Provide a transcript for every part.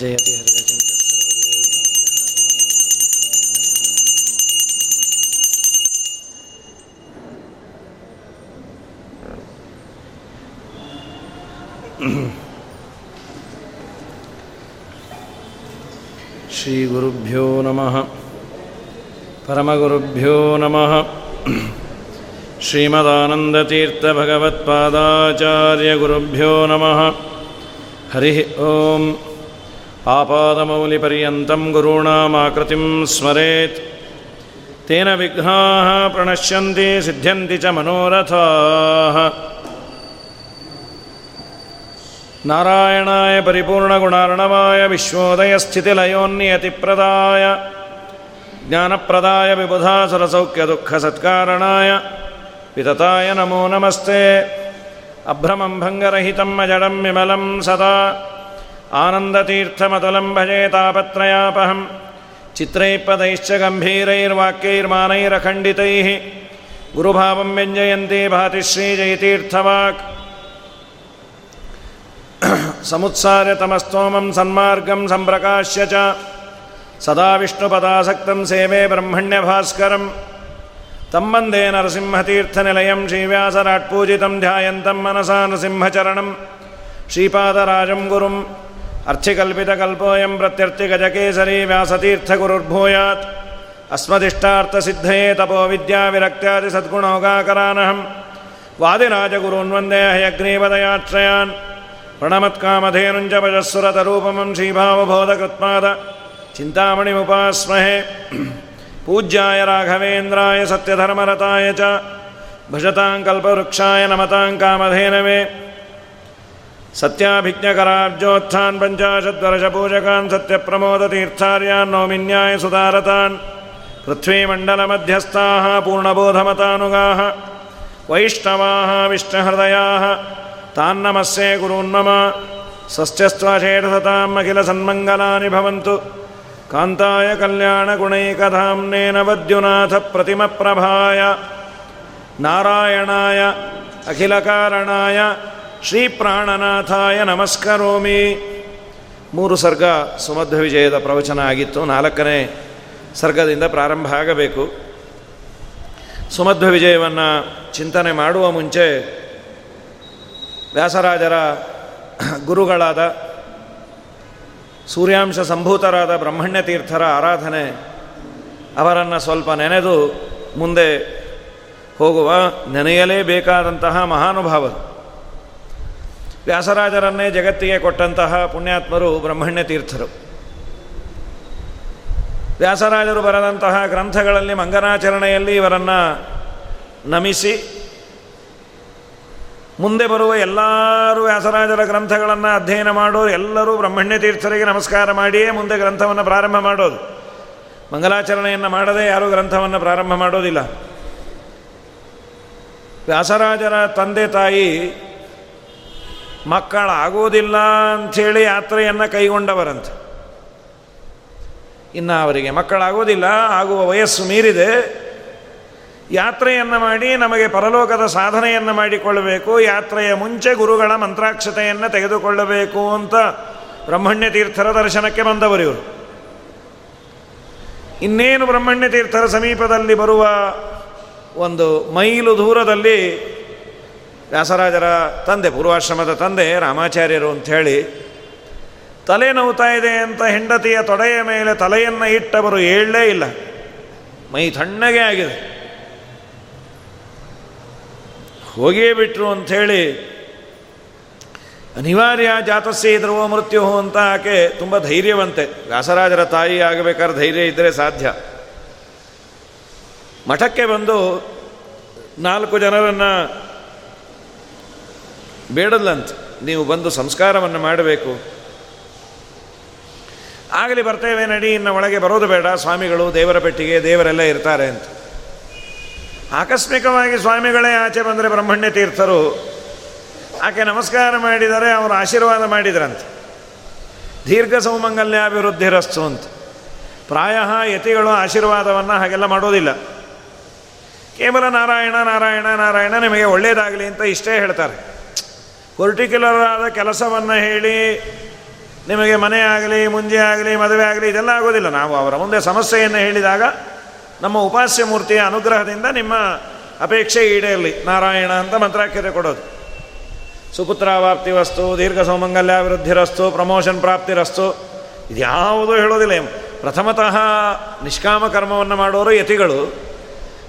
जयति हरिरजन्तः श्रीगुरुभ्यो नमः परमगुरुभ्यो नमः श्रीमदानन्दतीर्थभगवत्पादाचार्यगुरुभ्यो नमः हरिः ओम् आपादमौलिपर्यन्तं गुरूणामाकृतिं स्मरेत्। तेन विघ्नाः प्रणश्यन्ति सिद्ध्यन्ति च मनोरथाः। नारायणाय परिपूर्णगुणार्णवाय विश्वोदयस्थितिलयोन्नियतिप्रदाय ज्ञानप्रदाय विबुधासुरसौख्यदुःखसत्कारणाय वितताय नमो नमस्ते। अभ्रमं भङ्गरहितम् अजडं विमलं सदा आनन्दतीर्थमतुलं भजे तापत्रयापहं चित्रैः पदैश्च गम्भीरैर्वाक्यैर्मानैरखण्डितैः गुरुभावं व्यञ्जयन्ती भाति श्रीजयतीर्थवाक् समुत्सार्यतमस्तोमं सन्मार्गं सम्प्रकाश्य च सदा विष्णुपदासक्तं सेवे ब्रह्मण्यभास्करं तं वन्दे नरसिंहतीर्थनिलयं श्रीव्यासराट्पूजितं ध्यायन्तं मनसा नृसिंहचरणं श्रीपादराजं गुरुम् अर्थिकल्पितकल्पोऽयं प्रत्यर्थिगजकेसरी व्यासतीर्थगुरुर्भूयात्। अस्मदिष्टार्थसिद्धये तपोविद्याविरक्त्यादिसद्गुणोगाकरानहं वादिराजगुरून् वंदे हयग्रीवदयाश्रयान्। प्रणमत्कामधेनुञ्च भजस्सुरतरूपमं श्रीभावबोधकृत्पाद। चिन्तामणिमुपास्महे। पूज्याय राघवेन्द्राय सत्यधर्मरताय च। भजतां कल्पवृक्षाय कामधेनवे सत्याभिज्ञकराब्जोत्थान् पञ्चाशद्वर्षपूजकान् सत्यप्रमोदतीर्थार्यान् नौमिन्याय सुधारतान् पृथ्वीमण्डलमध्यस्थाः पूर्णबोधमतानुगाः वैष्णवाः विष्णुहृदयाः तान्नमस्ये गुरून्मम षष्ठस्त्वषेढसताम् अखिलसन्मङ्गलानि भवन्तु कान्ताय कल्याणगुणैकधाम्नेन वद्युनाथप्रतिमप्रभाय नारायणाय ಅಖಿಲಕಾರಣಾಯ ಶ್ರೀಪ್ರಾಣನಾಥಾಯ ನಮಸ್ಕರೋಮಿ. ಮೂರು ಸರ್ಗ ಸುಮಧ್ವ ವಿಜಯದ ಪ್ರವಚನ ಆಗಿತ್ತು. ನಾಲ್ಕನೇ ಸರ್ಗದಿಂದ ಪ್ರಾರಂಭ ಆಗಬೇಕು. ಸುಮಧ್ವ ವಿಜಯವನ್ನು ಚಿಂತನೆ ಮಾಡುವ ಮುಂಚೆ ವ್ಯಾಸರಾಜರ ಗುರುಗಳಾದ ಸೂರ್ಯಾಂಶ ಸಂಭೂತರಾದ ಬ್ರಹ್ಮಣ್ಯ ತೀರ್ಥರ ಆರಾಧನೆ ಅವರನ್ನು ಸ್ವಲ್ಪ ನೆನೆದು ಮುಂದೆ ಹೋಗುವ ನೆನೆಯಲೇಬೇಕಾದಂತಹ ಮಹಾನುಭಾವರು. ವ್ಯಾಸರಾಜರನ್ನೇ ಜಗತ್ತಿಗೆ ಕೊಟ್ಟಂತಹ ಪುಣ್ಯಾತ್ಮರು ಬ್ರಹ್ಮಣ್ಯ ತೀರ್ಥರು. ವ್ಯಾಸರಾಜರು ಬರೆದಂತಹ ಗ್ರಂಥಗಳಲ್ಲಿ ಮಂಗನಾಚರಣೆಯಲ್ಲಿ ಇವರನ್ನು ನಮಿಸಿ, ಮುಂದೆ ಬರುವ ಎಲ್ಲರೂ ವ್ಯಾಸರಾಜರ ಗ್ರಂಥಗಳನ್ನು ಅಧ್ಯಯನ ಮಾಡೋರು, ಎಲ್ಲರೂ ಬ್ರಹ್ಮಣ್ಯ ತೀರ್ಥರಿಗೆ ನಮಸ್ಕಾರ ಮಾಡಿಯೇ ಮುಂದೆ ಗ್ರಂಥವನ್ನು ಪ್ರಾರಂಭ ಮಾಡೋದು. ಮಂಗಲಾಚರಣೆಯನ್ನು ಮಾಡದೆ ಯಾರೂ ಗ್ರಂಥವನ್ನು ಪ್ರಾರಂಭ ಮಾಡೋದಿಲ್ಲ. ವ್ಯಾಸರಾಜರ ತಂದೆ ತಾಯಿ ಮಕ್ಕಳಾಗೋದಿಲ್ಲ ಅಂಥೇಳಿ ಯಾತ್ರೆಯನ್ನು ಕೈಗೊಂಡವರಂತೆ. ಇನ್ನು ಅವರಿಗೆ ಮಕ್ಕಳಾಗೋದಿಲ್ಲ ಆಗುವ ವಯಸ್ಸು ಮೀರಿದೆ. ಯಾತ್ರೆಯನ್ನು ಮಾಡಿ ನಮಗೆ ಪರಲೋಕದ ಸಾಧನೆಯನ್ನು ಮಾಡಿಕೊಳ್ಳಬೇಕು, ಯಾತ್ರೆಯ ಮುಂಚೆ ಗುರುಗಳ ಮಂತ್ರಾಕ್ಷತೆಯನ್ನು ತೆಗೆದುಕೊಳ್ಳಬೇಕು ಅಂತ ಬ್ರಹ್ಮಣ್ಯ ತೀರ್ಥರ ದರ್ಶನಕ್ಕೆ ಬಂದವರು ಇವರು. ಇನ್ನೇನು ಬ್ರಹ್ಮಣ್ಯ ತೀರ್ಥರ ಸಮೀಪದಲ್ಲಿ ಬರುವ ಒಂದು ಮೈಲು ದೂರದಲ್ಲಿ ವ್ಯಾಸರಾಜರ ತಂದೆ, ಪೂರ್ವಾಶ್ರಮದ ತಂದೆ, ರಾಮಾಚಾರ್ಯರು ಅಂಥೇಳಿ, ತಲೆ ನೋವುತ್ತಾ ಇದೆ ಅಂತ ಹೆಂಡತಿಯ ತೊಡೆಯ ಮೇಲೆ ತಲೆಯನ್ನು ಇಟ್ಟವರು ಏಳಲೇ ಇಲ್ಲ. ಮೈ ತಣ್ಣಗೆ ಆಗಿದೆ. ಹೋಗಿಯೇ ಬಿಟ್ರು ಅಂಥೇಳಿ, ಅನಿವಾರ್ಯ ಜಾತಸ್ಯ ಧ್ರುವ ಮೃತ್ಯು ಅಂತ ಆಕೆ ತುಂಬ ಧೈರ್ಯವಂತೆ. ವ್ಯಾಸರಾಜರ ತಾಯಿ ಆಗಬೇಕಾದ್ರೆ ಧೈರ್ಯ ಇದ್ದರೆ ಸಾಧ್ಯ. ಮಠಕ್ಕೆ ಬಂದು ನಾಲ್ಕು ಜನರನ್ನು ಬೇಡಲ್ಲಂತ ನೀವು ಬಂದು ಸಂಸ್ಕಾರವನ್ನು ಮಾಡಬೇಕು. ಆಗಲಿ ಬರ್ತೇವೆ ನಡಿ, ಇನ್ನು ಒಳಗೆ ಬರೋದು ಬೇಡ, ಸ್ವಾಮಿಗಳು ದೇವರ ಪೆಟ್ಟಿಗೆ, ದೇವರೆಲ್ಲ ಇರ್ತಾರೆ ಅಂತ. ಆಕಸ್ಮಿಕವಾಗಿ ಸ್ವಾಮಿಗಳೇ ಆಚೆ ಬಂದರೆ ಬ್ರಹ್ಮಣ್ಯ ತೀರ್ಥರು. ಆಕೆ ನಮಸ್ಕಾರ ಮಾಡಿದರೆ ಅವರು ಆಶೀರ್ವಾದ ಮಾಡಿದ್ರಂತೆ. ದೀರ್ಘ ಸೌಮಂಗಲ್ಯಾಭಿವೃದ್ಧಿರಸ್ತು ಅಂತ. ಪ್ರಾಯ ಯತಿಗಳು ಆಶೀರ್ವಾದವನ್ನು ಹಾಗೆಲ್ಲ ಮಾಡೋದಿಲ್ಲ. ಕೇವಲ ನಾರಾಯಣ ನಾರಾಯಣ ನಾರಾಯಣ ನಿಮಗೆ ಒಳ್ಳೆಯದಾಗಲಿ ಅಂತ ಇಷ್ಟೇ ಹೇಳ್ತಾರೆ. ಪರ್ಟಿಕ್ಯುಲರ್ ಆದ ಕೆಲಸವನ್ನು ಹೇಳಿ, ನಿಮಗೆ ಮನೆ ಆಗಲಿ, ಮುಂಜೆ ಆಗಲಿ, ಮದುವೆ ಆಗಲಿ, ಇದೆಲ್ಲ ಆಗೋದಿಲ್ಲ. ನಾವು ಅವರ ಮುಂದೆ ಸಮಸ್ಯೆಯನ್ನು ಹೇಳಿದಾಗ ನಮ್ಮ ಉಪಾಸ್ಯ ಮೂರ್ತಿಯ ಅನುಗ್ರಹದಿಂದ ನಿಮ್ಮ ಅಪೇಕ್ಷೆ ಈಡೇರಲಿ. ನಾರಾಯಣ ಅಂತ ಮಂತ್ರಾಕ್ಷತೆ ಕೊಡೋದು. ಸುಪುತ್ರಾವಾಪ್ತಿ ವಸ್ತು, ದೀರ್ಘ ಸೌಮಂಗಲ್ಯಾಭಿವೃದ್ಧಿರಸ್ತು ಪ್ರಮೋಷನ್ ಪ್ರಾಪ್ತಿರಸ್ತು ಇದು ಯಾವುದೂ ಹೇಳೋದಿಲ್ಲ. ಪ್ರಥಮತಃ ನಿಷ್ಕಾಮ ಕರ್ಮವನ್ನು ಮಾಡೋರು ಯತಿಗಳು.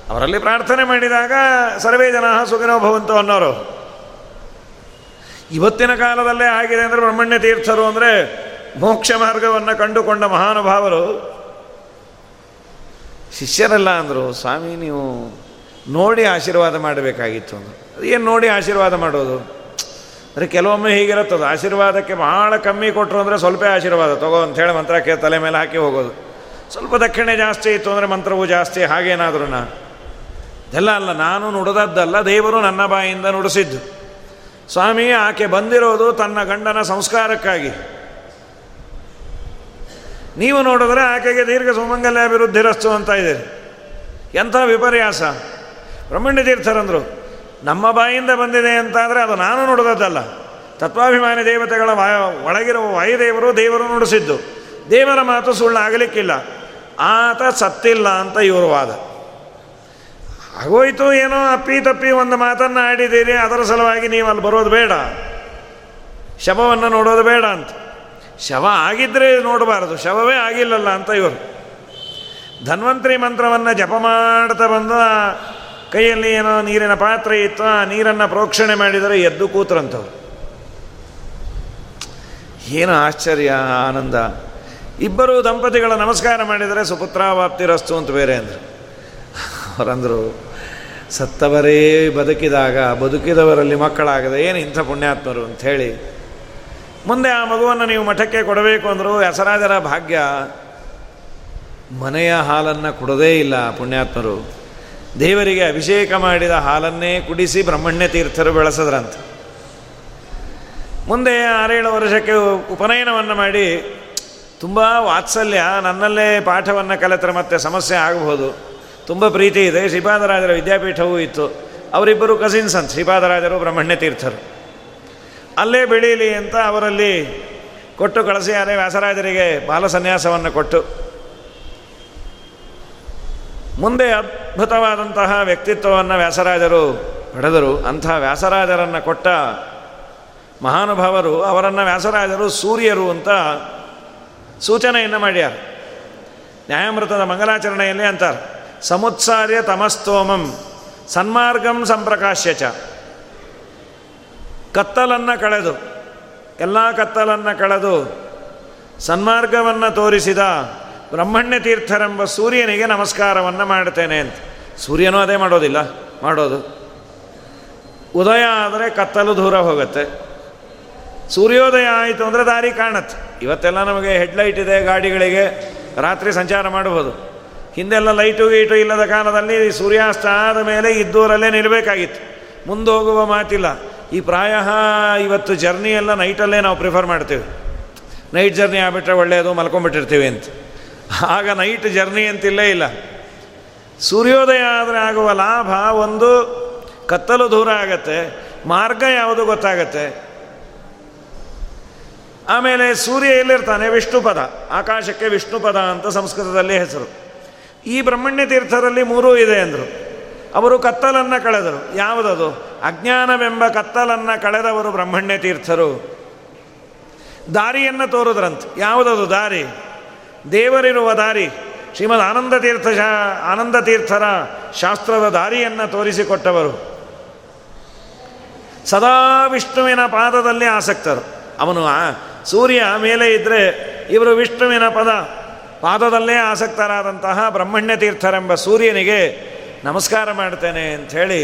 ಅವರಲ್ಲಿ ಪ್ರಾರ್ಥನೆ ಮಾಡಿದಾಗ ಸರ್ವೇ ಜನ ಸುಖಿನೋ ಭವಂತು ಅನ್ನೋರು. ಇವತ್ತಿನ ಕಾಲದಲ್ಲೇ ಆಗಿದೆ ಅಂದರೆ ಬ್ರಹ್ಮಣ್ಯ ತೀರ್ಥರು ಅಂದರೆ ಮೋಕ್ಷ ಮಾರ್ಗವನ್ನು ಕಂಡುಕೊಂಡ ಮಹಾನುಭಾವರು. ಶಿಷ್ಯರಲ್ಲ ಅಂದರು, ಸ್ವಾಮಿ, ನೀವು ನೋಡಿ ಆಶೀರ್ವಾದ ಮಾಡಬೇಕಾಗಿತ್ತು ಅಂದರು. ಏನು ನೋಡಿ ಆಶೀರ್ವಾದ ಮಾಡೋದು? ಅಂದರೆ ಕೆಲವೊಮ್ಮೆ ಹೀಗಿರುತ್ತದೆ, ಆಶೀರ್ವಾದಕ್ಕೆ ಭಾಳ ಕಮ್ಮಿ ಕೊಟ್ಟರು ಅಂದರೆ ಸ್ವಲ್ಪ ಆಶೀರ್ವಾದ, ತಗೋ ಅಂಥೇಳಿ ಮಂತ್ರಕ್ಕೆ ತಲೆ ಮೇಲೆ ಹಾಕಿ ಹೋಗೋದು. ಸ್ವಲ್ಪ ದಕ್ಷಿಣೆ ಜಾಸ್ತಿ ಇತ್ತು ಅಂದರೆ ಮಂತ್ರವೂ ಜಾಸ್ತಿ ಹಾಗೇನಾದ್ರೂ ನಾ ಇದೆಲ್ಲ ಅಲ್ಲ, ನಾನು ನುಡಿದದ್ದಲ್ಲ, ದೇವರು ನನ್ನ ಬಾಯಿಂದ ನುಡಿಸಿದ್ದು. ಸ್ವಾಮಿ, ಆಕೆ ಬಂದಿರೋದು ತನ್ನ ಗಂಡನ ಸಂಸ್ಕಾರಕ್ಕಾಗಿ. ನೀವು ನೋಡಿದ್ರೆ ಆಕೆಗೆ ದೀರ್ಘ ಸುಮಂಗಲ್ಯಾಭಿವೃದ್ಧಿರಸ್ತು ಅಂತ ಇದೆ. ಎಂಥ ವಿಪರ್ಯಾಸ. ಬ್ರಹ್ಮಣ್ಯ ತೀರ್ಥರಂದರು, ನಮ್ಮ ಬಾಯಿಂದ ಬಂದಿದೆ ಅಂತಾದರೆ ಅದು ನಾನು ನೋಡಿದದ್ದಲ್ಲ. ತತ್ವಾಭಿಮಾನಿ ದೇವತೆಗಳ ವಾಯ ಒಳಗಿರುವ ವಾಯುದೇವರು ದೇವರು ನುಡಿಸಿದ್ದು. ದೇವರ ಮಾತು ಸುಳ್ಳಾಗಲಿಕ್ಕಿಲ್ಲ. ಆತ ಸತ್ತಿಲ್ಲ ಅಂತ ಇವರು ವಾದ. ಆಗೋಯ್ತು, ಏನೋ ಅಪ್ಪಿ ತಪ್ಪಿ ಒಂದು ಮಾತನ್ನು ಆಡಿದ್ದೀರಿ, ಅದರ ಸಲುವಾಗಿ ನೀವು ಅಲ್ಲಿ ಬರೋದು ಬೇಡ. ಶವವನ್ನು ನೋಡೋದು ಬೇಡ ಅಂತ. ಶವ ಆಗಿದ್ದರೆ ನೋಡಬಾರದು, ಶವವೇ ಆಗಿಲ್ಲಲ್ಲ ಅಂತ ಇವರು. ಧನ್ವಂತರಿ ಮಂತ್ರವನ್ನು ಜಪ ಮಾಡ್ತಾ ಬಂದು ಕೈಯಲ್ಲಿ ಏನೋ ನೀರಿನ ಪಾತ್ರೆ ಇತ್ತು, ಆ ನೀರನ್ನು ಪ್ರೋಕ್ಷಣೆ ಮಾಡಿದರೆ ಎದ್ದು ಕೂತ್ರಂಥವ್ರು ಏನು ಆಶ್ಚರ್ಯ, ಆನಂದ. ಇಬ್ಬರು ದಂಪತಿಗಳ ನಮಸ್ಕಾರ ಮಾಡಿದರೆ ಸುಪುತ್ರಾವಾಪ್ತಿರಸ್ತು ಅಂತ ಬೇರೆ ಅಂದರು. ಅವರಂದರು, ಸತ್ತವರೇ ಬದುಕಿದಾಗ, ಬದುಕಿದವರಲ್ಲಿ ಮಕ್ಕಳಾಗದೆ ಏನು ಇಂಥ ಪುಣ್ಯಾತ್ಮರು ಅಂಥೇಳಿ, ಮುಂದೆ ಆ ಮಗುವನ್ನು ನೀವು ಮಠಕ್ಕೆ ಕೊಡಬೇಕು ಅಂದರು ಹೆಸರಾದರ ಭಾಗ್ಯ, ಮನೆಯ ಹಾಲನ್ನು ಕೊಡೋದೇ ಇಲ್ಲ ಪುಣ್ಯಾತ್ಮರು. ದೇವರಿಗೆ ಅಭಿಷೇಕ ಮಾಡಿದ ಹಾಲನ್ನೇ ಕುಡಿಸಿ ಬ್ರಹ್ಮಣ್ಯ ತೀರ್ಥರು ಬೆಳೆಸದ್ರಂತ. ಮುಂದೆ ಆರೇಳು ವರ್ಷಕ್ಕೆ ಉಪನಯನವನ್ನು ಮಾಡಿ, ತುಂಬ ವಾತ್ಸಲ್ಯ, ನನ್ನಲ್ಲೇ ಪಾಠವನ್ನು ಕಲಿತರೆ ಮತ್ತೆ ಸಮಸ್ಯೆ ಆಗಬಹುದು. ತುಂಬ ಪ್ರೀತಿ ಇದೆ. ಶ್ರೀಪಾದರಾಜರ ವಿದ್ಯಾಪೀಠವೂ ಇತ್ತು. ಅವರಿಬ್ಬರು ಕಸಿನ್ಸ್ ಅಂತ. ಶ್ರೀಪಾದರಾಜರು ಬ್ರಹ್ಮಣ್ಯ ತೀರ್ಥರು ಅಲ್ಲೇ ಬೆಳೀಲಿ ಅಂತ ಅವರಲ್ಲಿ ಕೊಟ್ಟು ಕಳಸಿಯಾರೆ ವ್ಯಾಸರಾಜರಿಗೆ ಬಾಲ ಸನ್ಯಾಸವನ್ನು ಕೊಟ್ಟು. ಮುಂದೆ ಅದ್ಭುತವಾದಂತಹ ವ್ಯಕ್ತಿತ್ವವನ್ನು ವ್ಯಾಸರಾಜರು ಪಡೆದರು. ಅಂಥ ವ್ಯಾಸರಾಜರನ್ನು ಕೊಟ್ಟ ಮಹಾನುಭಾವರು ಅವರನ್ನು ವ್ಯಾಸರಾಜರು ಸೂರ್ಯರು ಅಂತ ಸೂಚನೆಯನ್ನು ಮಾಡ್ಯಾರ. ನ್ಯಾಯಮೃತದ ಮಂಗಲಾಚರಣೆಯಲ್ಲಿ ಅಂತಾರೆ. ಸಮುತ್ಸಾರ್ಯ ತಮಸ್ತೋಮಂ. ಸನ್ಮಾರ್ಗಂ ಸಂಪ್ರಕಾಶ್ಯ ಚ. ಕತ್ತಲನ್ನು ಕಳೆದು, ಎಲ್ಲ ಕತ್ತಲನ್ನು ಕಳೆದು, ಸನ್ಮಾರ್ಗವನ್ನು ತೋರಿಸಿದ ಬ್ರಹ್ಮಣ್ಯ ತೀರ್ಥರೆಂಬ ಸೂರ್ಯನಿಗೆ ನಮಸ್ಕಾರವನ್ನು ಮಾಡ್ತೇನೆ ಅಂತ. ಸೂರ್ಯನೂ ಅದೇ ಮಾಡೋದಿಲ್ಲ, ಮಾಡೋದು. ಉದಯ ಆದರೆ ಕತ್ತಲು ದೂರ ಹೋಗುತ್ತೆ. ಸೂರ್ಯೋದಯ ಆಯಿತು ಅಂದರೆ ದಾರಿ ಕಾಣತ್ತೆ. ಇವತ್ತೆಲ್ಲ ನಮಗೆ ಹೆಡ್ಲೈಟ್ ಇದೆ, ಗಾಡಿಗಳಿಗೆ ರಾತ್ರಿ ಸಂಚಾರ ಮಾಡಬಹುದು. ಹಿಂದೆಲ್ಲ ಲೈಟು ಗೀಟು ಇಲ್ಲದ ಕಾಲದಲ್ಲಿ ಸೂರ್ಯಾಸ್ತ ಆದ ಮೇಲೆ ಇದ್ದೂರಲ್ಲೇ ನಿಲ್ಲಬೇಕಾಗಿತ್ತು ಮುಂದೆ ಹೋಗುವ ಮಾತಿಲ್ಲ. ಈ ಪ್ರಾಯ ಇವತ್ತು ಜರ್ನಿ ಎಲ್ಲ ನೈಟಲ್ಲೇ ನಾವು ಪ್ರಿಫರ್ ಮಾಡ್ತೀವಿ. ನೈಟ್ ಜರ್ನಿ ಆಗ್ಬಿಟ್ರೆ ಒಳ್ಳೆಯದು, ಮಲ್ಕೊಂಡ್ಬಿಟ್ಟಿರ್ತೀವಿ ಅಂತ. ಆಗ ನೈಟ್ ಜರ್ನಿ ಅಂತಿಲ್ಲೇ ಇಲ್ಲ. ಸೂರ್ಯೋದಯ ಆದರೆ ಆಗುವ ಲಾಭ ಒಂದು ಕತ್ತಲು ದೂರ ಆಗತ್ತೆ, ಮಾರ್ಗ ಯಾವುದು ಗೊತ್ತಾಗತ್ತೆ? ಆಮೇಲೆ ಸೂರ್ಯ ಎಲ್ಲಿರ್ತಾನೆ? ವಿಷ್ಣು ಪದ ಆಕಾಶಕ್ಕೆ ವಿಷ್ಣು ಪದ ಅಂತ ಸಂಸ್ಕೃತದಲ್ಲಿ ಹೆಸರು. ಈ ಬ್ರಹ್ಮಣ್ಯ ತೀರ್ಥರಲ್ಲಿ ಮೂರೂ ಇದೆ ಅಂದರು. ಅವರು ಕತ್ತಲನ್ನು ಕಳೆದರು. ಯಾವುದದು? ಅಜ್ಞಾನವೆಂಬ ಕತ್ತಲನ್ನು ಕಳೆದವರು ಬ್ರಹ್ಮಣ್ಯ ತೀರ್ಥರು ದಾರಿಯನ್ನು ತೋರಿದ್ರಂತೆ. ಯಾವುದದು ದಾರಿ? ದೇವರಿರುವ ದಾರಿ. ಶ್ರೀಮದ್ ಆನಂದ ತೀರ್ಥ ಶಾ ಆನಂದ ತೀರ್ಥರ ಶಾಸ್ತ್ರದ ದಾರಿಯನ್ನು ತೋರಿಸಿಕೊಟ್ಟವರು. ಸದಾ ವಿಷ್ಣುವಿನ ಪಾದದಲ್ಲಿ ಆಸಕ್ತರು. ಅವನು ಆ ಸೂರ್ಯ ಮೇಲೆ ಇದ್ದರೆ ಇವರು ವಿಷ್ಣುವಿನ ಪದ. ಪಾದದಲ್ಲೇ ಆಸಕ್ತರಾದಂತಹ ಬ್ರಹ್ಮಣ್ಯ ತೀರ್ಥರೆಂಬ ಸೂರ್ಯನಿಗೆ ನಮಸ್ಕಾರ ಮಾಡ್ತೇನೆ ಅಂಥೇಳಿ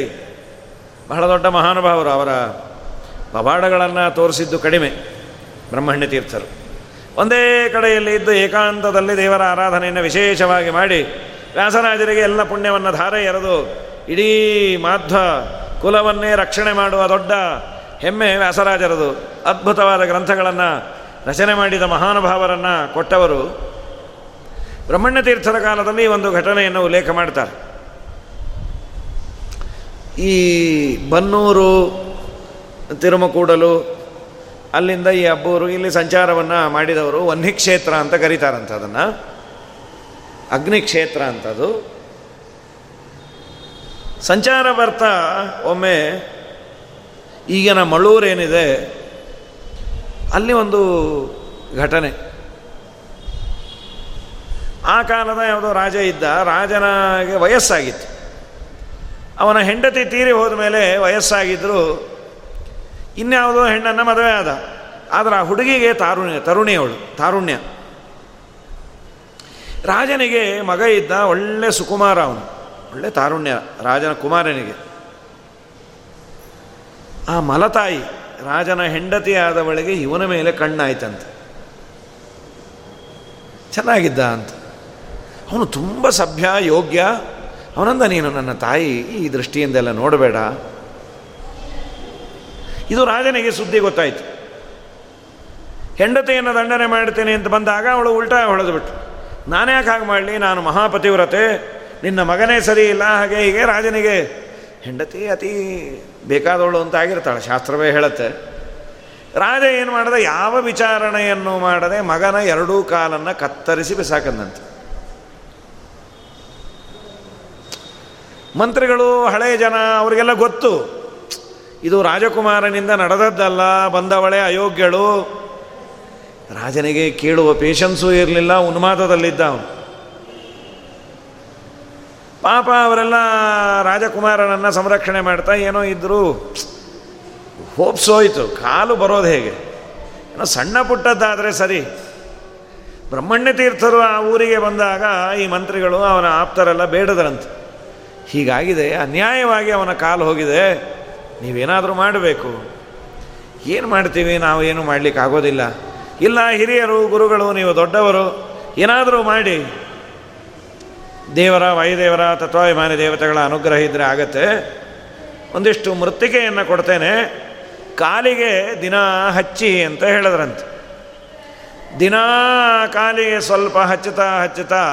ಬಹಳ ದೊಡ್ಡ ಮಹಾನುಭಾವರು ಅವರ ಪವಾಡಗಳನ್ನು ತೋರಿಸಿದ್ದು ಕಡಿಮೆ ಬ್ರಹ್ಮಣ್ಯ ತೀರ್ಥರು ಒಂದೇ ಕಡೆಯಲ್ಲಿ ಇದ್ದು ಏಕಾಂತದಲ್ಲಿ ದೇವರ ಆರಾಧನೆಯನ್ನು ವಿಶೇಷವಾಗಿ ಮಾಡಿ ವ್ಯಾಸರಾಜರಿಗೆ ಎಲ್ಲ ಪುಣ್ಯವನ್ನು ಧಾರೆ ಎರೆದು ಇಡೀ ಮಾಧ್ವ ಕುಲವನ್ನೇ ರಕ್ಷಣೆ ಮಾಡುವ ದೊಡ್ಡ ಹೆಮ್ಮೆ ವ್ಯಾಸರಾಜರದು. ಅದ್ಭುತವಾದ ಗ್ರಂಥಗಳನ್ನು ರಚನೆ ಮಾಡಿದ ಮಹಾನುಭಾವರನ್ನು ಕೊಟ್ಟವರು ಬ್ರಹ್ಮಣ್ಯ ತೀರ್ಥರ ಕಾಲದಲ್ಲಿ ಒಂದು ಘಟನೆಯನ್ನು ಉಲ್ಲೇಖ ಮಾಡ್ತಾರೆ. ಈ ಬನ್ನೂರು, ತಿರುಮಕೂಡಲು, ಅಲ್ಲಿಂದ ಈ ಅಬ್ಬೂರು ಇಲ್ಲಿ ಸಂಚಾರವನ್ನು ಮಾಡಿದವರು ವನ್ನಿಕ್ಷೇತ್ರ ಅಂತ ಕರೀತಾರಂತ ಅದನ್ನು. ಅಗ್ನಿಕ್ಷೇತ್ರ ಅಂತದು. ಸಂಚಾರ ಬರ್ತಾ ಒಮ್ಮೆ ಈಗಿನ ಮಳೂರೇನಿದೆ, ಅಲ್ಲಿ ಒಂದು ಘಟನೆ. ಆ ಕಾಲದ ಯಾವುದೋ ರಾಜ ಇದ್ದ, ರಾಜನಾಗೆ ವಯಸ್ಸಾಗಿತ್ತು. ಅವನ ಹೆಂಡತಿ ತೀರಿ ಹೋದ ಮೇಲೆ ವಯಸ್ಸಾಗಿದ್ದರೂ ಇನ್ಯಾವುದೋ ಹೆಣ್ಣನ್ನು ಮದುವೆ ಆದ. ಆದರೆ ಆ ಹುಡುಗಿಗೆ ತಾರುಣ್ಯ, ತರುಣಿಯವಳು, ತಾರುಣ್ಯ. ರಾಜನಿಗೆ ಮಗ ಇದ್ದ ಒಳ್ಳೆ ಸುಕುಮಾರ ಅವನು, ಒಳ್ಳೆ ತಾರುಣ್ಯ, ರಾಜನ ಕುಮಾರನಿಗೆ. ಆ ಮಲತಾಯಿ, ರಾಜನ ಹೆಂಡತಿಯಾದವಳಿಗೆ ಇವನ ಮೇಲೆ ಕಣ್ಣಾಯ್ತಂತೆ. ಚೆನ್ನಾಗಿದ್ದ ಅಂತ. ಅವನು ತುಂಬ ಸಭ್ಯ, ಯೋಗ್ಯ. ಅವನಂದ ನೀನು ನನ್ನ ತಾಯಿ, ಈ ದೃಷ್ಟಿಯಿಂದೆಲ್ಲ ನೋಡಬೇಡ. ಇದು ರಾಜನಿಗೆ ಸುದ್ದಿ ಗೊತ್ತಾಯಿತು. ಹೆಂಡತಿಯನ್ನು ದಂಡನೆ ಮಾಡ್ತೇನೆ ಅಂತ ಬಂದಾಗ ಅವಳು ಉಲ್ಟಾ ಹೊಳೆದು ಬಿಟ್ಟು ನಾನೇ ಯಾಕೆ ಹಾಗೆ ಮಾಡಲಿ? ನಾನು ಮಹಾಪತಿವ್ರತೆ. ನಿನ್ನ ಮಗನೇ ಸರಿ ಇಲ್ಲ, ಹಾಗೆ ಹೀಗೆ ರಾಜನಿಗೆ. ಹೆಂಡತಿ ಅತಿ ಬೇಕಾದವಳು ಅಂತ ಆಗಿರ್ತಾಳೆ, ಶಾಸ್ತ್ರವೇ ಹೇಳುತ್ತೆ. ರಾಜ ಏನು ಮಾಡಿದೆ? ಯಾವ ವಿಚಾರಣೆಯನ್ನು ಮಾಡದೆ ಮಗನ ಎರಡೂ ಕಾಲನ್ನು ಕತ್ತರಿಸಿ ಬಿಸಾಕಂದಂತೆ. ಮಂತ್ರಿಗಳು ಹಳೆಯ ಜನ, ಅವರಿಗೆಲ್ಲ ಗೊತ್ತು. ಇದು ರಾಜಕುಮಾರನಿಂದ ನಡೆದದ್ದಲ್ಲ, ಬಂದವಳೆ ಅಯೋಗ್ಯಳು. ರಾಜನಿಗೆ ಕೇಳುವ ಪೇಷನ್ಸೂ ಇರಲಿಲ್ಲ, ಉನ್ಮಾದದಲ್ಲಿದ್ದ ಅವನು. ಪಾಪ ಅವರೆಲ್ಲ ರಾಜಕುಮಾರನನ್ನು ಸಂರಕ್ಷಣೆ ಮಾಡ್ತಾ ಏನೋ ಇದ್ದರು ಹೋಪ್ಸೋಯ್ತು ಕಾಲು ಬರೋದು ಹೇಗೆ? ಏನೋ ಸಣ್ಣ ಪುಟ್ಟದ್ದಾದರೆ ಸರಿ. ಬ್ರಹ್ಮಣ್ಯ ತೀರ್ಥರು ಆ ಊರಿಗೆ ಬಂದಾಗ ಈ ಮಂತ್ರಿಗಳು ಅವನ ಆಪ್ತರೆಲ್ಲ ಬೇಡದ್ರಂತೆ. ಹೀಗಾಗಿದೆ, ಅನ್ಯಾಯವಾಗಿ ಅವನ ಕಾಲು ಹೋಗಿದೆ, ನೀವೇನಾದರೂ ಮಾಡಬೇಕು. ಏನು ಮಾಡ್ತೀವಿ, ನಾವು ಏನು ಮಾಡಲಿಕ್ಕೆ ಆಗೋದಿಲ್ಲ. ಇಲ್ಲ, ಹಿರಿಯರು, ಗುರುಗಳು, ನೀವು ದೊಡ್ಡವರು, ಏನಾದರೂ ಮಾಡಿ. ದೇವರ, ವಾಯುದೇವರ, ತತ್ವಾಭಿಮಾನಿ ದೇವತೆಗಳ ಅನುಗ್ರಹ ಇದ್ದರೆ ಆಗತ್ತೆ. ಒಂದಿಷ್ಟು ಮೃತ್ತಿಕೆಯನ್ನು ಕೊಡ್ತೇನೆ. ಕಾಲಿಗೆ ದಿನ ಹಚ್ಚಿ ಅಂತ ಹೇಳಿದ್ರಂತೆ. ದಿನ ಕಾಲಿಗೆ ಸ್ವಲ್ಪ ಹಚ್ಚುತ್ತಾ ಹಚ್ಚುತ್ತಾ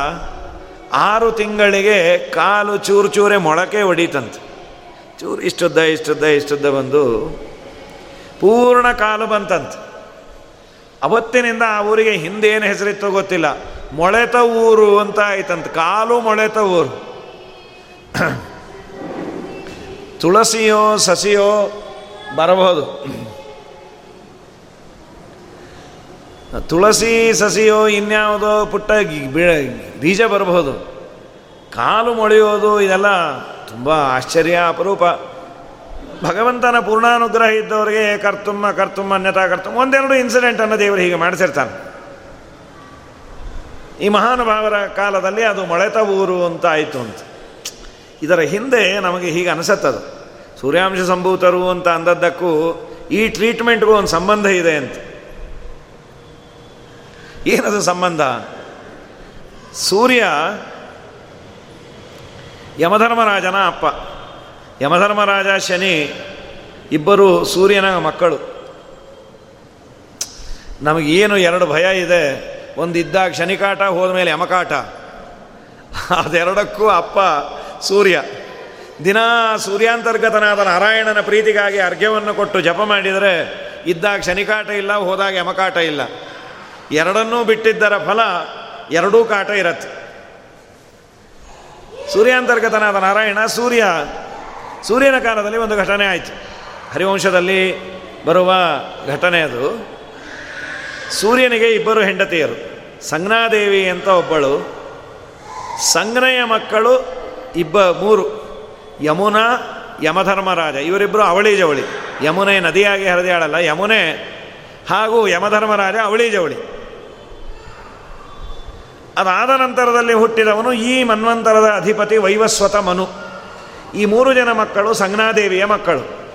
ಆರು ತಿಂಗಳಿಗೆ ಕಾಲು ಚೂರು ಚೂರೆ ಮೊಳಕೆ ಹೊಡೀತಂತೆ ಚೂರು ಇಷ್ಟುದ್ದ ಇಷ್ಟುದ್ದ ಇಷ್ಟುದ್ದ ಬಂದು ಪೂರ್ಣ ಕಾಲು ಬಂತಂತೆ. ಅವತ್ತಿನಿಂದ ಆ ಊರಿಗೆ ಹಿಂದೇನು ಹೆಸರಿತ್ತೋ ಗೊತ್ತಿಲ್ಲ. ಮೊಳೆತ ಊರು ಅಂತ ಆಯ್ತಂತ, ಕಾಲು ಮೊಳೆತ ಊರು. ತುಳಸಿಯೋ, ಸಸಿಯೋ ಬರಬಹುದು. ತುಳಸಿ ಸಸಿಯೋ ಇನ್ಯಾವುದೋ ಪುಟ್ಟ ಬೀಜ ಬರಬಹುದು. ಕಾಲು ಮೊಳೆಯೋದು ಇದೆಲ್ಲ ತುಂಬ ಆಶ್ಚರ್ಯ ಅಪರೂಪ. ಭಗವಂತನ ಪೂರ್ಣಾನುಗ್ರಹ ಇದ್ದವರಿಗೆ ಕರ್ತುಮ್ಮ ಕರ್ತುಮ್ಮ ಅನ್ಯತಾ ಕರ್ತುಮ್ಮ ಒಂದೆರಡು ಇನ್ಸಿಡೆಂಟ್ ಇನ್ಸಿಡೆಂಟನ್ನು ದೇವರು ಹೀಗೆ ಮಾಡಿಸಿರ್ತಾನೆ. ಈ ಮಹಾನುಭಾವರ ಕಾಲದಲ್ಲಿ ಅದು ಮೊಳೆತ ಊರು ಅಂತ ಆಯಿತು ಅಂತ. ಇದರ ಹಿಂದೆ ನಮಗೆ ಹೀಗೆ ಅನಿಸತ್ತದು ಸೂರ್ಯಾಂಶ ಸಂಭೂತರು ಅಂತ ಅಂದದ್ದಕ್ಕೂ ಈ ಟ್ರೀಟ್ಮೆಂಟ್ಗೂ ಒಂದು ಸಂಬಂಧ ಇದೆ ಅಂತ. ಏನದು ಸಂಬಂಧ? ಸೂರ್ಯ ಯಮಧರ್ಮರಾಜನ ಅಪ್ಪ. ಯಮಧರ್ಮರಾಜ ಶನಿ ಇಬ್ಬರು ಸೂರ್ಯನ ಮಕ್ಕಳು. ನಮಗೇನು ಎರಡು ಭಯ ಇದೆ. ಒಂದು ಇದ್ದಾಗ ಶನಿಕಾಟ, ಹೋದ್ಮೇಲೆ ಯಮಕಾಟ. ಅದೆರಡಕ್ಕೂ ಅಪ್ಪ ಸೂರ್ಯ. ದಿನ ಸೂರ್ಯಾಂತರ್ಗತನಾದ ನಾರಾಯಣನ ಪ್ರೀತಿಗಾಗಿ ಅರ್ಘ್ಯವನ್ನು ಕೊಟ್ಟು ಜಪ ಮಾಡಿದರೆ, ಇದ್ದಾಗ ಶನಿಕಾಟ ಇಲ್ಲ, ಹೋದಾಗ ಯಮಕಾಟ ಇಲ್ಲ. ಎರಡನ್ನೂ ಬಿಟ್ಟಿದ್ದರ ಫಲ ಎರಡೂ ಕಾಟ ಇರತ್ತೆ. ಸೂರ್ಯಾಂತರ್ಗತನಾದ ನಾರಾಯಣ ಸೂರ್ಯ, ಸೂರ್ಯನ ಕಾಲದಲ್ಲಿ ಒಂದು ಘಟನೆ ಆಯಿತು. ಹರಿವಂಶದಲ್ಲಿ ಬರುವ ಘಟನೆ ಅದು. ಸೂರ್ಯನಿಗೆ ಇಬ್ಬರು ಹೆಂಡತಿಯರು ಸಂಜ್ಞಾದೇವಿ ಅಂತ ಒಬ್ಬಳು ಸಂಜ್ಞೆಯ ಮಕ್ಕಳು ಇಬ್ಬ ಮೂರು, ಯಮುನಾ, ಯಮಧರ್ಮರಾಜ ಇವರಿಬ್ಬರು ಅವಳಿ ಜವಳಿ. ಯಮುನೆ ನದಿಯಾಗಿ ಹರಿದಾಳಲ್ಲ, ಯಮುನೆ ಹಾಗೂ ಯಮಧರ್ಮರಾಜ ಅವಳಿ ಜವಳಿ. ಅದಾದ ನಂತರದಲ್ಲಿ ಹುಟ್ಟಿದವನು ಈ ಮನ್ವಂತರದ ಅಧಿಪತಿ ವೈವಸ್ವತ ಮನು. ಈ ಮೂರು ಜನ ಮಕ್ಕಳು ಸಂಜ್ಞಾದೇವಿಯ ಮಕ್ಕಳು.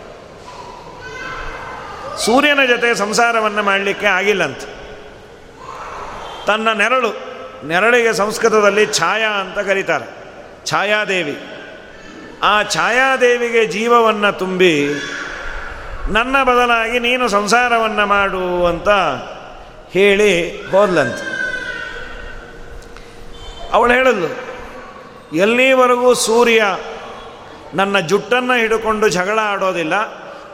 ಸೂರ್ಯನ ಜೊತೆ ಸಂಸಾರವನ್ನು ಮಾಡಲಿಕ್ಕೆ ಆಗಿಲ್ಲಂತ. ತನ್ನ ನೆರಳು, ನೆರಳಿಗೆ ಸಂಸ್ಕೃತದಲ್ಲಿ ಛಾಯಾ ಅಂತ ಕರೀತಾರೆ. ಛಾಯಾದೇವಿ. ಆ ಛಾಯಾದೇವಿಗೆ ಜೀವವನ್ನು ತುಂಬಿ ನನ್ನ ಬದಲಾಗಿ ನೀನು ಸಂಸಾರವನ್ನು ಮಾಡು ಅಂತ ಹೇಳಿ ಹೋದ್ಲಂತ. ಅವಳು ಹೇಳಲು ಎಲ್ಲಿವರೆಗೂ ಸೂರ್ಯ ನನ್ನ ಜುಟ್ಟನ್ನು ಹಿಡ್ಕೊಂಡು ಜಗಳ ಆಡೋದಿಲ್ಲ,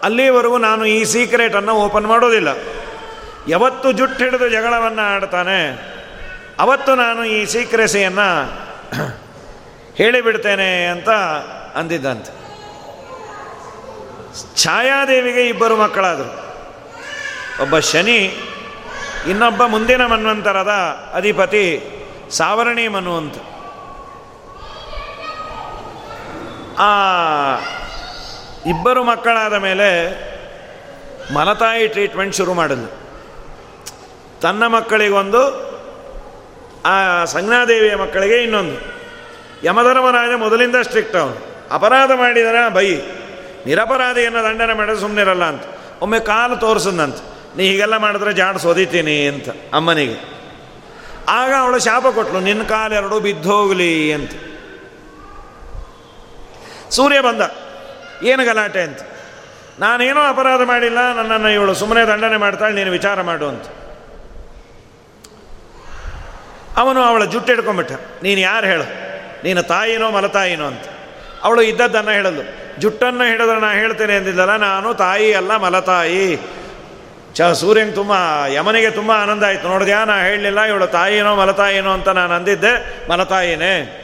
ಅಲ್ಲಿವರೆಗೂ ನಾನು ಈ ಸೀಕ್ರೆಟನ್ನು ಓಪನ್ ಮಾಡೋದಿಲ್ಲ. ಯಾವತ್ತು ಜುಟ್ಟು ಹಿಡಿದು ಜಗಳವನ್ನು ಆಡ್ತಾನೆ, ಅವತ್ತು ನಾನು ಈ ಸೀಕ್ರೆಸಿಯನ್ನು ಹೇಳಿಬಿಡ್ತೇನೆ ಅಂತ ಅಂದಿದ್ದಂತೆ. ಛಾಯಾದೇವಿಗೆ ಇಬ್ಬರು ಮಕ್ಕಳಾದರು. ಒಬ್ಬ ಶನಿ, ಇನ್ನೊಬ್ಬ ಮುಂದಿನ ಮನ್ವಂತರದ ಅಧಿಪತಿ ಸಾವರಣಿ ಮನು ಅಂತ. ಆ ಇಬ್ಬರು ಮಕ್ಕಳಾದ ಮೇಲೆ ಮಲತಾಯಿ ಟ್ರೀಟ್ಮೆಂಟ್ ಶುರು ಮಾಡಿದ್ಲು. ತನ್ನ ಮಕ್ಕಳಿಗೊಂದು, ಆ ಸಂಜ್ಞಾದೇವಿಯ ಮಕ್ಕಳಿಗೆ ಇನ್ನೊಂದು. ಯಮಧರ್ಮರಾಜ ಮೊದಲಿಂದ ಸ್ಟ್ರಿಕ್ಟ್ ಅವನು. ಅಪರಾಧ ಮಾಡಿದರೆ ಬೈ. ನಿರಪರಾಧಿಯನ್ನು ದಂಡನೆ ಮಾಡಿದ್ರೆ ಸುಮ್ಮನಿರಲ್ಲ ಅಂತ. ಒಮ್ಮೆ ಕಾಲು ತೋರಿಸದಂತ. ನೀ ಹೀಗೆಲ್ಲ ಮಾಡಿದ್ರೆ ಜಾಡ್ ಸೋದಿತೀನಿ ಅಂತ ಅಮ್ಮನಿಗೆ. ಆಗ ಅವಳು ಶಾಪ ಕೊಟ್ಲು, ನಿನ್ನ ಕಾಲೆರಡು ಬಿದ್ದೋಗಲಿ ಅಂತ. ಸೂರ್ಯ ಬಂದ, ಏನು ಗಲಾಟೆ ಅಂತ. ನಾನೇನೋ ಅಪರಾಧ ಮಾಡಿಲ್ಲ, ನನ್ನನ್ನು ಇವಳು ಸುಮ್ಮನೆ ದಂಡನೆ ಮಾಡ್ತಾಳೆ, ನೀನು ವಿಚಾರ ಮಾಡು ಅಂತ. ಅವನು ಅವಳ ಜುಟ್ಟು ಹಿಡ್ಕೊಂಬಿಟ್ಟ ನೀನು ಯಾರು ಹೇಳು? ನೀನು ತಾಯಿನೋ ಮಲತಾಯಿನೋ ಅಂತ. ಅವಳು ಇದ್ದದ್ದನ್ನು ಹೇಳಲು, ಜುಟ್ಟನ್ನು ಹಿಡಿದ್ರೆ ನಾನು ಹೇಳ್ತೇನೆ ಅಂದಿದ್ದಲ್ಲ, ನಾನು ತಾಯಿ ಅಲ್ಲ, ಮಲತಾಯಿ ಚ ಸೂರ್ಯಂಗೆ ತುಂಬ, ಯಮನಿಗೆ ತುಂಬ ಆನಂದ ಆಯಿತು. ನೋಡಿದ್ಯಾ ನಾ ಹೇಳಲಿಲ್ಲ. ಇವಳು ತಾಯಿನೋ, ಮಲತಾಯಿನೋ ಅಂತ ನಾನು ಅಂದಿದ್ದೆ. ಮಲತಾಯಿನೇ.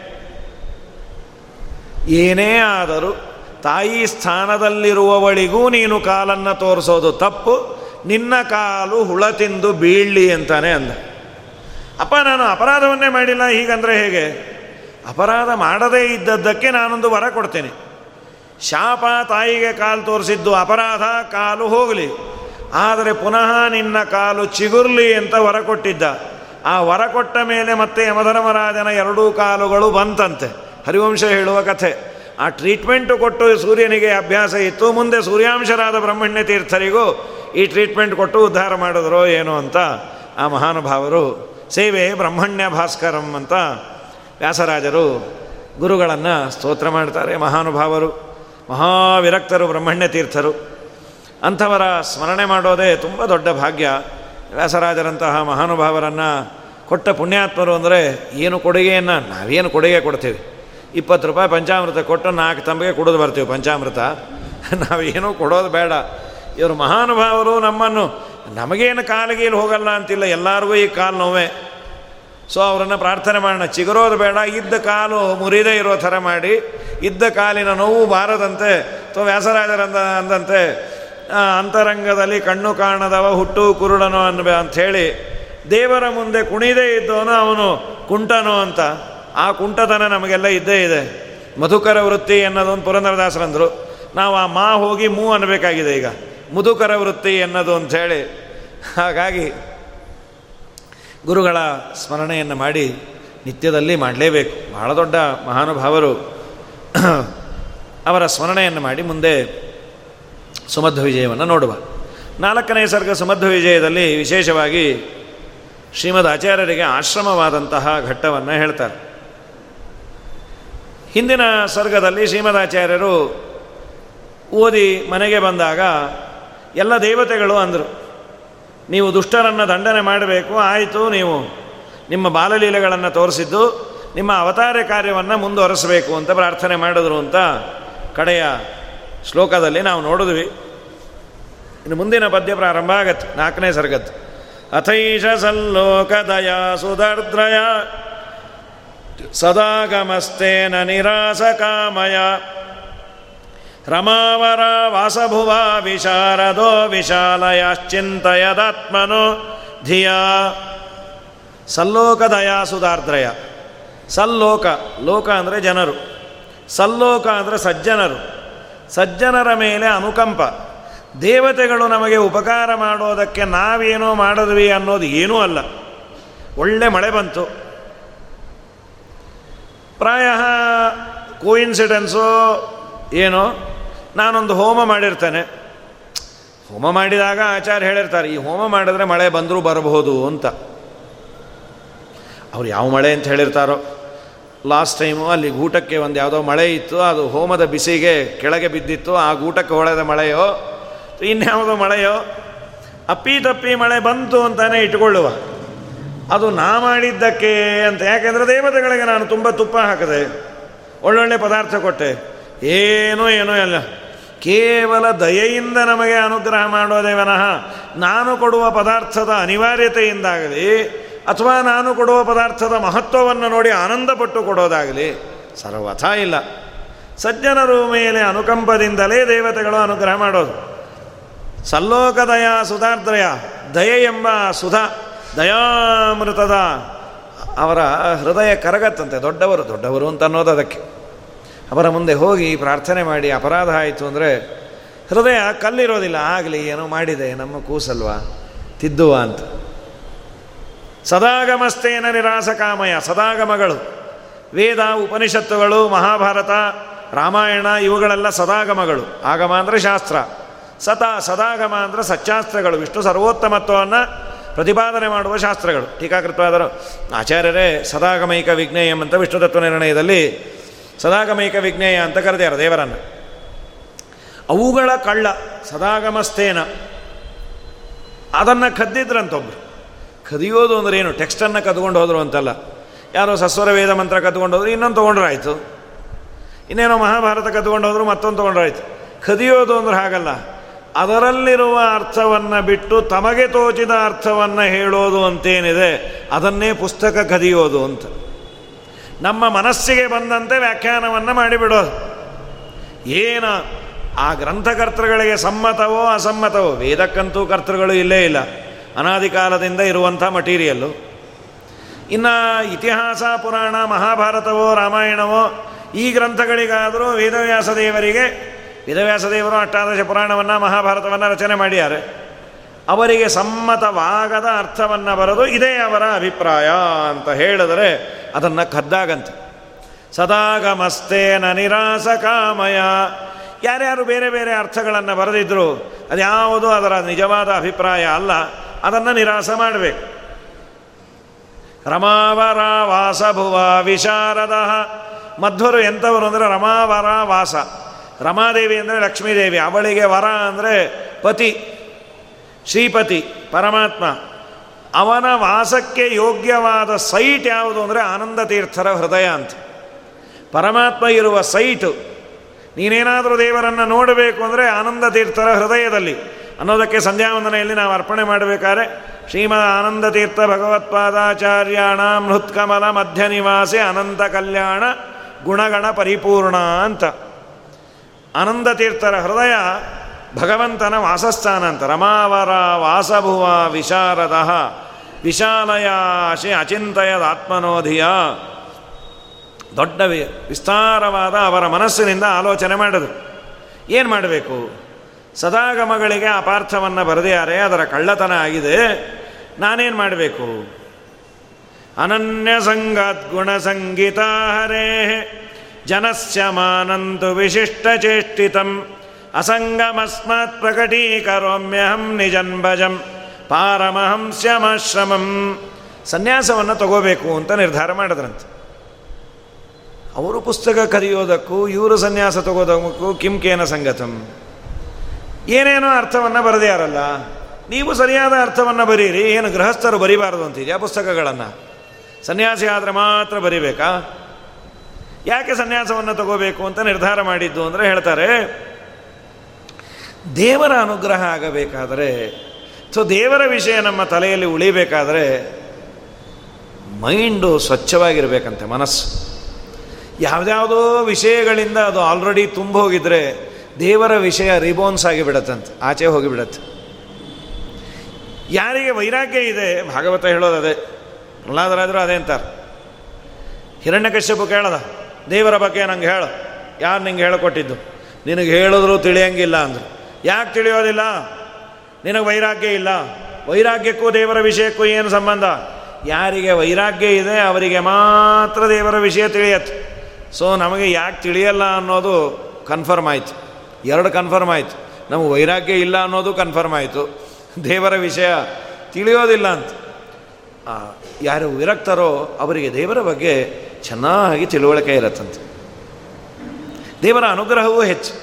ಏನೇ ಆದರೂ ತಾಯಿ ಸ್ಥಾನದಲ್ಲಿರುವವಳಿಗೂ ನೀನು ಕಾಲನ್ನು ತೋರಿಸೋದು ತಪ್ಪು. ನಿನ್ನ ಕಾಲು ಹುಳ ತಿಂದು ಬೀಳಲಿ ಅಂತಾನೆ ಅಂದ. ಅಪ್ಪ, ನಾನು ಅಪರಾಧವನ್ನೇ ಮಾಡಿಲ್ಲ. ಹೀಗಂದರೆ ಹೇಗೆ? ಅಪರಾಧ ಮಾಡದೇ ಇದ್ದದ್ದಕ್ಕೆ ನಾನೊಂದು ವರ ಕೊಡ್ತೇನೆ. ಶಾಪ ತಾಯಿಗೆ ಕಾಲು ತೋರಿಸಿದ್ದು ಅಪರಾಧ, ಕಾಲು ಹೋಗಲಿ. ಆದರೆ ಪುನಃ ನಿನ್ನ ಕಾಲು ಚಿಗುರ್ಲಿ ಅಂತ ವರ ಕೊಟ್ಟಿದ್ದ. ಆ ವರ ಕೊಟ್ಟ ಮೇಲೆ ಮತ್ತೆ ಯಮಧರ್ಮರಾಜನ ಎರಡೂ ಕಾಲುಗಳು ಬಂತಂತೆ. ಹರಿವಂಶ ಹೇಳುವ ಕಥೆ. ಆ ಟ್ರೀಟ್ಮೆಂಟು ಕೊಟ್ಟು ಸೂರ್ಯನಿಗೆ ಅಭ್ಯಾಸ ಇತ್ತು. ಮುಂದೆ ಸೂರ್ಯಾಂಶರಾದ ಬ್ರಹ್ಮಣ್ಯ ತೀರ್ಥರಿಗೂ ಈ ಟ್ರೀಟ್ಮೆಂಟ್ ಕೊಟ್ಟು ಉದ್ಧಾರ ಮಾಡಿದ್ರು ಏನು ಅಂತ ಆ ಮಹಾನುಭಾವರು, ಸೇವೆ ಬ್ರಹ್ಮಣ್ಯ ಭಾಸ್ಕರಂ ಅಂತ ವ್ಯಾಸರಾಜರು ಗುರುಗಳನ್ನು ಸ್ತೋತ್ರ ಮಾಡ್ತಾರೆ ಮಹಾನುಭಾವರು. ಮಹಾವಿರಕ್ತರು ಬ್ರಹ್ಮಣ್ಯ ತೀರ್ಥರು. ಅಂಥವರ ಸ್ಮರಣೆ ಮಾಡೋದೇ ತುಂಬ ದೊಡ್ಡ ಭಾಗ್ಯ. ವ್ಯಾಸರಾಜರಂತಹ ಮಹಾನುಭಾವರನ್ನು ಕೊಟ್ಟ ಪುಣ್ಯಾತ್ಮರು ಅಂದರೆ ಏನು ಕೊಡುಗೆಯನ್ನು ನಾವೇನು ಕೊಡುಗೆ ಕೊಡ್ತೀವಿ. ಇಪ್ಪತ್ತು ರೂಪಾಯಿ ಪಂಚಾಮೃತ ಕೊಟ್ಟು ನಾಲ್ಕು ತಂಬಿಗೆ ಕುಡಿದು ಬರ್ತೀವಿ ಪಂಚಾಮೃತ. ನಾವೇನು ಕೊಡೋದು ಬೇಡ. ಇವರು ಮಹಾನುಭಾವರು ನಮ್ಮನ್ನು ನಮಗೇನು ಕಾಲಿಗೆಯಲ್ಲಿ ಹೋಗಲ್ಲ ಅಂತಿಲ್ಲ, ಎಲ್ಲರಿಗೂ ಈ ಕಾಲು ನೋವೇ. ಸೊ ಅವರನ್ನು ಪ್ರಾರ್ಥನೆ ಮಾಡೋಣ. ಚಿಗುರೋದು ಬೇಡ, ಇದ್ದ ಕಾಲು ಮುರಿದೇ ಇರೋ ಥರ ಮಾಡಿ, ಇದ್ದ ಕಾಲಿನ ನೋವು ಬಾರದಂತೆ, ಅಥವಾ ವ್ಯಾಸರಾಜರಂದ ಅಂದಂತೆ ಅಂತರಂಗದಲ್ಲಿ ಕಣ್ಣು ಕಾಣದವ, ಹುಟ್ಟು ಕುರುಡನೋ ಅನ್ಬೆ ಅಂಥೇಳಿ ದೇವರ ಮುಂದೆ ಕುಣಿದೇ ಇದ್ದವನು ಅವನು ಕುಂಟನೋ ಅಂತ. ಆ ಕುಂಟತನ ನಮಗೆಲ್ಲ ಇದ್ದೇ ಇದೆ. ಮಧುಕರ ವೃತ್ತಿ ಅನ್ನೋದೊಂದು ಪುರಂದರದಾಸರಂದರು. ನಾವು ಆ ಮಾ ಹೋಗಿ ಮೂ ಅನ್ನಬೇಕಾಗಿದೆ ಈಗ. ಮುದುಕರ ವೃತ್ತಿ ಅನ್ನೋದು ಅಂಥೇಳಿ. ಹಾಗಾಗಿ ಗುರುಗಳ ಸ್ಮರಣೆಯನ್ನು ಮಾಡಿ ನಿತ್ಯದಲ್ಲಿ ಮಾಡಲೇಬೇಕು. ಬಹಳ ದೊಡ್ಡ ಮಹಾನುಭಾವರು ಅವರ ಸ್ಮರಣೆಯನ್ನು ಮಾಡಿ ಮುಂದೆ ಸುಮಧ್ವ ವಿಜಯವನ್ನು ನೋಡುವ. ನಾಲ್ಕನೇ ಸರ್ಗ ಸುಮಧ್ವ ವಿಜಯದಲ್ಲಿ ವಿಶೇಷವಾಗಿ ಶ್ರೀಮದ್ ಆಚಾರ್ಯರಿಗೆ ಆಶ್ರಮವಾದಂತಹ ಘಟ್ಟವನ್ನು ಹೇಳ್ತಾರೆ. ಹಿಂದಿನ ಸರ್ಗದಲ್ಲಿ ಶ್ರೀಮದಾಚಾರ್ಯರು ಓದಿ ಮನೆಗೆ ಬಂದಾಗ ಎಲ್ಲ ದೇವತೆಗಳು ಅಂದರು, ನೀವು ದುಷ್ಟರನ್ನು ದಂಡನೆ ಮಾಡಬೇಕು, ಆಯಿತು ನೀವು ನಿಮ್ಮ ಬಾಲಲೀಲೆಗಳನ್ನು ತೋರಿಸಿದ್ದು, ನಿಮ್ಮ ಅವತಾರ ಕಾರ್ಯವನ್ನು ಮುಂದುವರೆಸಬೇಕು ಅಂತ ಪ್ರಾರ್ಥನೆ ಮಾಡಿದ್ರು ಅಂತ ಕಡೆಯ ಶ್ಲೋಕದಲ್ಲಿ ನಾವು ನೋಡಿದ್ವಿ. ಇನ್ನು ಮುಂದಿನ ಪದ್ಯ ಪ್ರಾರಂಭ ಆಗತ್ತೆ, ನಾಲ್ಕನೇ ಸರ್ಗತ್ ಅಥೈಷ ಸಲ್ಲೋಕದಯ ಸುಧರ್ದ್ರಯ ಸದಾಗಮಸ್ತೇನ ನಿರಾಸ ಕಾಮಯ ರಮಾವರ ವಾಸಭುವ ವಿಶಾರದೋ ವಿಶಾಲಯಶ್ಚಿಂತಯದಾತ್ಮನೋ ಧಿಯ. ಸಲ್ಲೋಕದಯ ಸುಧಾರ್ದ್ರಯ ಸಲ್ಲೋಕ, ಲೋಕ ಅಂದರೆ ಜನರು. ಸಲ್ಲೋಕ ಅಂದರೆ ಸಜ್ಜನರು. ಸಜ್ಜನರ ಮೇಲೆ ಅನುಕಂಪ. ದೇವತೆಗಳು ನಮಗೆ ಉಪಕಾರ ಮಾಡೋದಕ್ಕೆ ನಾವೇನೋ ಮಾಡಿದ್ವಿ ಅನ್ನೋದು ಏನೂ ಅಲ್ಲ. ಒಳ್ಳೆ ಮಳೆ ಬಂತು. ಪ್ರಾಯ ಕೋಇನ್ಸಿಡೆನ್ಸು ಏನೋ, ನಾನೊಂದು ಹೋಮ ಮಾಡಿರ್ತೇನೆ. ಹೋಮ ಮಾಡಿದಾಗ ಆಚಾರ್ಯ ಹೇಳಿರ್ತಾರೆ, ಈ ಹೋಮ ಮಾಡಿದ್ರೆ ಮಳೆ ಬಂದರೂ ಬರಬಹುದು ಅಂತ. ಅವ್ರು ಯಾವ ಮಳೆ ಅಂತ ಹೇಳಿರ್ತಾರೋ? ಲಾಸ್ಟ್ ಟೈಮು ಅಲ್ಲಿ ಗೂಟಕ್ಕೆ ಒಂದು ಯಾವುದೋ ಮಳೆ ಇತ್ತು, ಅದು ಹೋಮದ ಬಿಸಿಗೆ ಕೆಳಗೆ ಬಿದ್ದಿತ್ತು, ಆ ಗೂಟಕ್ಕೆ ಹೊಳೆದ ಮಳೆಯೋ ಇನ್ಯಾವುದೋ ಮಳೆಯೋ, ಅಪ್ಪಿ ತಪ್ಪಿ ಮಳೆ ಬಂತು ಅಂತಾನೆ ಇಟ್ಕೊಳ್ಳುವ ಅದು ನಾ ಮಾಡಿದ್ದಕ್ಕೆ ಅಂತ, ಯಾಕೆಂದರೆ ದೇವತೆಗಳಿಗೆ ನಾನು ತುಂಬ ತುಪ್ಪ ಹಾಕಿದೆ, ಒಳ್ಳೊಳ್ಳೆ ಪದಾರ್ಥ ಕೊಟ್ಟೆ. ಏನೋ ಏನೋ ಎಲ್ಲ ಕೇವಲ ದಯೆಯಿಂದ ನಮಗೆ ಅನುಗ್ರಹ ಮಾಡೋದೇ ವನಃ ನಾನು ಕೊಡುವ ಪದಾರ್ಥದ ಅನಿವಾರ್ಯತೆಯಿಂದಾಗಲಿ ಅಥವಾ ನಾನು ಕೊಡುವ ಪದಾರ್ಥದ ಮಹತ್ವವನ್ನು ನೋಡಿ ಆನಂದಪಟ್ಟು ಕೊಡೋದಾಗಲಿ, ಸರ್ವಥ ಇಲ್ಲ. ಸಜ್ಜನರು ಮೇಲೆ ಅನುಕಂಪದಿಂದಲೇ ದೇವತೆಗಳು ಅನುಗ್ರಹ ಮಾಡೋದು. ಸಲ್ಲೋಕದಯ ಸುಧಾರ್ದ್ರಯ ದಯೆ ಎಂಬ ಸುಧಾ, ದಯಾಮೃತದ ಅವರ ಹೃದಯ ಕರಗತ್ತಂತೆ. ದೊಡ್ಡವರು ದೊಡ್ಡವರು ಅಂತ ಅನ್ನೋದು ಅದಕ್ಕೆ. ಅವರ ಮುಂದೆ ಹೋಗಿ ಪ್ರಾರ್ಥನೆ ಮಾಡಿ, ಅಪರಾಧ ಆಯಿತು ಅಂದರೆ ಹೃದಯ ಕಲ್ಲಿರೋದಿಲ್ಲ, ಆಗಲಿ, ಏನೋ ಮಾಡಿದೆ, ನಮ್ಮ ಕೂಸಲ್ವಾ, ತಿದ್ದುವ ಅಂತ. ಸದಾಗಮಸ್ತೇನ ನಿರಾಸಕಾಮಯ, ಸದಾಗಮಗಳು. ವೇದ, ಉಪನಿಷತ್ತುಗಳು, ಮಹಾಭಾರತ, ರಾಮಾಯಣ, ಇವುಗಳೆಲ್ಲ ಸದಾಗಮಗಳು. ಆಗಮ ಅಂದರೆ ಶಾಸ್ತ್ರ. ಸತ ಸದಾಗಮ ಅಂದರೆ ಸಚ್ಚಾಸ್ತ್ರಗಳು. ವಿಷ್ಣು ಸರ್ವೋತ್ತಮತ್ವವನ್ನು ಪ್ರತಿಪಾದನೆ ಮಾಡುವ ಶಾಸ್ತ್ರಗಳು. ಟೀಕಾಕೃತವಾದರು, ಆಚಾರ್ಯರೇ, ಸದಾಗಮೈಕ ವಿಜ್ಞೇಯಂ ಅಂತ ವಿಷ್ಣು ತತ್ವ ನಿರ್ಣಯದಲ್ಲಿ ಸದಾಗಮೈಕ ವಿಜ್ಞೇಯ ಅಂತ ಕರೆದ್ಯಾರ ದೇವರನ್ನು. ಅವುಗಳ ಕಳ್ಳ, ಸದಾಗಮಸ್ತೇನ, ಅದನ್ನು ಕದ್ದಿದ್ರಂತೊಬ್ರು. ಕದಿಯೋದು ಅಂದ್ರೆ ಏನು? ಟೆಕ್ಸ್ಟನ್ನು ಕದ್ಕೊಂಡು ಹೋದರು ಅಂತಲ್ಲ. ಯಾರೋ ಸಸ್ವರ ವೇದ ಮಂತ್ರ ಕದ್ಕೊಂಡು ಹೋದ್ರು, ಇನ್ನೊಂದು ತೊಗೊಂಡ್ರಾಯ್ತು ಇನ್ನೇನೋ ಮಹಾಭಾರತ ಕದ್ಕೊಂಡು ಹೋದ್ರು, ಮತ್ತೊಂದು ತೊಗೊಂಡ್ರಾಯ್ತು ಕದಿಯೋದು ಅಂದ್ರೆ ಹಾಗಲ್ಲ. ಅದರಲ್ಲಿರುವ ಅರ್ಥವನ್ನು ಬಿಟ್ಟು ತಮಗೆ ತೋಚಿದ ಅರ್ಥವನ್ನು ಹೇಳೋದು ಅಂತೇನಿದೆ, ಅದನ್ನೇ ಪುಸ್ತಕ ಕದಿಯೋದು ಅಂತ. ನಮ್ಮ ಮನಸ್ಸಿಗೆ ಬಂದಂತೆ ವ್ಯಾಖ್ಯಾನವನ್ನು ಮಾಡಿಬಿಡೋದು ಏನ ಆ ಗ್ರಂಥಕರ್ತೃಗಳಿಗೆ ಸಮ್ಮತವೋ ಅಸಮ್ಮತವೋ? ವೇದಕ್ಕಂತೂ ಕರ್ತೃಗಳು ಇಲ್ಲೇ ಇಲ್ಲ. ಅನಾದಿ ಕಾಲದಿಂದ ಇರುವಂಥ ಮಟೀರಿಯಲ್ಲು ಇನ್ನು ಇತಿಹಾಸ, ಪುರಾಣ, ಮಹಾಭಾರತವೋ, ರಾಮಾಯಣವೋ, ಈ ಗ್ರಂಥಗಳಿಗಾದರೂ ವೇದವ್ಯಾಸ ದೇವರಿಗೆ, ವೇದವ್ಯಾಸ ದೇವರು ಅಷ್ಟಾದಶ ಪುರಾಣವನ್ನು, ಮಹಾಭಾರತವನ್ನು ರಚನೆ ಮಾಡಿದ್ದಾರೆ. ಅವರಿಗೆ ಸಮ್ಮತವಾಗದ ಅರ್ಥವನ್ನು ಬರೆದು ಇದೇ ಅವರ ಅಭಿಪ್ರಾಯ ಅಂತ ಹೇಳಿದರೆ ಅದನ್ನು ಕದ್ದಾಗಂತೆ. ಸದಾಗಮಸ್ತೇನ ನಿರಾಸ ಕಾಮಯ. ಯಾರ್ಯಾರು ಬೇರೆ ಬೇರೆ ಅರ್ಥಗಳನ್ನು ಬರೆದಿದ್ರು, ಅದ್ಯಾವುದು ಅದರ ನಿಜವಾದ ಅಭಿಪ್ರಾಯ ಅಲ್ಲ. ಅದನ್ನು ನಿರಾಸ ಮಾಡಬೇಕು. ರಮಾವರ ವಾಸ ಭುವ ವಿಶಾರದ. ಮಧ್ವರು ಎಂಥವರು ಅಂದರೆ ರಮಾವರ ವಾಸ ರಮಾದೇವಿ ಅಂದರೆ ಲಕ್ಷ್ಮೀದೇವಿ, ಅವಳಿಗೆ ವರ ಅಂದರೆ ಪತಿ. ಶ್ರೀಪತಿ, ಪರಮಾತ್ಮ. ಅವನ ವಾಸಕ್ಕೆ ಯೋಗ್ಯವಾದ ಸೈಟ್ ಯಾವುದು ಅಂದರೆ ಆನಂದ ತೀರ್ಥರ ಹೃದಯ ಅಂತ. ಪರಮಾತ್ಮ ಇರುವ ಸೈಟು. ನೀನೇನಾದರೂ ದೇವರನ್ನು ನೋಡಬೇಕು ಅಂದರೆ ಆನಂದ ತೀರ್ಥರ ಹೃದಯದಲ್ಲಿ. ಅನ್ನೋದಕ್ಕೆ ಸಂಧ್ಯಾವಂದನೆಯಲ್ಲಿ ನಾವು ಅರ್ಪಣೆ ಮಾಡಬೇಕಾದ್ರೆ ಶ್ರೀಮದ್ ಆನಂದ ತೀರ್ಥ ಭಗವತ್ಪಾದಾಚಾರ್ಯಾಣ ಮೃತ್ಕಮಲ ಮಧ್ಯ ನಿವಾಸಿ ಅನಂತ ಕಲ್ಯಾಣ ಗುಣಗಣ ಪರಿಪೂರ್ಣ ಅಂತ. ಆನಂದ ತೀರ್ಥರ ಹೃದಯ ಭಗವಂತನ ವಾಸಸ್ಥಾನ ಅಂತ. ರಮಾವರ ವಾಸಭುವ ವಿಶಾರದ ಅಚಿಂತಯದ ಆತ್ಮನೋಧಿಯ. ದೊಡ್ಡ ವಿಸ್ತಾರವಾದ ಅವರ ಮನಸ್ಸಿನಿಂದ ಆಲೋಚನೆ ಮಾಡಿದ್ರು. ಏನು ಮಾಡಬೇಕು? ಸದಾಗಮಗಳಿಗೆ ಅಪಾರ್ಥವನ್ನು ಬರೆದಿದ್ದಾರೆ, ಅದರ ಕಳ್ಳತನ ಆಗಿದೆ. ನಾನೇನು ಮಾಡಬೇಕು? ಅನನ್ಯ ಸಂಗಾತ್ ಗುಣ ಸಂಗೀತ ಹರೇ. ಜನಸ್ಯ ಮಾನಂತು ವಿಶಿಷ್ಟಚೇಷ್ಟಿತಂ ಅಸಂಗಮಸ್ಮಾತ್ ಪ್ರಕಟೀಕರೋಮ್ಯಹಂ ನಿಜನ್ ಭಜಂ. ಪಾರಮಹಂಸ್ಯಮಾಶ್ರಮಂ. ಸನ್ಯಾಸವನ್ನು ತಗೋಬೇಕು ಅಂತ ನಿರ್ಧಾರ ಮಾಡಿದ್ರಂತೆ. ಅವರು ಪುಸ್ತಕ ಕರೆಯೋದಕ್ಕೂ ಇವರು ಸನ್ಯಾಸ ತಗೋದಕ್ಕೂ ಕಿಂಕೇನ ಸಂಗತಂ? ಏನೇನೋ ಅರ್ಥವನ್ನು ಬರೆದ್ಯಾರಲ್ಲ ನೀವು ಸರಿಯಾದ ಅರ್ಥವನ್ನು ಬರೀರಿ, ಏನು ಗೃಹಸ್ಥರು ಬರಿಬಾರದು ಅಂತಿದೆಯಾ ಪುಸ್ತಕಗಳನ್ನು. ಸನ್ಯಾಸಿ ಆದರೆ ಮಾತ್ರ ಬರಿಬೇಕಾ? ಯಾಕೆ ಸನ್ಯಾಸವನ್ನು ತಗೋಬೇಕು ಅಂತ ನಿರ್ಧಾರ ಮಾಡಿದ್ದು ಅಂದರೆ ಹೇಳ್ತಾರೆ, ದೇವರ ಅನುಗ್ರಹ ಆಗಬೇಕಾದರೆ, ಸೊ ದೇವರ ವಿಷಯ ನಮ್ಮ ತಲೆಯಲ್ಲಿ ಉಳಿಬೇಕಾದರೆ, ಮೈಂಡು ಸ್ವಚ್ಛವಾಗಿರಬೇಕಂತೆ ಮನಸ್ಸು. ಯಾವುದ್ಯಾವುದೋ ವಿಷಯಗಳಿಂದ ಅದು ಆಲ್ರೆಡಿ ತುಂಬ ಹೋಗಿದ್ರೆ ದೇವರ ವಿಷಯ ರಿಬೋನ್ಸ್ ಆಗಿಬಿಡತ್ತಂತೆ ಆಚೆ ಹೋಗಿಬಿಡತ್ತೆ ಯಾರಿಗೆ ವೈರಾಗ್ಯ ಇದೆ, ಭಾಗವತ ಹೇಳೋದು ಅದೇ. ಎಲ್ಲಾದರಾದರೂ ಅದೇ ಅಂತಾರೆ. ಹಿರಣ್ಯಕಶ್ಯಪು ಕೇಳದ, ದೇವರ ಬಗ್ಗೆ ನಂಗೆ ಹೇಳು. ಯಾರು ನಿಂಗೆ ಹೇಳಿಕೊಟ್ಟಿದ್ದು? ನಿನಗೆ ಹೇಳಿದ್ರು ತಿಳಿಯಂಗಿಲ್ಲ ಅಂದರು. ಯಾಕೆ ತಿಳಿಯೋದಿಲ್ಲ? ನಿನಗೆ ವೈರಾಗ್ಯ ಇಲ್ಲ. ವೈರಾಗ್ಯಕ್ಕೂ ದೇವರ ವಿಷಯಕ್ಕೂ ಏನು ಸಂಬಂಧ? ಯಾರಿಗೆ ವೈರಾಗ್ಯ ಇದೆ, ಅವರಿಗೆ ಮಾತ್ರ ದೇವರ ವಿಷಯ ತಿಳಿಯತ್ತೆ. ಸೊ ನಮಗೆ ಯಾಕೆ ತಿಳಿಯಲ್ಲ ಅನ್ನೋದು ಕನ್ಫರ್ಮ್ ಆಯಿತು. ಎರಡು ಕನ್ಫರ್ಮ್ ಆಯಿತು. ನಮಗೆ ವೈರಾಗ್ಯ ಇಲ್ಲ ಅನ್ನೋದು ಕನ್ಫರ್ಮ್ ಆಯಿತು. ದೇವರ ವಿಷಯ ತಿಳಿಯೋದಿಲ್ಲ ಅಂತ. ಯಾರು ವಿರಕ್ತರೋ ಅವರಿಗೆ ದೇವರ ಬಗ್ಗೆ ಚೆನ್ನಾಗಿ ತಿಳುವಳಿಕೆ ಇರತ್ತಂತೆ. ದೇವರ ಅನುಗ್ರಹವೂ ಹೆಚ್ಚು.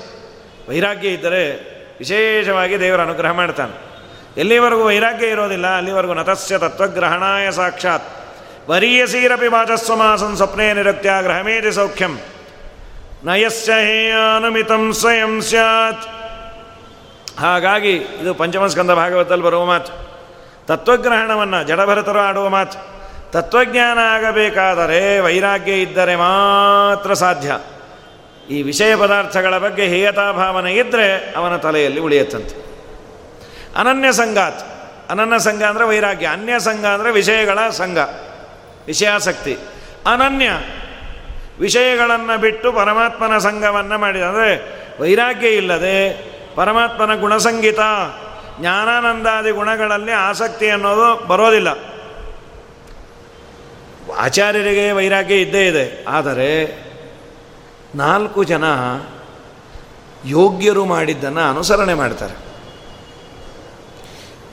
ವೈರಾಗ್ಯ ಇದ್ದರೆ ವಿಶೇಷವಾಗಿ ದೇವರ ಅನುಗ್ರಹ ಮಾಡ್ತಾನೆ. ಎಲ್ಲಿವರೆಗೂ ವೈರಾಗ್ಯ ಇರೋದಿಲ್ಲ, ಅಲ್ಲಿವರೆಗೂ ನತಸ್ಯ ತತ್ವಗ್ರಹಣಾಯ ಸಾಕ್ಷಾತ್. ವರೀಯಸೀರಪಿ ವಾಚಸ್ವಮಾಸನ್ ಸ್ವಪ್ನೇ ನಿರಕ್ತ್ಯ ಸೌಖ್ಯಂ. ನಯಸ್ಯ ಹೇಯಾನುಮಿತಂ ಸ್ವಯಂ ಸ್ಯಾತ್. ಹಾಗಾಗಿ ಇದು ಪಂಚಮಸ್ಕಂದ ಭಾಗವತದಲ್ಲಿ ಬರುವ ಮಾತು. ತತ್ವಗ್ರಹಣವನ್ನು ಜಡಭರತರು ಆಡುವ ಮಾತು. ತತ್ವಜ್ಞಾನ ಆಗಬೇಕಾದರೆ ವೈರಾಗ್ಯ ಇದ್ದರೆ ಮಾತ್ರ ಸಾಧ್ಯ. ಈ ವಿಷಯ ಪದಾರ್ಥಗಳ ಬಗ್ಗೆ ಹೇಯತಾ ಭಾವನೆ ಇದ್ದರೆ ಅವನ ತಲೆಯಲ್ಲಿ ಉಳಿಯುತ್ತಂತೆ. ಅನನ್ಯ ಸಂಗಾತ್. ಅನನ್ಯ ಸಂಘ ಅಂದರೆ ವೈರಾಗ್ಯ. ಅನ್ಯ ಸಂಘ ಅಂದರೆ ವಿಷಯಗಳ ಸಂಘ. ವಿಷಯಾಸಕ್ತಿ. ಅನನ್ಯ ವಿಷಯಗಳನ್ನು ಬಿಟ್ಟು ಪರಮಾತ್ಮನ ಸಂಘವನ್ನು ಮಾಡಿದ. ಅಂದರೆ ವೈರಾಗ್ಯ ಇಲ್ಲದೆ ಪರಮಾತ್ಮನ ಗುಣಸಂಗೀತ, ಜ್ಞಾನಾನಂದಾದಿ ಗುಣಗಳಲ್ಲಿ ಆಸಕ್ತಿ ಅನ್ನೋದು ಬರೋದಿಲ್ಲ. ಆಚಾರ್ಯರಿಗೆ ವೈರಾಗ್ಯ ಇದ್ದೇ ಇದೆ. ಆದರೆ ನಾಲ್ಕು ಜನ ಯೋಗ್ಯರು ಮಾಡಿದ್ದನ್ನು ಅನುಸರಣೆ ಮಾಡ್ತಾರೆ.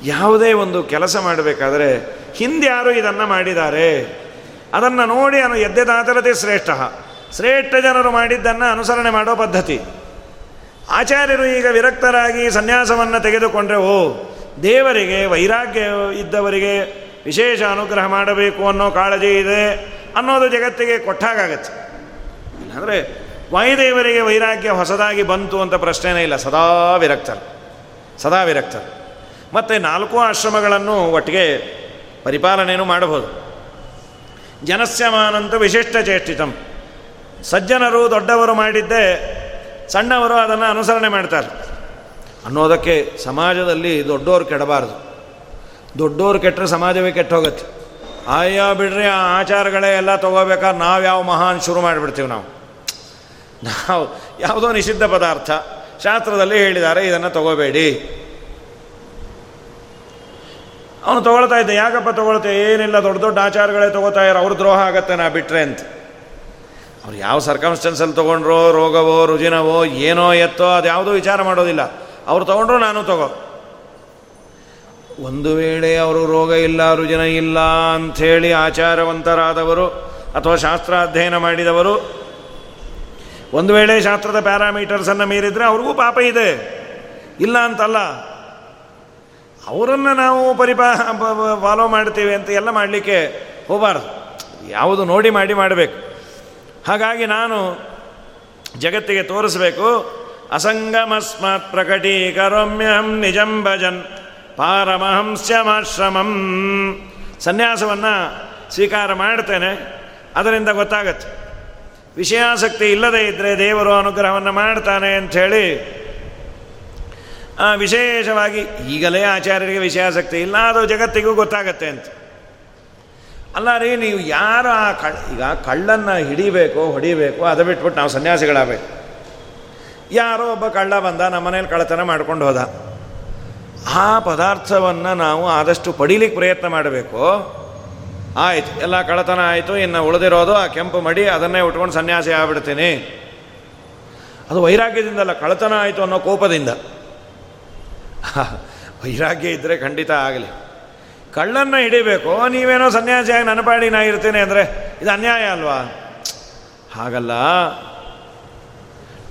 ಯಾವುದೇ ಒಂದು ಕೆಲಸ ಮಾಡಬೇಕಾದ್ರೆ ಹಿಂದ್ಯಾರು ಇದನ್ನು ಮಾಡಿದ್ದಾರೆ? ಅದನ್ನು ನೋಡಿ ಅನು ಎದ್ದೆದಾದರದೇ ಶ್ರೇಷ್ಠ. ಶ್ರೇಷ್ಠ ಜನರು ಮಾಡಿದ್ದನ್ನು ಅನುಸರಣೆ ಮಾಡೋ ಪದ್ಧತಿ. ಆಚಾರ್ಯರು ಈಗ ವಿರಕ್ತರಾಗಿ ಸನ್ಯಾಸವನ್ನು ತೆಗೆದುಕೊಂಡ್ರೆ, ಓ, ದೇವರಿಗೆ, ವೈರಾಗ್ಯ ಇದ್ದವರಿಗೆ ವಿಶೇಷ ಅನುಗ್ರಹ ಮಾಡಬೇಕು ಅನ್ನೋ ಕಾಳಜಿ ಇದೆ ಅನ್ನೋದು ಜಗತ್ತಿಗೆ ಕೊಟ್ಟಾಗತ್ತೆ ಇಲ್ಲಾಂದರೆ ವಾಯುದೇವರಿಗೆ ವೈರಾಗ್ಯ ಹೊಸದಾಗಿ ಬಂತು ಅಂತ ಪ್ರಶ್ನೆನೇ ಇಲ್ಲ. ಸದಾ ವಿರಕ್ತರು. ಸದಾ ವಿರಕ್ತರು. ಮತ್ತು ನಾಲ್ಕು ಆಶ್ರಮಗಳನ್ನು ಒಟ್ಟಿಗೆ ಪರಿಪಾಲನೆಯೂ ಮಾಡಬಹುದು. ಜನಸ್ಯಮಾನಂತೂ ವಿಶಿಷ್ಟ ಚೇಷ್ಟಿತಂ ಸಜ್ಜನರು ದೊಡ್ಡವರು ಮಾಡಿದ್ದೇ ಸಣ್ಣವರು ಅದನ್ನು ಅನುಸರಣೆ ಮಾಡ್ತಾರೆ. ಅನ್ನೋದಕ್ಕೆ ಸಮಾಜದಲ್ಲಿ ದೊಡ್ಡವರು ಕೆಡಬಾರದು. ದೊಡ್ಡವರು ಕೆಟ್ಟರೆ ಸಮಾಜವೇ ಕೆಟ್ಟು ಹೋಗುತ್ತೆ. ಆಯಾ ಬಿಡ್ರಿ ಆ ಆಚಾರಗಳೇ ಎಲ್ಲ ತೊಗೋಬೇಕಾದ್ರೆ ನಾವು ಯಾವ ಮಹಾನ್ ಶುರು ಮಾಡಿಬಿಡ್ತೀವಿ ನಾವು. ನಾವು ಯಾವುದೋ ನಿಷಿದ್ಧ ಪದಾರ್ಥ ಶಾಸ್ತ್ರದಲ್ಲಿ ಹೇಳಿದ್ದಾರೆ, ಇದನ್ನು ತಗೋಬೇಡಿ. ಅವನು ತೊಗೊಳ್ತಾ ಇದ್ದ, ಯಾಕಪ್ಪ ತೊಗೊಳ್ತೆ ಏನಿಲ್ಲ, ದೊಡ್ಡ ದೊಡ್ಡ ಆಚಾರಗಳೇ ತಗೋತಾ ಇರೋ ಅವ್ರ ದ್ರೋಹ ಆಗತ್ತೆ, ನಾ ಬಿಟ್ರೆ ಅಂತ. ಅವ್ರು ಯಾವ ಸರ್ಕಮ್ಸ್ಟೆನ್ಸಲ್ಲಿ ತೊಗೊಂಡ್ರೋ ರೋಗವೋ, ರುಜಿನವೋ, ಏನೋ ಎತ್ತೋ, ಅದು ಯಾವುದೋ ವಿಚಾರ ಮಾಡೋದಿಲ್ಲ. ಅವ್ರು ತೊಗೊಂಡ್ರು, ನಾನು ತಗೋ. ಒಂದು ವೇಳೆ ಅವರು ರೋಗ ಇಲ್ಲ, ರುಜಿನ ಇಲ್ಲ ಅಂಥೇಳಿ ಆಚಾರವಂತರಾದವರು ಅಥವಾ ಶಾಸ್ತ್ರ ಅಧ್ಯಯನ ಮಾಡಿದವರು, ಒಂದು ವೇಳೆ ಶಾಸ್ತ್ರದ ಪ್ಯಾರಾಮೀಟರ್ಸನ್ನು ಮೀರಿದರೆ ಅವ್ರಿಗೂ ಪಾಪ ಇದೆ. ಇಲ್ಲ ಅಂತಲ್ಲ ಅವರನ್ನು ನಾವು ಪರಿಪಾ ಫಾಲೋ ಮಾಡ್ತೀವಿ ಅಂತ ಎಲ್ಲ ಮಾಡಲಿಕ್ಕೆ ಹೋಗಬಾರ್ದು. ಯಾವುದು ನೋಡಿ ಮಾಡಿ ಮಾಡಬೇಕು. ಹಾಗಾಗಿ ನಾನು ಜಗತ್ತಿಗೆ ತೋರಿಸಬೇಕು. ಅಸಂಗಮಸ್ಮಾತ್ ಪ್ರಕಟೀಕರೋಮ್ಯಹಂ ನಿಜಂ ಭಜನ್ ಪಾರಮಹಂಸ್ಯಮಾಶ್ರಮಂ. ಸನ್ಯಾಸವನ್ನು ಸ್ವೀಕಾರ ಮಾಡ್ತೇನೆ. ಅದರಿಂದ ಗೊತ್ತಾಗತ್ತೆ. ವಿಷಯಾಸಕ್ತಿ ಇಲ್ಲದೇ ಇದ್ದರೆ ದೇವರು ಅನುಗ್ರಹವನ್ನು ಮಾಡ್ತಾನೆ ಅಂಥೇಳಿ ವಿಶೇಷವಾಗಿ ಈಗಲೇ ಆಚಾರ್ಯರಿಗೆ ವಿಷಯಾಸಕ್ತಿ ಇಲ್ಲ, ಅದು ಜಗತ್ತಿಗೂ ಗೊತ್ತಾಗತ್ತೆ ಅಂತ. ಅಲ್ಲ ರೀ, ನೀವು ಯಾರು ಆ ಕಳ್, ಈಗ ಕಳ್ಳನ್ನು ಹಿಡಿಬೇಕು, ಹೊಡಿಬೇಕು, ಅದು ಬಿಟ್ಬಿಟ್ಟು ನಾವು ಸನ್ಯಾಸಿಗಳಾಗಬೇಕು. ಯಾರೋ ಒಬ್ಬ ಕಳ್ಳ ಬಂದ, ನಮ್ಮ ಮನೇಲಿ ಕಳ್ಳತನ ಮಾಡ್ಕೊಂಡು ಹೋದ. ಆ ಪದಾರ್ಥವನ್ನು ನಾವು ಆದಷ್ಟು ಪಡೀಲಿಕ್ಕೆ ಪ್ರಯತ್ನ ಮಾಡಬೇಕು? ಆಯಿತು, ಎಲ್ಲ ಕಳ್ಳತನ ಆಯಿತು, ಇನ್ನು ಉಳಿದಿರೋದು ಆ ಕೆಂಪು ಮಡಿ, ಅದನ್ನೇ ಉಟ್ಕೊಂಡು ಸನ್ಯಾಸಿ ಆಗ್ಬಿಡ್ತೀನಿ. ಅದು ವೈರಾಗ್ಯದಿಂದಲ್ಲ, ಕಳ್ಳತನ ಆಯಿತು ಅನ್ನೋ ಕೋಪದಿಂದ. ವೈರಾಗ್ಯ ಇದ್ದರೆ ಖಂಡಿತ ಆಗಲಿ. ಕಳ್ಳನ್ನು ಹಿಡಿಬೇಕು. ನೀವೇನೋ ಸನ್ಯಾಸಿಯಾಗಿ ನನ್ನ ಪಾಡಿ ನಾ ಇರ್ತೇನೆ ಅಂದರೆ ಇದು ಅನ್ಯಾಯ ಅಲ್ವಾ? ಹಾಗಲ್ಲ.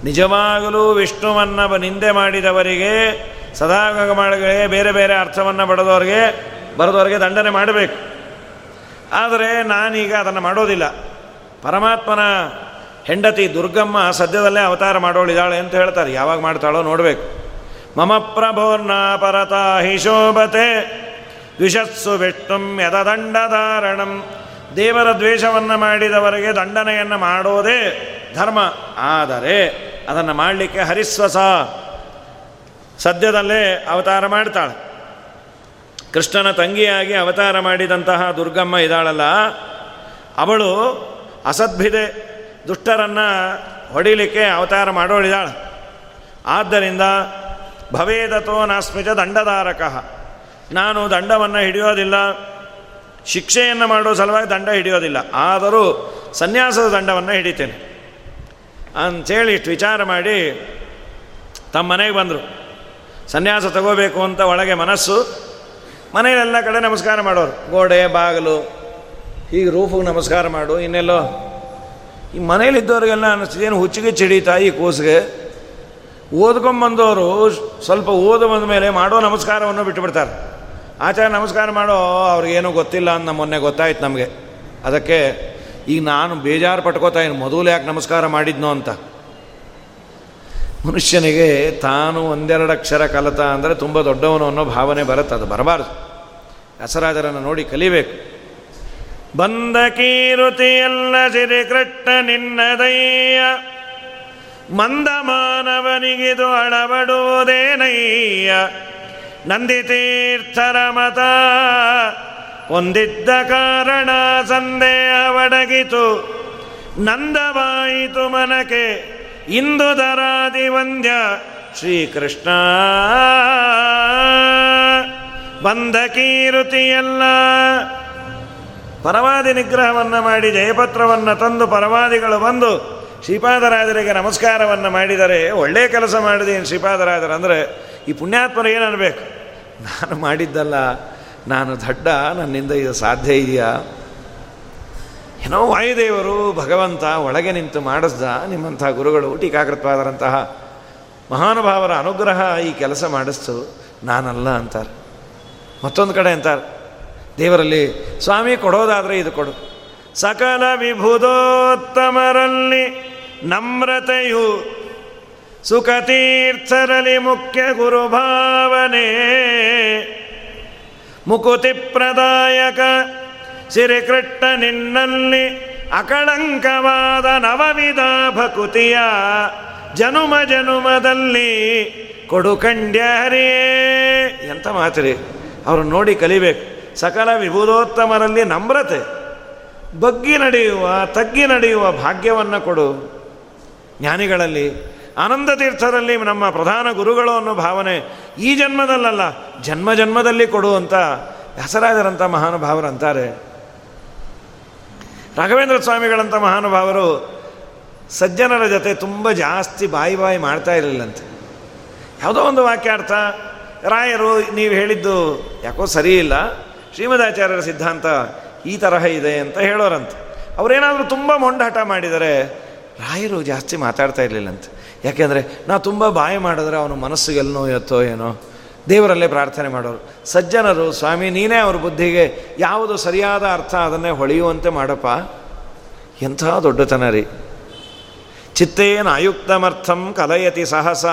ನಿಜವಾಗಲೂ ವಿಷ್ಣುವನ್ನ ನಿಂದೆ ಮಾಡಿದವರಿಗೆ ಸದಾಗಮಗಳಿಗೆ ಬೇರೆ ಬೇರೆ ಅರ್ಥವನ್ನು ಬಡದವ್ರಿಗೆ ಬರೆದವ್ರಿಗೆ ದಂಡನೆ ಮಾಡಬೇಕು. ಆದರೆ ನಾನೀಗ ಅದನ್ನು ಮಾಡೋದಿಲ್ಲ. ಪರಮಾತ್ಮನ ಹೆಂಡತಿ ದುರ್ಗಮ್ಮ ಸದ್ಯದಲ್ಲೇ ಅವತಾರ ಮಾಡೋಳಿದ್ದಾಳೆ ಅಂತ ಹೇಳ್ತಾರೆ. ಯಾವಾಗ ಮಾಡ್ತಾಳೋ ನೋಡಬೇಕು. ಮಮ ಪ್ರಭೋರ್ನಾ ಪರತಾ ಹಿ ಶೋಭತೆ ದ್ವಿಷತ್ಸು ವಿಷ್ಣುಂ ಯದದಂಡಧಾರಣಂ ದೇವರ ದ್ವೇಷವನ್ನು ಮಾಡಿದವರಿಗೆ ದಂಡನೆಯನ್ನು ಮಾಡೋದೇ ಧರ್ಮ. ಆದರೆ ಅದನ್ನು ಮಾಡಲಿಕ್ಕೆ ಹರಿಸ್ವಸ ಸದ್ಯದಲ್ಲೇ ಅವತಾರ ಮಾಡ್ತಾಳೆ. ಕೃಷ್ಣನ ತಂಗಿಯಾಗಿ ಅವತಾರ ಮಾಡಿದಂತಹ ದುರ್ಗಮ್ಮ ಇದ್ದಾಳಲ್ಲ ಅವಳು ಅಸದ್ಭಿದೆ, ದುಷ್ಟರನ್ನು ಹೊಡಿಲಿಕ್ಕೆ ಅವತಾರ ಮಾಡೋಳಿದಾಳೆ. ಆದ್ದರಿಂದ ಭವೇದತೋ ನಾಸ್ಮಿತ ದಂಡಧಾರಕ. ನಾನು ದಂಡವನ್ನು ಹಿಡಿಯೋದಿಲ್ಲ, ಶಿಕ್ಷೆಯನ್ನು ಮಾಡೋ ಸಲುವಾಗಿ ದಂಡ ಹಿಡಿಯೋದಿಲ್ಲ, ಆದರೂ ಸನ್ಯಾಸದ ದಂಡವನ್ನು ಹಿಡಿತೇನೆ. ಅಂಥೇಳಿ ಇಷ್ಟು ವಿಚಾರ ಮಾಡಿ ತಮ್ಮ ಮನೆಗೆ ಬಂದರು. ಸನ್ಯಾಸ ತಗೋಬೇಕು ಅಂತ ಒಳಗೆ ಮನಸ್ಸು, ಮನೆಯಲ್ಲೆಲ್ಲ ಕಡೆ ನಮಸ್ಕಾರ ಮಾಡೋರು. ಗೋಡೆ, ಬಾಗಿಲು, ಹೀಗೆ ರೂಫಿಗೆ ನಮಸ್ಕಾರ ಮಾಡು, ಇನ್ನೆಲ್ಲೋ. ಈ ಮನೇಲಿದ್ದವ್ರಿಗೆಲ್ಲ ಅನ್ನಿಸ್ತಿದೇನು ಹುಚ್ಚಿಗೆ ಚಿಡೀತಾ ಈ ಕೂಸಿಗೆ? ಓದ್ಕೊಂಬಂದವರು ಸ್ವಲ್ಪ ಓದು ಬಂದ ಮೇಲೆ ಮಾಡೋ ನಮಸ್ಕಾರವನ್ನು ಬಿಟ್ಟುಬಿಡ್ತಾರೆ. ಆಚಾರ ನಮಸ್ಕಾರ ಮಾಡೋ ಅವ್ರಿಗೇನೂ ಗೊತ್ತಿಲ್ಲ ಅಂತ ಮೊನ್ನೆ ಗೊತ್ತಾಯ್ತು ನಮಗೆ. ಅದಕ್ಕೆ ಈಗ ನಾನು ಬೇಜಾರು ಪಟ್ಕೋತಾ ಇನ್ನು ಮೊದಲು ಯಾಕೆ ನಮಸ್ಕಾರ ಮಾಡಿದ್ನೋ ಅಂತ. ಮನುಷ್ಯನಿಗೆ ತಾನು ಒಂದೆರಡು ಅಕ್ಷರ ಕಲಿತ ಅಂದರೆ ತುಂಬ ದೊಡ್ಡವನು ಅನ್ನೋ ಭಾವನೆ ಬರುತ್ತೆ. ಅದು ಬರಬಾರ್ದು. ಹೆಸರಾದರನ್ನು ನೋಡಿ ಕಲಿಬೇಕು. ಬಂದ ಕೀರುತಿಯಲ್ಲ ನಿನ್ನ ನಿನ್ನದಯ್ಯ ಮಂದ ಮಾನವನಿಗಿದು ಅಳವಡುವುದೇನಯ್ಯ ನಂದಿತೀರ್ಥರ ಮತ ಹೊಂದಿದ್ದ ಕಾರಣ ಸಂದೇಹವಡಗಿತು ನಂದವಾಯಿತು ಮನಕೆ ಇಂದು ದರಾದಿ ವಂದ್ಯ ಶ್ರೀಕೃಷ್ಣ. ಬಂದ ಕೀರುತಿಯಲ್ಲ. ಪರವಾದಿ ನಿಗ್ರಹವನ್ನು ಮಾಡಿ ಜಯಪತ್ರವನ್ನು ತಂದು ಪರವಾದಿಗಳು ಬಂದು ಶ್ರೀಪಾದರಾಜರಿಗೆ ನಮಸ್ಕಾರವನ್ನು ಮಾಡಿದರೆ ಒಳ್ಳೆಯ ಕೆಲಸ ಮಾಡಿದೆ ಶ್ರೀಪಾದರಾಜರು ಅಂದರೆ, ಈ ಪುಣ್ಯಾತ್ಮರು ಏನು ನಾನು ಮಾಡಿದ್ದಲ್ಲ, ನಾನು ದಡ್ಡ, ನನ್ನಿಂದ ಇದು ಸಾಧ್ಯ ಇದೆಯಾ? ಏನೋ ವಾಯುದೇವರು ಭಗವಂತ ಒಳಗೆ ನಿಂತು ಮಾಡಿಸ್ದ, ನಿಮ್ಮಂಥ ಗುರುಗಳು ಟೀಕಾಕೃತವಾದರಂತಹ ಮಹಾನುಭಾವರ ಅನುಗ್ರಹ ಈ ಕೆಲಸ ಮಾಡಿಸ್ತು. ನಾನಲ್ಲ ಅಂತಾರೆ. ಮತ್ತೊಂದು ಕಡೆ ಅಂತಾರೆ, ದೇವರಲ್ಲಿ ಸ್ವಾಮಿ ಕೊಡೋದಾದರೆ ಇದು ಕೊಡು. ಸಕಲ ವಿಭುದೋತ್ತಮರಲ್ಲಿ ನಮ್ರತೆಯು ಸುಖತೀರ್ಥರಲ್ಲಿ ಮುಖ್ಯ ಗುರುಭಾವನೆ. ಮುಕುತಿ ಪ್ರದಾಯಕ ಸಿರಿಕೃಟ್ಟ ನಿನ್ನಲ್ಲಿ ಅಕಳಂಕವಾದ ನವವಿಧ ಭಕುತಿಯ ಜನುಮ ಜನುಮದಲ್ಲಿ ಕೊಡು ಕಂಡ್ಯಾರಿಯೇ ಎಂಥ ಮಾತ್ರಿ ಅವರು ನೋಡಿ ಕಲಿಬೇಕು. ಸಕಲ ವಿಭುದೋತ್ತಮರಲ್ಲಿ ನಮ್ರತೆ. ಬಗ್ಗಿ ನಡೆಯುವ, ತಗ್ಗಿ ನಡೆಯುವ ಭಾಗ್ಯವನ್ನು ಕೊಡು. ಜ್ಞಾನಿಗಳಲ್ಲಿ ಆನಂದ ತೀರ್ಥದಲ್ಲಿ ನಮ್ಮ ಪ್ರಧಾನ ಗುರುಗಳು ಅನ್ನೋ ಭಾವನೆ ಈ ಜನ್ಮದಲ್ಲಲ್ಲ, ಜನ್ಮ ಜನ್ಮದಲ್ಲಿ ಕೊಡು ಅಂತ ವ್ಯಾಸರಾಜರಂಥ ಮಹಾನುಭಾವರು ಅಂತಾರೆ. ರಾಘವೇಂದ್ರ ಸ್ವಾಮಿಗಳಂಥ ಮಹಾನುಭಾವರು ಸಜ್ಜನರ ಜೊತೆ ತುಂಬ ಜಾಸ್ತಿ ಬಾಯಿ ಬಾಯಿ ಮಾಡ್ತಾ ಇರಲಿಲ್ಲಂತೆ. ಯಾವುದೋ ಒಂದು ವಾಕ್ಯಾರ್ಥ, ರಾಯರು ನೀವು ಹೇಳಿದ್ದು ಯಾಕೋ ಸರಿ ಇಲ್ಲ ಶ್ರೀಮದಾಚಾರ್ಯರ ಸಿದ್ಧಾಂತ ಈ ತರಹ ಇದೆ ಅಂತ ಹೇಳೋರಂತೆ. ಅವರೇನಾದರೂ ತುಂಬ ಮೊಂಡಾಟ ಮಾಡಿದರೆ ರಾಯರು ಜಾಸ್ತಿ ಮಾತಾಡ್ತಾ ಇರಲಿಲ್ಲಂತೆ. ಯಾಕೆಂದರೆ ನಾ ತುಂಬ ಬಾಯಿ ಮಾಡಿದ್ರೆ ಅವನು ಮನಸ್ಸಿಗೆಲ್ಲೋ ಎತ್ತೋ ಏನೋ. ದೇವರಲ್ಲೇ ಪ್ರಾರ್ಥನೆ ಮಾಡೋರು. ಸಜ್ಜನರು, ಸ್ವಾಮಿ, ನೀನೇ ಅವ್ರ ಬುದ್ಧಿಗೆ ಯಾವುದು ಸರಿಯಾದ ಅರ್ಥ ಅದನ್ನೇ ಹೊಳೆಯುವಂತೆ ಮಾಡಪ್ಪ. ಎಂಥ ದೊಡ್ಡತನ ರೀ. ಚಿತ್ತೇನ ಆಯುಕ್ತಮರ್ಥಂ ಕಲಯತಿ ಸಹಸ,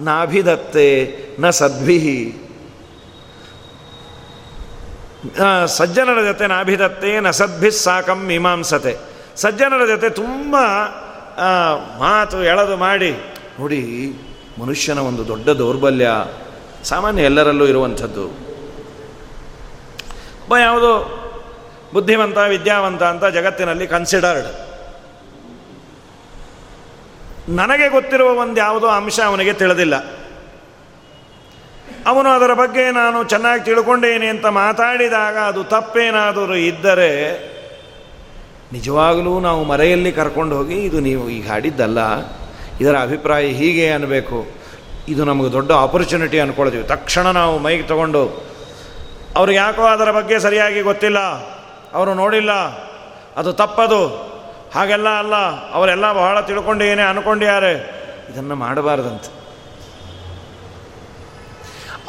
ನಾಭಿದತ್ತೆ ನ ಸದ್ಭಿಹಿ. ಸಜ್ಜನರ ಜೊತೆ ನಾಭಿದತ್ತೆ ನಸದ್ಭಿಸ್ ಸದ್ಭಿ ಸಾಕಂ ಮೀಮಾಂಸತೆ. ಸಜ್ಜನರ ಜೊತೆ ತುಂಬ ಮಾತು ಎಳೆದು ಮಾಡಿ, ನೋಡಿ, ಮನುಷ್ಯನ ಒಂದು ದೊಡ್ಡ ದೌರ್ಬಲ್ಯ ಸಾಮಾನ್ಯ ಎಲ್ಲರಲ್ಲೂ ಇರುವಂಥದ್ದು. ಒಬ್ಬ ಯಾವುದೋ ಬುದ್ಧಿವಂತ, ವಿದ್ಯಾವಂತ ಅಂತ ಜಗತ್ತಿನಲ್ಲಿ ಕನ್ಸಿಡರ್ಡ್ ನನಗೆ ಗೊತ್ತಿರುವ ಒಂದು ಯಾವುದೋ ಅಂಶ ಅವನಿಗೆ ತಿಳಿದಿಲ್ಲ. ಅವನು ಅದರ ಬಗ್ಗೆ ನಾನು ಚೆನ್ನಾಗಿ ತಿಳ್ಕೊಂಡೇನೆ ಅಂತ ಮಾತಾಡಿದಾಗ ಅದು ತಪ್ಪೇನಾದರೂ ಇದ್ದರೆ ನಿಜವಾಗಲೂ ನಾವು ಮರೆಯಲ್ಲಿ ಕರ್ಕೊಂಡು ಹೋಗಿ, ಇದು ನೀವು ಈಗ ಹಾಡಿದ್ದಲ್ಲ, ಇದರ ಅಭಿಪ್ರಾಯ ಹೀಗೆ ಅನ್ನಬೇಕು ಇದು ನಮಗೆ ದೊಡ್ಡ ಆಪರ್ಚುನಿಟಿ ಅಂದ್ಕೊಳ್ತೀವಿ ತಕ್ಷಣ ನಾವು ಮೈಗೆ ತಗೊಂಡು, ಅವ್ರು ಯಾಕೋ ಅದರ ಬಗ್ಗೆ ಸರಿಯಾಗಿ ಗೊತ್ತಿಲ್ಲ? ಅವರು ನೋಡಿಲ್ಲ? ಅದು ತಪ್ಪದು? ಹಾಗೆಲ್ಲ ಅಲ್ಲ, ಅವರೆಲ್ಲ ಬಹಳ ತಿಳ್ಕೊಂಡು ಏನೇ ಅನ್ಕೊಂಡ್ಯಾರೆ. ಇದನ್ನು ಮಾಡಬಾರ್ದಂತೆ.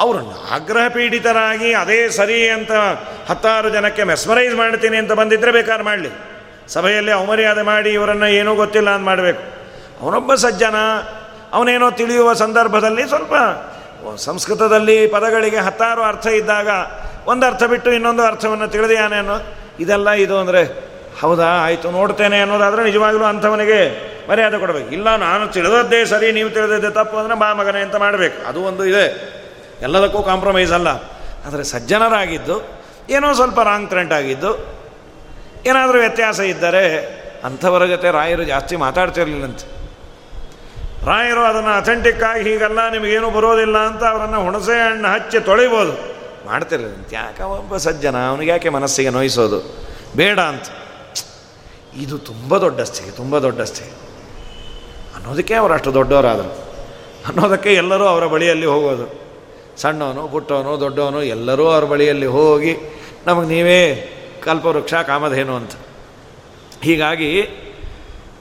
ಅವರು ಆಗ್ರಹ ಪೀಡಿತರಾಗಿ ಅದೇ ಸರಿ ಅಂತ ಹತ್ತಾರು ಜನಕ್ಕೆ ಮೆಸ್ಮರೈಸ್ ಮಾಡ್ತೀನಿ ಅಂತ ಬಂದಿದ್ದರೆ ಬೇಕಾದ್ರೆ ಮಾಡಲಿ. ಸಭೆಯಲ್ಲಿ ಅವಮರ್ಯಾದೆ ಮಾಡಿ ಇವರನ್ನು ಏನೂ ಗೊತ್ತಿಲ್ಲ ಅಂತ ಮಾಡಬೇಕು. ಅವನೊಬ್ಬ ಸಜ್ಜನ, ಅವನೇನೋ ತಿಳಿಯುವ ಸಂದರ್ಭದಲ್ಲಿ ಸ್ವಲ್ಪ ಸಂಸ್ಕೃತದಲ್ಲಿ ಪದಗಳಿಗೆ ಹತ್ತಾರು ಅರ್ಥ ಇದ್ದಾಗ ಒಂದು ಅರ್ಥ ಬಿಟ್ಟು ಇನ್ನೊಂದು ಅರ್ಥವನ್ನು ತಿಳಿದಿಯಾನೆ ಅನ್ನೋ ಇದೆಲ್ಲ ಇದು ಅಂದರೆ ಹೌದಾ, ಆಯಿತು, ನೋಡ್ತೇನೆ ಅನ್ನೋದಾದರೆ ನಿಜವಾಗಲೂ ಅಂಥವನಿಗೆ ಮರ್ಯಾದೆ ಕೊಡಬೇಕು. ಇಲ್ಲ, ನಾನು ತಿಳಿದದ್ದೇ ಸರಿ, ನೀವು ತಿಳಿದದ್ದೇ ತಪ್ಪು ಅಂದರೆ ಬಾ ಮಗನೇ ಅಂತ ಮಾಡಬೇಕು. ಅದು ಒಂದು ಇದೆ. ಎಲ್ಲದಕ್ಕೂ ಕಾಂಪ್ರಮೈಸ್ ಅಲ್ಲ. ಆದರೆ ಸಜ್ಜನರಾಗಿದ್ದು, ಏನೋ ಸ್ವಲ್ಪ ರಾಂಗ್ ಟ್ರೆಂಟ್ ಆಗಿದ್ದು, ಏನಾದರೂ ವ್ಯತ್ಯಾಸ ಇದ್ದರೆ ಅಂಥವರ ಜೊತೆ ರಾಯರು ಜಾಸ್ತಿ ಮಾತಾಡ್ತಿರಲಿಲ್ಲಂತೆ. ರಾಯರು ಅದನ್ನು ಅಥೆಂಟಿಕ್ ಆಗಿ ಹೀಗೆಲ್ಲ ನಿಮಗೇನು ಬರೋದಿಲ್ಲ ಅಂತ ಅವರನ್ನು ಹುಣಸೆ ಹಣ್ಣು ಹಚ್ಚಿ ತೊಳಿಬೋದು. ಮಾಡ್ತಿರ್ಲಿಲ್ಲಂತೆ. ಯಾಕೆ ಒಬ್ಬ ಸಜ್ಜನ? ಅವನಿಗೆ ಯಾಕೆ ಮನಸ್ಸಿಗೆ ನೋಯಿಸೋದು? ಬೇಡ ಅಂತ. ಇದು ತುಂಬ ದೊಡ್ಡ ದೊಡ್ಡಸ್ತಿಗೆ ತುಂಬ ದೊಡ್ಡಸ್ತಿಗೆ ಅನ್ನೋದಕ್ಕೆ ಅವರು ಅಷ್ಟು ದೊಡ್ಡವರಾದರು. ಅನ್ನೋದಕ್ಕೆ ಎಲ್ಲರೂ ಅವರ ಬಳಿಯಲ್ಲಿ ಹೋಗೋದು. ಸಣ್ಣವನು, ಪುಟ್ಟವನು, ದೊಡ್ಡವನು, ಎಲ್ಲರೂ ಅವ್ರ ಬಳಿಯಲ್ಲಿ ಹೋಗಿ ನಮಗೆ ನೀವೇ ಕಲ್ಪವೃಕ್ಷ, ಕಾಮಧೇನು ಅಂತ. ಹೀಗಾಗಿ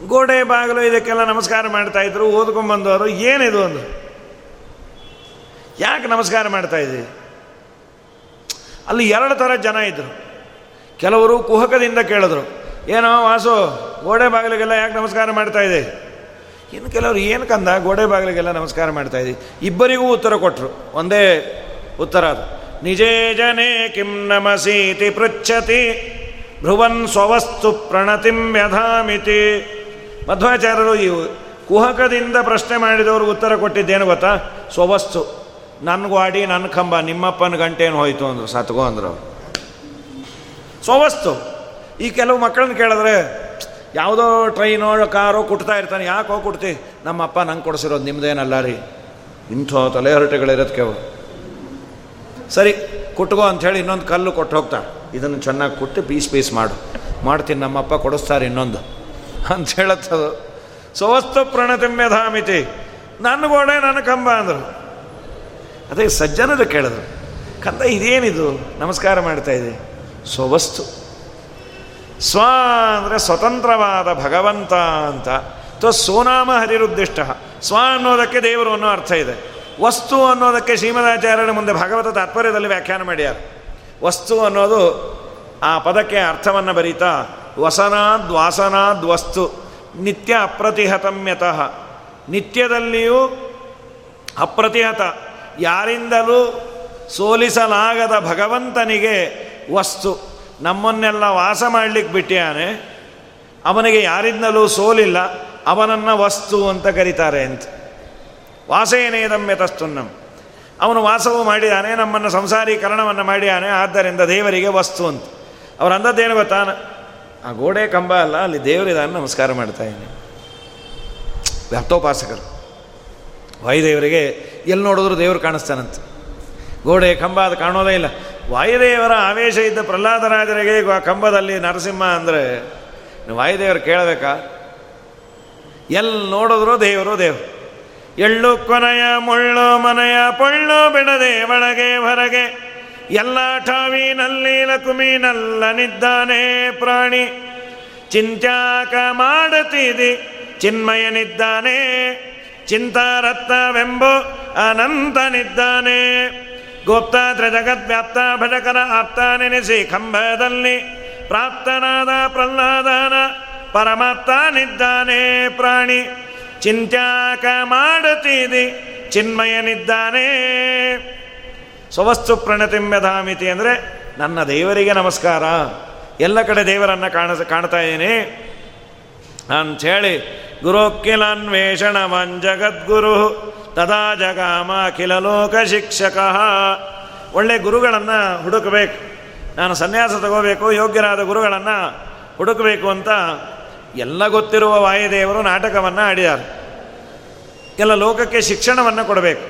ಗೋಡೆ, ಬಾಗಿಲು ಇದಕ್ಕೆಲ್ಲ ನಮಸ್ಕಾರ ಮಾಡ್ತಾ ಇದ್ರು ಓದ್ಕೊಂಡ್ಬಂದವರು ಏನಿದು ಅಂದರು. ಯಾಕೆ ನಮಸ್ಕಾರ ಮಾಡ್ತಾ ಇದ್ದೀವಿ ಅಲ್ಲಿ ಎರಡು ಥರ ಜನ ಇದ್ದರು ಕೆಲವರು ಕುಹಕದಿಂದ ಕೇಳಿದ್ರು, ಏನೋ ವಾಸು, ಗೋಡೆ, ಬಾಗಿಲಿಗೆಲ್ಲ ಯಾಕೆ ನಮಸ್ಕಾರ ಮಾಡ್ತಾ ಇದೆ ಇನ್ನು ಕೆಲವರು ಏನು ಕಂದ, ಗೋಡೆ ಬಾಗಿಲಿಗೆಲ್ಲ ನಮಸ್ಕಾರ ಮಾಡ್ತಾ ಇದ್ದೀವಿ. ಇಬ್ಬರಿಗೂ ಉತ್ತರ ಕೊಟ್ಟರು ಒಂದೇ ಉತ್ತರ ಅದು. ನಿಜೇ ಜನೇ ಕಿಂ ನಮಸೀತಿ ಪೃಚ್ಛತಿ ಭ್ರುವನ್ ಸ್ವವಸ್ತು ಪ್ರಣತಿಂ ವ್ಯಧಾಮಿತಿ. ಮಧ್ವಾಚಾರ್ಯರು ಈ ಕುಹಕದಿಂದ ಪ್ರಶ್ನೆ ಮಾಡಿದವರು ಉತ್ತರ ಕೊಟ್ಟಿದ್ದೇನು ಗೊತ್ತಾ? ಸ್ವವಸ್ತು. ನನ್ನ ಗಾಡಿ ನನ್ನ ಕಂಬ, ನಿಮ್ಮಪ್ಪನ ಗಂಟೇನು ಹೋಯ್ತು ಅಂದರು ಸತ್ಗೋ ಅಂದರು ಸ್ವವಸ್ತು. ಈ ಕೆಲವು ಮಕ್ಕಳನ್ನ ಕೇಳಿದ್ರೆ ಯಾವುದೋ ಟ್ರೈನೋ ಕಾರೋ ಕುಟ್ತಾ ಇರ್ತಾನೆ, ಯಾಕೋ ಕೊಡ್ತಿ ನಮ್ಮಪ್ಪ ನಂಗೆ ಕೊಡಿಸಿರೋದು ನಿಮ್ದೇನಲ್ಲ ರೀ? ಇಂಥ ತಲೆ ಹರಟೆಗಳಿರೋದಕ್ಕೆ ಅವು ಸರಿ ಕುಟ್ಗೋ ಅಂಥೇಳಿ ಇನ್ನೊಂದು ಕಲ್ಲು ಕೊಟ್ಟು ಹೋಗ್ತಾ. ಇದನ್ನು ಚೆನ್ನಾಗಿ ಕೊಟ್ಟು ಪೀಸ್ ಪೀಸ್ ಮಾಡು. ಮಾಡ್ತೀನಿ, ನಮ್ಮಪ್ಪ ಕೊಡಿಸ್ತಾರೆ ಇನ್ನೊಂದು. ಅಂತ ಹೇಳತ್ತದು. ಪ್ರಣತಿಮ್ಮೆ ಪ್ರಣತಿಮ್ಯಧಾಮಿತಿ ನನ್ನ ಗೋಡೆ ನನ್ನ ಕಂಬ ಅಂದರು. ಅದೇ ಸಜ್ಜನರು ಕೇಳಿದ್ರು, ಕಂದ ಇದೇನಿದು? ನಮಸ್ಕಾರ ಮಾಡ್ತಾ ಇದೆ ಸ್ವವಸ್ತು ಸ್ವ ಅಂದರೆ ಸ್ವತಂತ್ರವಾದ ಭಗವಂತ ಅಂತ. ಅಥವಾ ಸೋನಾಮ ಹರಿರುದ್ದಿಷ್ಟ. ಸ್ವ ಅನ್ನೋದಕ್ಕೆ ದೇವರು ಅನ್ನೋ ಅರ್ಥ ಇದೆ. ವಸ್ತು ಅನ್ನೋದಕ್ಕೆ ಶ್ರೀಮದಾಚಾರ್ಯರ ಮುಂದೆ ಭಗವತ ತಾತ್ಪರ್ಯದಲ್ಲಿ ವ್ಯಾಖ್ಯಾನ ಮಾಡ್ಯಾರ. ವಸ್ತು ಅನ್ನೋದು ಆ ಪದಕ್ಕೆ ಅರ್ಥವನ್ನು ಬರೀತಾ, ವಸನಾದ್ ವಾಸನಾದ್ ವಸ್ತು, ನಿತ್ಯ ಅಪ್ರತಿಹತಮ್ಯತಃ ನಿತ್ಯದಲ್ಲಿಯೂ ಅಪ್ರತಿಹತ. ಯಾರಿಂದಲೂ ಸೋಲಿಸಲಾಗದ ಭಗವಂತನಿಗೆ ವಸ್ತು. ನಮ್ಮನ್ನೆಲ್ಲ ವಾಸ ಮಾಡಲಿಕ್ಕೆ ಬಿಟ್ಟಿಯಾನೆ ಅವನಿಗೆ ಯಾರಿದ್ನಲ್ಲೂ ಸೋಲಿಲ್ಲ, ಅವನನ್ನು ವಸ್ತು ಅಂತ ಕರೀತಾರೆ ಅಂತ. ವಾಸೇನೇದಮ್ಯ ತಸ್ತುನ್ನಂ. ಅವನು ವಾಸವೂ ಮಾಡಿದಾನೆ, ನಮ್ಮನ್ನು ಸಂಸಾರೀಕರಣವನ್ನು ಮಾಡಿದಾನೆ, ಆದ್ದರಿಂದ ದೇವರಿಗೆ ವಸ್ತು ಅಂತ. ಅವ್ರು ಅಂದದ್ದೇನು ಗೊತ್ತಾ? ಆ ಗೋಡೆ ಕಂಬ ಅಲ್ಲ, ಅಲ್ಲಿ ದೇವರಿದಾನೆ ನಮಸ್ಕಾರ ಮಾಡ್ತಾ ಇದ್ದೀನಿ ವ್ಯಾಪ್ತೋಪಾಸಕರು. ವಾಯುದೇವರಿಗೆ ಎಲ್ಲಿ ನೋಡಿದ್ರು ದೇವರು ಕಾಣಿಸ್ತಾನಂತ. ಗೋಡೆ ಕಂಬ ಅದು ಕಾಣೋದೇ ಇಲ್ಲ. ವಾಯುದೇವರ ಆವೇಶ ಇದ್ದ ಪ್ರಹ್ಲಾದರಾಜರಿಗೆ ಕಂಬದಲ್ಲಿ ನರಸಿಂಹ ಅಂದರೆ ವಾಯುದೇವರು ಕೇಳಬೇಕಾ? ಎಲ್ಲಿ ನೋಡಿದ್ರು ದೇವರು ದೇವರು. ಎಳ್ಳು ಕೊನೆಯ ಮುಳ್ಳು ಮನೆಯ ಪೊಳ್ಳು ಬಿಡದೆ ಒಳಗೆ ಹೊರಗೆ. ಎಲ್ಲ ಠಾವಿನಲ್ಲಿ ಲಕುಮಿನಲ್ಲನಿದ್ದಾನೆ ಪ್ರಾಣಿ. ಚಿಂತ್ಯಾಕ ಮಾಡತಿದಿ ಚಿನ್ಮಯನಿದ್ದಾನೆ ಚಿಂತಾರತ್ನವೆಂಬು ಅನಂತನಿದ್ದಾನೆ ಗೋಪ್ತಾದ್ರ ಜಗದ್ವ್ಯಾಪ್ತ ಭಜಕರ ಆಪ್ತ ನೆನೆಸಿ ಕಂಬದಲ್ಲಿ ಪ್ರಾಪ್ತನಾದ ಪ್ರಹ್ಲಾದನ ಪರಮಾತ್ಮನಿದ್ದಾನೆ ಪ್ರಾಣಿ ಚಿಂತ್ಯಾಕ ಮಾಡುತ್ತೀದಿ ಚಿನ್ಮಯನಿದ್ದಾನೆ ಸ್ವವಸ್ತು ಪ್ರಣತಿಮ್ಯಧಾಮಿತಿ ಅಂದರೆ ನನ್ನ ದೇವರಿಗೆ ನಮಸ್ಕಾರ. ಎಲ್ಲ ಕಡೆ ದೇವರನ್ನು ಕಾಣ ಕಾಣ್ತಾ ಇದ್ದೀನಿ. ಅಂಥೇಳಿ ಗುರೋಕ್ಕಿಲನ್ವೇಷಣವನ್ ಜಗದ್ಗುರು ತದಾ ಜಗಾಮ ಅಖಿಲ ಲೋಕ ಶಿಕ್ಷಕ. ಒಳ್ಳೆ ಗುರುಗಳನ್ನು ಹುಡುಕಬೇಕು. ನಾನು ಸನ್ಯಾಸ ತಗೋಬೇಕು, ಯೋಗ್ಯರಾದ ಗುರುಗಳನ್ನು ಹುಡುಕಬೇಕು ಅಂತ ಎಲ್ಲ ಗೊತ್ತಿರುವ ವಾಯುದೇವರು ನಾಟಕವನ್ನು ಆಡಿದ್ದಾರೆ. ಎಲ್ಲ ಲೋಕಕ್ಕೆ ಶಿಕ್ಷಣವನ್ನು ಕೊಡಬೇಕು.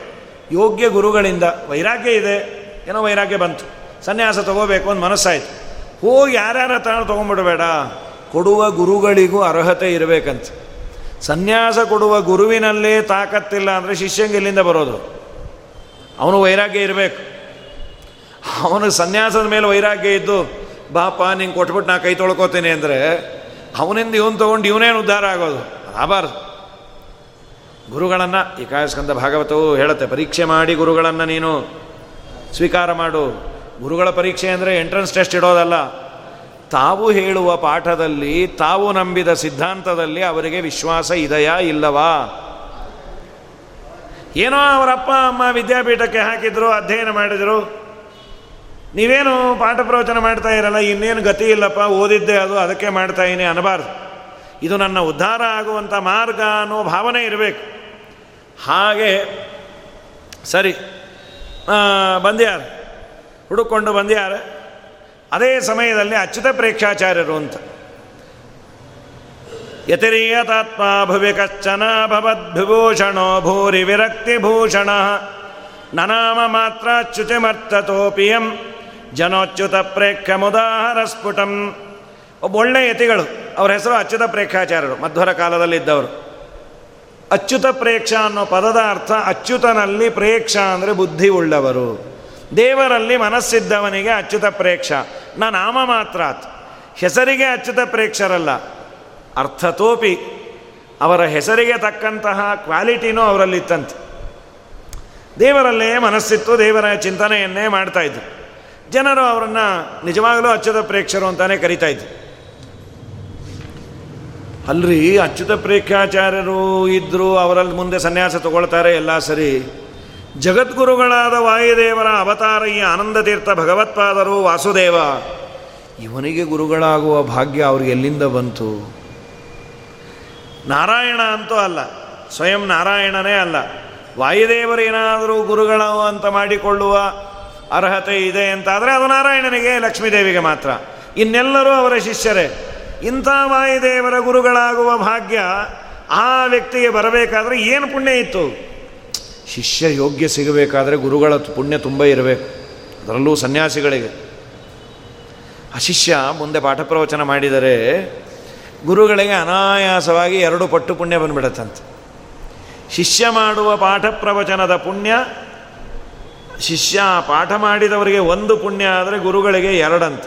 ಯೋಗ್ಯ ಗುರುಗಳಿಂದ ವೈರಾಗ್ಯ ಇದೆ, ಏನೋ ವೈರಾಗ್ಯ ಬಂತು. ಸನ್ಯಾಸ ತಗೋಬೇಕು ಅಂತ ಮನಸ್ಸಾಯಿತು. ಹೋಗಿ ಯಾರ್ಯಾರ ತಾನು ತೊಗೊಂಡ್ಬಿಡಬೇಡ. ಕೊಡುವ ಗುರುಗಳಿಗೂ ಅರ್ಹತೆ ಇರಬೇಕಂತ. ಸನ್ಯಾಸ ಕೊಡುವ ಗುರುವಿನಲ್ಲೇ ತಾಕತ್ತಿಲ್ಲ ಅಂದರೆ ಶಿಷ್ಯಂಗೆ ಇಲ್ಲಿಂದ ಬರೋದು? ಅವನು ವೈರಾಗ್ಯ ಇರಬೇಕು. ಅವನು ಸನ್ಯಾಸದ ಮೇಲೆ ವೈರಾಗ್ಯ ಇದ್ದು, ಬಾಪ, ನಿಂಗೆ ಕೊಟ್ಬಿಟ್ಟು ನಾ ಕೈ ತೊಳ್ಕೊತೀನಿ ಅಂದರೆ ಅವನಿಂದ ಇವನು ತೊಗೊಂಡು ಇವನೇನು ಉದ್ಧಾರ ಆಗೋದು? ಆಗಬಾರ್ದು ಗುರುಗಳನ್ನು, ಈ ಕಾಯಸ್ಕಂದ ಭಾಗವತವು ಹೇಳುತ್ತೆ, ಪರೀಕ್ಷೆ ಮಾಡಿ ಗುರುಗಳನ್ನು ನೀನು ಸ್ವೀಕಾರ ಮಾಡು. ಗುರುಗಳ ಪರೀಕ್ಷೆ ಅಂದರೆ ಎಂಟ್ರೆನ್ಸ್ ಟೆಸ್ಟ್ ಇಡೋದಲ್ಲ. ತಾವು ಹೇಳುವ ಪಾಠದಲ್ಲಿ, ತಾವು ನಂಬಿದ ಸಿದ್ಧಾಂತದಲ್ಲಿ ಅವರಿಗೆ ವಿಶ್ವಾಸ ಇದೆಯಾ ಇಲ್ಲವಾ? ಏನೋ ಅವರಪ್ಪ ಅಮ್ಮ ವಿದ್ಯಾಪೀಠಕ್ಕೆ ಹಾಕಿದ್ರು, ಅಧ್ಯಯನ ಮಾಡಿದರು. ನೀವೇನು ಪಾಠ ಪ್ರವಚನ ಮಾಡ್ತಾ ಇರಲ್ಲ, ಇನ್ನೇನು ಗತಿ ಇಲ್ಲಪ್ಪ, ಓದಿದ್ದೆ ಅದು, ಅದಕ್ಕೆ ಮಾಡ್ತಾ ಇದೀನಿ ಅನ್ನಬಾರ್ದು. ಇದು ನನ್ನ ಉದ್ಧಾರ ಆಗುವಂಥ ಮಾರ್ಗ ಅನ್ನೋ ಭಾವನೆ ಇರಬೇಕು. ಹಾಗೆ, ಸರಿ ಬಂದ್ಯಾರ ಹುಡುಕೊಂಡು ಬಂದ್ಯಾರ ಅದೇ ಸಮಯದಲ್ಲಿ ಅಚ್ಯುತ ಪ್ರೇಕ್ಷಾಚಾರ್ಯರು ಅಂತ. ಯತಿರೀಯತಾತ್ಮ ಭುವಿ ಕಶ್ಚನ ಭವದ್ವಿಭೂಷಣೋ ಭೂರಿ ವಿರಕ್ತಿಭೂಷಣ. ನನಾಮ ಮಾತ್ರ ಚ್ಯುತಿಮರ್ಥತೋಪಿಯಂ ಜನೋಚ್ಯುತ ಪ್ರೇಕ್ಷಮುದಾಹರ ಸ್ಫುಟಂ. ಒಬ್ಬ ಒಳ್ಳೆಯ ಯತಿಗಳು. ಅವರ ಹೆಸರು ಅಚ್ಯುತ ಪ್ರೇಕ್ಷಾಚಾರ್ಯರು. ಮಧ್ವರ ಕಾಲದಲ್ಲಿದ್ದವರು. ಅಚ್ಯುತ ಪ್ರೇಕ್ಷ ಅನ್ನೋ ಪದದ ಅರ್ಥ ಅಚ್ಯುತನಲ್ಲಿ ಪ್ರೇಕ್ಷ ಅಂದರೆ ಬುದ್ಧಿ ಉಳ್ಳವರು. ದೇವರಲ್ಲಿ ಮನಸ್ಸಿದ್ದವನಿಗೆ ಅಚ್ಯುತ ಪ್ರೇಕ್ಷ. ನ ನಾಮ ಮಾತ್ರ ಹೆಸರಿಗೆ ಅಚ್ಯುತ ಪ್ರೇಕ್ಷರಲ್ಲ. ಅರ್ಥತೋಪಿ ಅವರ ಹೆಸರಿಗೆ ತಕ್ಕಂತಹ ಕ್ವಾಲಿಟಿನೂ ಅವರಲ್ಲಿತ್ತಂತೆ. ದೇವರಲ್ಲೇ ಮನಸ್ಸಿತ್ತು, ದೇವರ ಚಿಂತನೆಯನ್ನೇ ಮಾಡ್ತಾಯಿದ್ರು ಜನರು ಅವರನ್ನು ನಿಜವಾಗಲೂ ಅಚ್ಯುತ ಪ್ರೇಕ್ಷರು ಅಂತಾನೆ ಕರಿತಾ ಇದ್ರು. ಅಲ್ರಿ, ಅಚ್ಯುತ ಪ್ರೇಕ್ಷಾಚಾರ್ಯರು ಇದ್ದರು ಅವರಲ್ಲಿ ಮುಂದೆ ಸನ್ಯಾಸ ತಗೊಳ್ತಾರೆ ಎಲ್ಲ ಸರಿ. ಜಗದ್ಗುರುಗಳಾದ ವಾಯುದೇವರ ಅವತಾರ ಈ ಆನಂದ ತೀರ್ಥ ಭಗವತ್ಪಾದರು ವಾಸುದೇವ. ಇವನಿಗೆ ಗುರುಗಳಾಗುವ ಭಾಗ್ಯ ಅವ್ರಿಗೆ ಎಲ್ಲಿಂದ ಬಂತು? ನಾರಾಯಣ ಅಂತೂ ಅಲ್ಲ, ಸ್ವಯಂ ನಾರಾಯಣನೇ ಅಲ್ಲ. ವಾಯುದೇವರೇನಾದರೂ ಗುರುಗಳು ಅಂತ ಮಾಡಿಕೊಳ್ಳುವ ಅರ್ಹತೆ ಇದೆ ಅಂತಾದರೆ ಅದು ನಾರಾಯಣನಿಗೆ, ಲಕ್ಷ್ಮೀದೇವಿಗೆ ಮಾತ್ರ. ಇನ್ನೆಲ್ಲರೂ ಅವರ ಶಿಷ್ಯರೇ. ಇಂಥ ವಾಯುದೇವರ ಗುರುಗಳಾಗುವ ಭಾಗ್ಯ ಆ ವ್ಯಕ್ತಿಗೆ ಬರಬೇಕಾದ್ರೆ ಏನು ಪುಣ್ಯ ಇತ್ತು? ಶಿಷ್ಯ ಯೋಗ್ಯ ಸಿಗಬೇಕಾದ್ರೆ ಗುರುಗಳ ಪುಣ್ಯ ತುಂಬ ಇರಬೇಕು. ಅದರಲ್ಲೂ ಸನ್ಯಾಸಿಗಳಿಗೆ. ಆ ಶಿಷ್ಯ ಮುಂದೆ ಪಾಠ ಪ್ರವಚನ ಮಾಡಿದರೆ ಗುರುಗಳಿಗೆ ಅನಾಯಾಸವಾಗಿ ಎರಡು ಪಟ್ಟು ಪುಣ್ಯ ಬಂದುಬಿಡತ್ತಂತೆ. ಶಿಷ್ಯ ಮಾಡುವ ಪಾಠ ಪ್ರವಚನದ ಪುಣ್ಯ, ಶಿಷ್ಯ ಪಾಠ ಮಾಡಿದವರಿಗೆ ಒಂದು ಪುಣ್ಯ ಆದರೆ ಗುರುಗಳಿಗೆ ಎರಡಂತ.